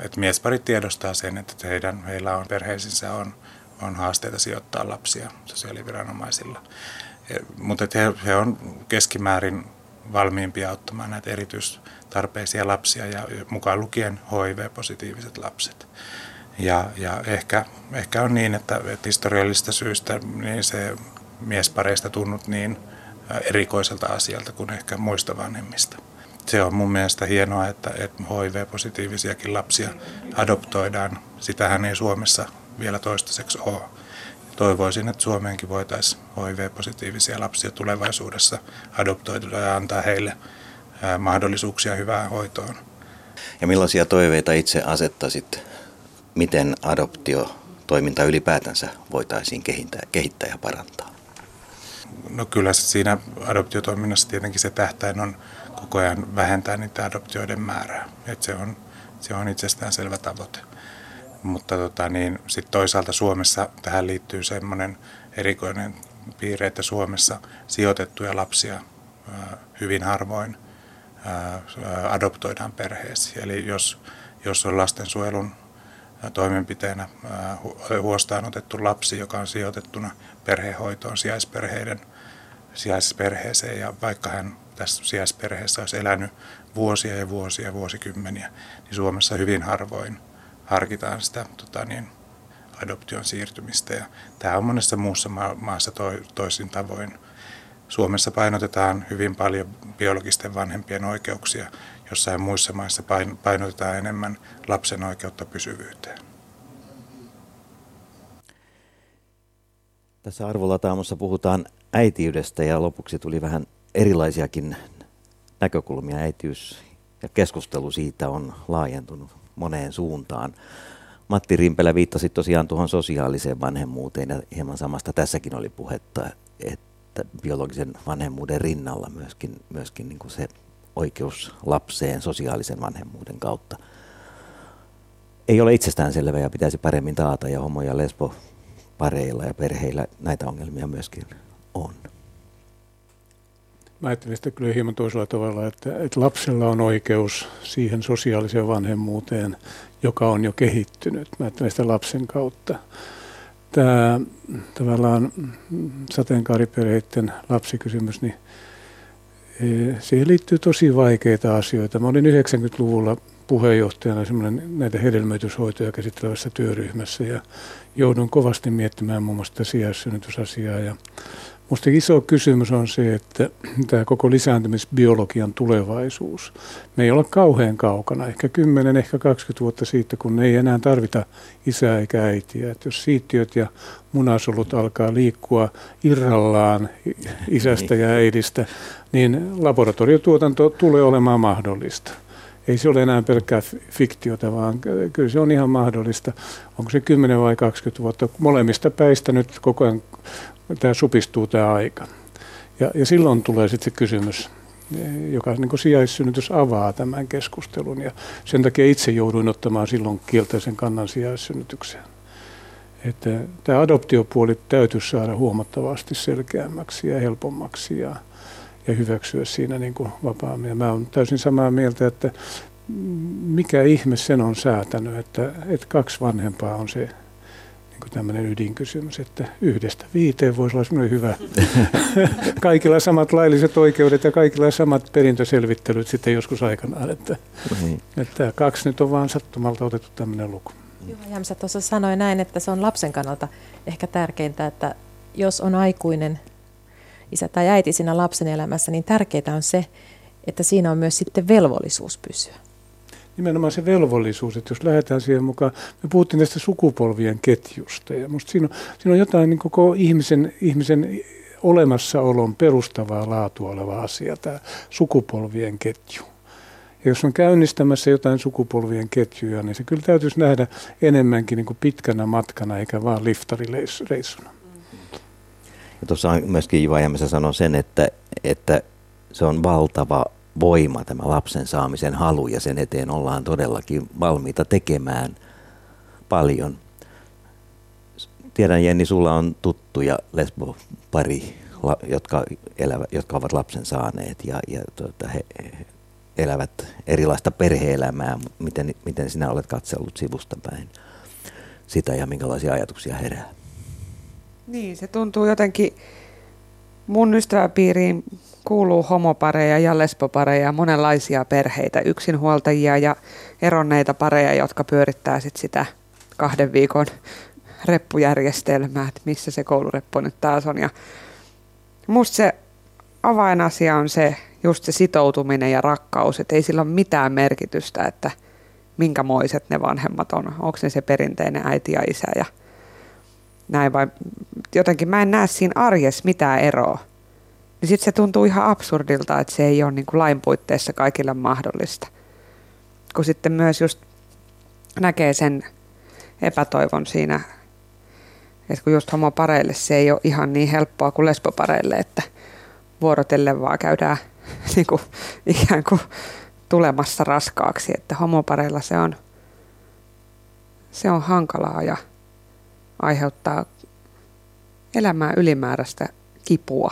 että miesparit tiedostaa sen, että heidän, heillä on perheisinsä on, on haasteita sijoittaa lapsia sosiaaliviranomaisilla. Mutta he, he on keskimäärin valmiimpia auttamaan näitä erityistarpeisia lapsia ja mukaan lukien HIV-positiiviset lapset. Ja, ja ehkä, ehkä on niin, että, että historiallisista syistä niin se miespareista tunnut niin erikoiselta asialta kuin ehkä muista vanhemmista. Se on mun mielestä hienoa, että, että HIV-positiivisiakin lapsia adoptoidaan. Sitähän ei Suomessa vielä toistaiseksi ole toivoisin, että Suomeenkin voitaisiin HIV-positiivisia lapsia tulevaisuudessa adoptoida ja antaa heille mahdollisuuksia hyvään hoitoon. Ja millaisia toiveita itse asettaisit, miten adoptiotoiminta ylipäätänsä voitaisiin kehittää, kehittää ja parantaa? No kyllä siinä adoptiotoiminnassa tietenkin se tähtäin on koko ajan vähentää niitä adoptioiden määrää. Et se on, se on itsestään selvä tavoite. Mutta tota, niin, sit toisaalta Suomessa tähän liittyy semmoinen erikoinen piirre, että Suomessa sijoitettuja lapsia hyvin harvoin adoptoidaan perheisiin. Eli jos, jos on lastensuojelun toimenpiteenä huostaan otettu lapsi, joka on sijoitettuna perhehoitoon sijaisperheiden sijaisperheeseen ja vaikka hän tässä sijaisperheessä olisi elänyt vuosia ja vuosia, vuosikymmeniä, niin Suomessa hyvin harvoin harkitaan sitä tota niin, adoption siirtymistä. Ja tämä on monessa muussa maassa to, toisin tavoin. Suomessa painotetaan hyvin paljon biologisten vanhempien oikeuksia, jossain muissa maissa painotetaan enemmän lapsen oikeutta pysyvyyteen. Tässä arvolataamossa puhutaan äitiydestä ja lopuksi tuli vähän erilaisiakin näkökulmia. Äitiys ja keskustelu siitä on laajentunut moneen suuntaan. Matti Rimpelä viittasi tosiaan tuohon sosiaaliseen vanhemmuuteen ja hieman samasta tässäkin oli puhetta, että biologisen vanhemmuuden rinnalla myöskin, myöskin niin kuin se oikeus lapseen sosiaalisen vanhemmuuden kautta ei ole itsestäänselvä ja pitäisi paremmin taata ja homo- ja lesbopareilla ja perheillä näitä ongelmia myöskin on. Mä ajattelin sitä kyllä hieman toisella tavalla, että, että lapsella on oikeus siihen sosiaaliseen vanhemmuuteen, joka on jo kehittynyt. Mä ajattelen sitä lapsen kautta. Tämä tavallaan sateenkaariperheiden lapsikysymys, niin e, siihen liittyy tosi vaikeita asioita. Mä olin 90-luvulla puheenjohtajana näitä hedelmöityshoitoja käsittelevässä työryhmässä ja joudun kovasti miettimään muun muassa tätä sijaissynnytysasiaa ja Minusta iso kysymys on se, että tämä koko lisääntymisbiologian tulevaisuus, me ei olla kauhean kaukana, ehkä 10, ehkä 20 vuotta siitä, kun ei enää tarvita isää eikä äitiä. Että jos siittiöt ja munasolut alkaa liikkua irrallaan isästä ja äidistä, niin laboratoriotuotanto tulee olemaan mahdollista. Ei se ole enää pelkkää fiktiota, vaan kyllä se on ihan mahdollista. Onko se 10 vai 20 vuotta? Molemmista päistä nyt koko ajan tämä supistuu tämä aika. Ja, ja silloin tulee sitten se kysymys, joka niin sijaissynnytys avaa tämän keskustelun. Ja sen takia itse jouduin ottamaan silloin kielteisen kannan sijaissynnytykseen. Että tämä adoptiopuoli täytyisi saada huomattavasti selkeämmäksi ja helpommaksi ja, ja hyväksyä siinä niin kuin vapaammin. Ja mä olen täysin samaa mieltä, että mikä ihme sen on säätänyt, että, että kaksi vanhempaa on se niin tämmöinen ydinkysymys, että yhdestä viiteen voisi olla semmoinen hyvä. kaikilla samat lailliset oikeudet ja kaikilla samat perintöselvittelyt sitten joskus aikanaan. Että, mm-hmm. että kaksi nyt on vaan sattumalta otettu tämmöinen luku. Juha Jämsä tuossa sanoi näin, että se on lapsen kannalta ehkä tärkeintä, että jos on aikuinen isä tai äiti siinä lapsen elämässä, niin tärkeää on se, että siinä on myös sitten velvollisuus pysyä nimenomaan se velvollisuus, että jos lähdetään siihen mukaan, me puhuttiin tästä sukupolvien ketjusta ja musta siinä on, siinä on jotain niin koko ihmisen, ihmisen olemassaolon perustavaa laatua oleva asia, tämä sukupolvien ketju. Ja jos on käynnistämässä jotain sukupolvien ketjuja, niin se kyllä täytyisi nähdä enemmänkin niin kuin pitkänä matkana eikä vaan liftarireissuna. Ja tuossa on myöskin Iva Jämesä sanoi sen, että, että se on valtava voima, tämä lapsen saamisen halu, ja sen eteen ollaan todellakin valmiita tekemään paljon. Tiedän Jenni, sulla on tuttuja lesbopari, jotka, elävät, jotka ovat lapsen saaneet ja, ja tuota, he, he elävät erilaista perheelämää. Miten, miten sinä olet katsellut sivusta päin sitä ja minkälaisia ajatuksia herää? Niin, se tuntuu jotenkin mun ystäväpiiriin kuuluu homopareja ja lesbopareja, monenlaisia perheitä, yksinhuoltajia ja eronneita pareja, jotka pyörittää sit sitä kahden viikon reppujärjestelmää, että missä se koulureppu nyt taas on. Ja musta se avainasia on se, just se sitoutuminen ja rakkaus, että ei sillä ole mitään merkitystä, että minkämoiset ne vanhemmat on. Onko ne se perinteinen äiti ja isä ja näin vai jotenkin mä en näe siinä arjessa mitään eroa niin sitten se tuntuu ihan absurdilta, että se ei ole niin kuin lain puitteissa kaikille mahdollista. Kun sitten myös just näkee sen epätoivon siinä, että kun just homopareille se ei ole ihan niin helppoa kuin lesbopareille, että vuorotellen vaan käydään niin kuin, ikään kuin tulemassa raskaaksi, että homopareilla se on, se on hankalaa ja aiheuttaa elämää ylimääräistä kipua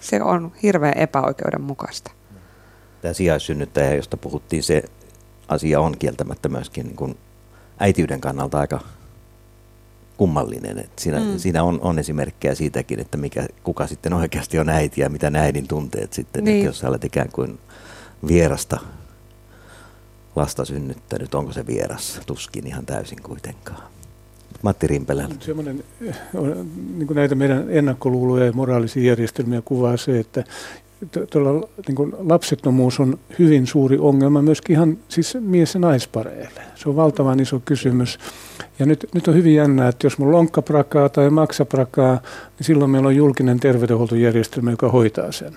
se on hirveän epäoikeudenmukaista. Tämä sijaissynnyttäjä, josta puhuttiin, se asia on kieltämättä myöskin niin kuin äitiyden kannalta aika kummallinen. Että siinä, mm. siinä on, on esimerkkejä siitäkin, että mikä, kuka sitten oikeasti on äiti ja mitä ne äidin tunteet sitten, niin. että jos sä olet ikään kuin vierasta lasta synnyttänyt, onko se vieras? Tuskin ihan täysin kuitenkaan. Matti Rimpelä. Semmoinen, niin kuin näitä meidän ennakkoluuloja ja moraalisia järjestelmiä kuvaa se, että tuolla, niin kuin lapsettomuus on hyvin suuri ongelma myöskin ihan siis mies- ja naispareille. Se on valtavan iso kysymys. Ja nyt, nyt on hyvin jännää, että jos mun lonkka prakaa tai maksa prakaa, niin silloin meillä on julkinen terveydenhuoltojärjestelmä, joka hoitaa sen.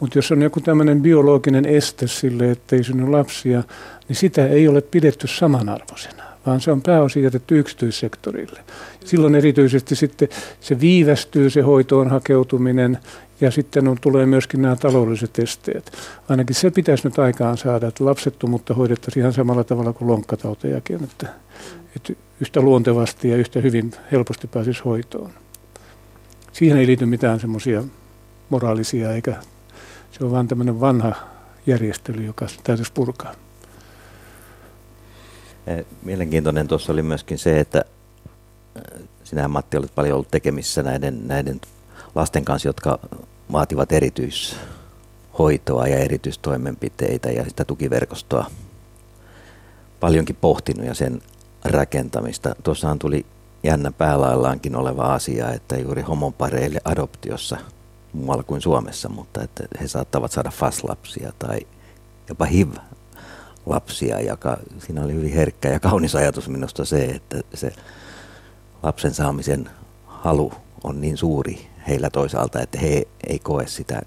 Mutta jos on joku tämmöinen biologinen este sille, ettei synny lapsia, niin sitä ei ole pidetty samanarvoisena vaan se on pääosin jätetty yksityissektorille. Silloin erityisesti sitten se viivästyy se hoitoon hakeutuminen ja sitten on, tulee myöskin nämä taloudelliset esteet. Ainakin se pitäisi nyt aikaan saada, että lapsettomuutta hoidettaisiin ihan samalla tavalla kuin lonkkatautejakin, että, että yhtä luontevasti ja yhtä hyvin helposti pääsisi hoitoon. Siihen ei liity mitään semmoisia moraalisia, eikä se on vain tämmöinen vanha järjestely, joka täytyisi purkaa. Eh, mielenkiintoinen tuossa oli myöskin se, että eh, sinähän Matti olet paljon ollut tekemissä näiden, näiden lasten kanssa, jotka vaativat erityishoitoa ja erityistoimenpiteitä ja sitä tukiverkostoa paljonkin pohtinut ja sen rakentamista. Tuossahan tuli jännä päälaillaankin oleva asia, että juuri homopareille adoptiossa muualla kuin Suomessa, mutta että he saattavat saada FAS-lapsia tai jopa HIV-lapsia, joka siinä oli hyvin herkkä ja kaunis ajatus minusta se, että se lapsen saamisen halu on niin suuri heillä toisaalta, että he ei koe sitä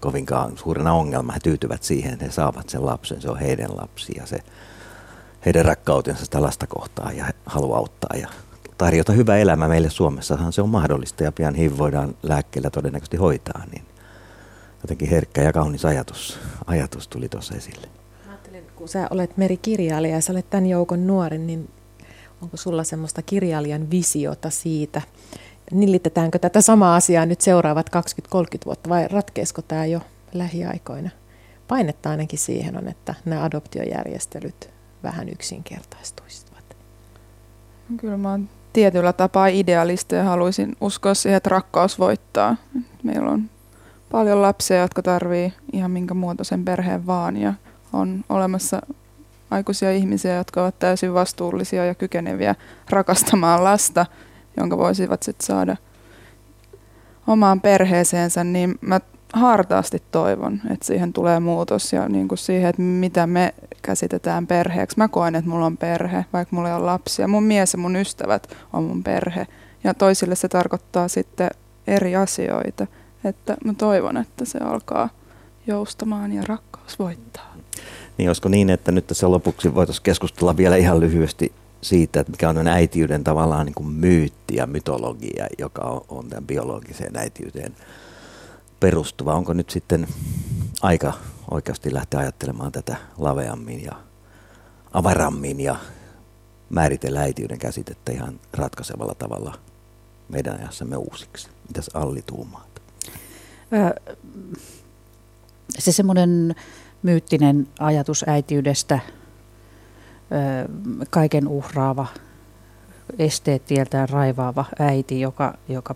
kovinkaan suurena ongelma. He tyytyvät siihen, että he saavat sen lapsen, se on heidän lapsi ja se heidän rakkautensa sitä lasta kohtaan ja haluaa auttaa ja tarjota hyvä elämä meille Suomessahan se on mahdollista ja pian HIV voidaan lääkkeellä todennäköisesti hoitaa, niin jotenkin herkkä ja kaunis ajatus, ajatus tuli tuossa esille. Kun sä olet merikirjailija ja sä olet tämän joukon nuori, niin onko sulla semmoista kirjailijan visiota siitä, nillitetäänkö tätä samaa asiaa nyt seuraavat 20-30 vuotta vai ratkeesko tämä jo lähiaikoina? Painetta ainakin siihen on, että nämä adoptiojärjestelyt vähän yksinkertaistuisivat. Kyllä mä oon tietyllä tapaa idealisti ja haluaisin uskoa siihen, että rakkaus voittaa. Meillä on paljon lapsia, jotka tarvii ihan minkä muotoisen perheen vaan ja on olemassa aikuisia ihmisiä, jotka ovat täysin vastuullisia ja kykeneviä rakastamaan lasta – jonka voisivat sitten saada omaan perheeseensä, niin mä hartaasti toivon, että siihen tulee muutos ja niin kuin siihen, että mitä me käsitetään perheeksi. Mä koen, että mulla on perhe, vaikka mulla ei ole lapsia. Mun mies ja mun ystävät on mun perhe ja toisille se tarkoittaa sitten eri asioita. Että mä toivon, että se alkaa joustamaan ja rakkaus voittaa. Niin olisiko niin, että nyt tässä lopuksi voitaisiin keskustella vielä ihan lyhyesti siitä, että mikä on äitiyden tavallaan niin kuin myytti ja mytologia, joka on, on tämän biologiseen äitiyteen perustuva. Onko nyt sitten aika oikeasti lähteä ajattelemaan tätä laveammin ja avarammin ja määritellä äitiyden käsitettä ihan ratkaisevalla tavalla meidän ajassamme uusiksi? Mitäs Alli tuumaat? Se semmoinen myyttinen ajatus äitiydestä – kaiken uhraava, esteettieltään raivaava äiti, joka, joka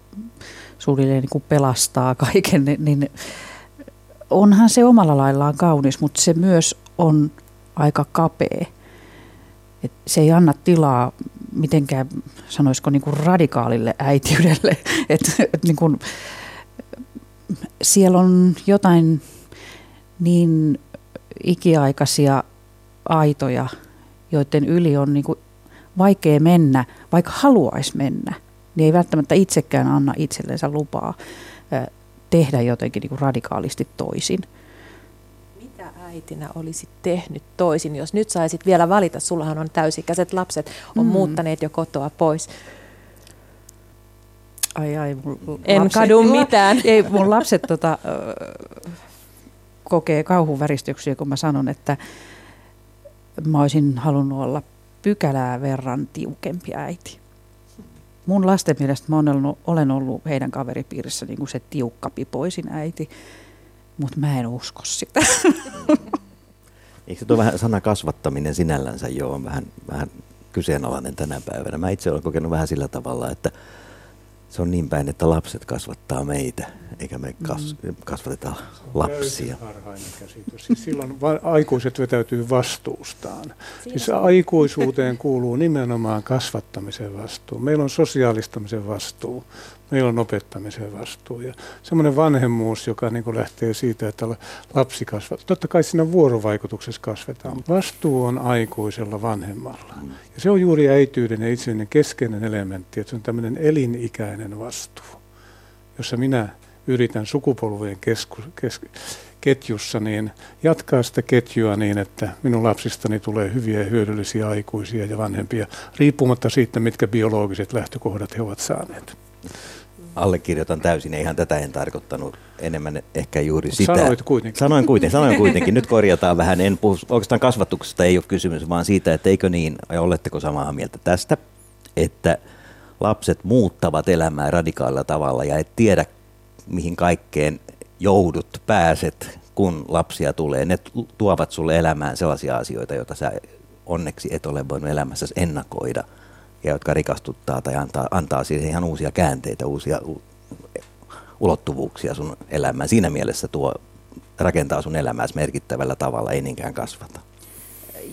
suunnilleen niin kuin pelastaa kaiken, niin, niin onhan se omalla laillaan kaunis, mutta se myös on aika kapea. Et se ei anna tilaa mitenkään, sanoisiko niin kuin radikaalille äitiydelle. Et, et niin kuin, siellä on jotain niin ikiaikaisia aitoja joiden yli on niin kuin vaikea mennä, vaikka haluaisi mennä, niin ei välttämättä itsekään anna itsellensä lupaa tehdä jotenkin niin kuin radikaalisti toisin. Mitä äitinä olisit tehnyt toisin, jos nyt saisit vielä valita? Sullahan on täysikäiset lapset, on mm. muuttaneet jo kotoa pois. Ai ai, mun en lapset, kadu mitään. Ei, mun lapset tota, kokee kauhuväristyksiä, kun mä sanon, että mä olisin halunnut olla pykälää verran tiukempi äiti. Mun lasten mielestä mä olen ollut, olen ollut heidän kaveripiirissä niin kuin se tiukkapipoisin äiti, mutta mä en usko sitä. Eikö se tuo vähän sana kasvattaminen sinällänsä jo on vähän, vähän kyseenalainen tänä päivänä? Mä itse olen kokenut vähän sillä tavalla, että Se on niin päin, että lapset kasvattaa meitä, eikä me kas, mm. kasvateta lapsia. Harhainen käsitys. Siis silloin va- aikuiset vetäytyy vastuustaan. Siis aikuisuuteen kuuluu nimenomaan kasvattamisen vastuu. Meillä on sosiaalistamisen vastuu meillä on opettamisen vastuu. Ja semmoinen vanhemmuus, joka niin kuin lähtee siitä, että lapsi kasvattaa. Totta kai siinä vuorovaikutuksessa kasvetaan. Vastuu on aikuisella vanhemmalla. Mm. Ja se on juuri äityyden ja itseinen keskeinen elementti, että se on tämmöinen elinikäinen vastuu, jossa minä yritän sukupolvien kesku, kes, ketjussa niin jatkaa sitä ketjua niin, että minun lapsistani tulee hyviä ja hyödyllisiä aikuisia ja vanhempia, riippumatta siitä, mitkä biologiset lähtökohdat he ovat saaneet allekirjoitan täysin, ihan tätä en tarkoittanut enemmän ehkä juuri sitä. Sanoit kuitenkin. Sanoin kuitenkin, sanoin kuitenkin. Nyt korjataan vähän, en puhu, oikeastaan kasvatuksesta ei ole kysymys, vaan siitä, että eikö niin, ja oletteko samaa mieltä tästä, että lapset muuttavat elämää radikaalilla tavalla ja et tiedä, mihin kaikkeen joudut, pääset, kun lapsia tulee. Ne tuovat sulle elämään sellaisia asioita, joita sä onneksi et ole voinut elämässä ennakoida – ja jotka rikastuttaa tai antaa, antaa siihen ihan uusia käänteitä, uusia ulottuvuuksia sun elämään. Siinä mielessä tuo rakentaa sun elämääsi merkittävällä tavalla, ei niinkään kasvata.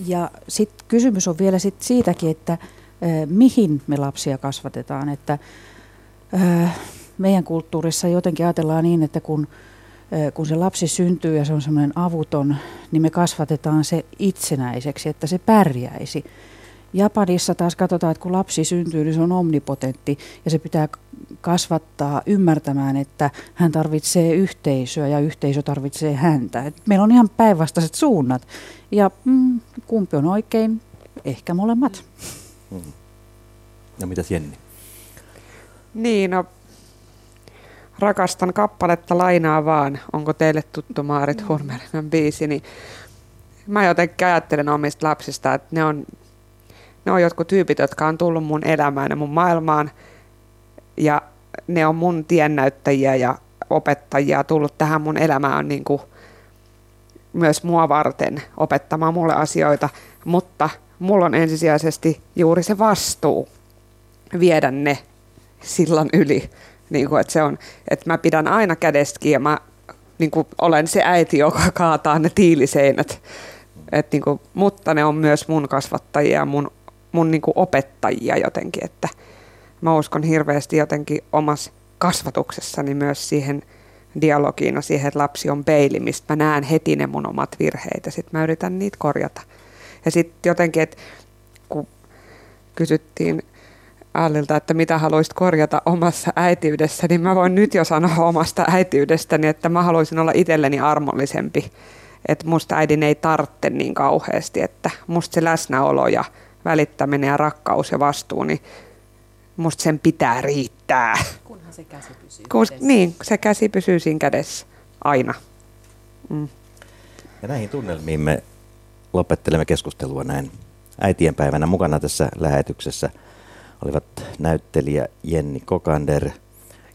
Ja sitten kysymys on vielä sit siitäkin, että eh, mihin me lapsia kasvatetaan. Että eh, meidän kulttuurissa jotenkin ajatellaan niin, että kun, eh, kun se lapsi syntyy ja se on semmoinen avuton, niin me kasvatetaan se itsenäiseksi, että se pärjäisi. Japanissa taas katsotaan, että kun lapsi syntyy, niin se on omnipotentti ja se pitää kasvattaa ymmärtämään, että hän tarvitsee yhteisöä ja yhteisö tarvitsee häntä. Et meillä on ihan päinvastaiset suunnat ja mm, kumpi on oikein? Ehkä molemmat. Mm. No mitäs Jenni? Niin, no rakastan kappaletta lainaa vaan. Onko teille tuttu Maarit Hurmerimän biisi? Niin mä jotenkin ajattelen omista lapsista, että ne on ne on jotkut tyypit, jotka on tullut mun elämään ja mun maailmaan ja ne on mun tiennäyttäjiä ja opettajia tullut tähän mun elämään niin kuin myös mua varten opettamaan mulle asioita, mutta mulla on ensisijaisesti juuri se vastuu viedä ne sillan yli. Niin kuin, että, se on, että mä pidän aina kädestä ja mä niin kuin, olen se äiti, joka kaataa ne tiiliseinät. Et, niin kuin, mutta ne on myös mun kasvattajia ja mun mun niin kuin opettajia jotenkin, että mä uskon hirveästi jotenkin omassa kasvatuksessani myös siihen dialogiin ja siihen, että lapsi on peili, mistä mä näen heti ne mun omat virheet ja sitten mä yritän niitä korjata. Ja sitten jotenkin, että kun kysyttiin Allilta, että mitä haluaisit korjata omassa äitiydessä, niin mä voin nyt jo sanoa omasta äitiydestäni, että mä haluaisin olla itselleni armollisempi. Että musta äidin ei tarvitse niin kauheasti, että musta se läsnäolo ja välittäminen ja rakkaus ja vastuu, niin musta sen pitää riittää. Kunhan se käsi pysyy Kun, kädessä. Niin, se käsi pysyy siinä kädessä aina. Mm. Ja näihin tunnelmiin me lopettelemme keskustelua näin äitienpäivänä. Mukana tässä lähetyksessä olivat näyttelijä Jenni Kokander,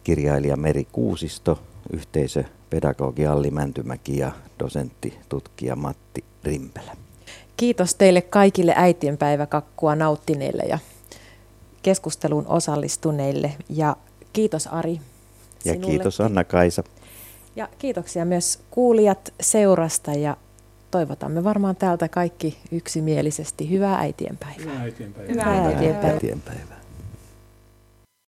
kirjailija Meri Kuusisto, yhteisöpedagogi Alli Mäntymäki ja dosentti tutkija Matti Rimpelä. Kiitos teille kaikille äitienpäiväkakkua nauttineille ja keskusteluun osallistuneille. Ja kiitos Ari. Ja kiitos Anna-Kaisa. Ja kiitoksia myös kuulijat seurasta ja toivotamme varmaan täältä kaikki yksimielisesti hyvää äitienpäivää. Hyvää äitienpäivää. Hyvää äitienpäivää. äitienpäivää.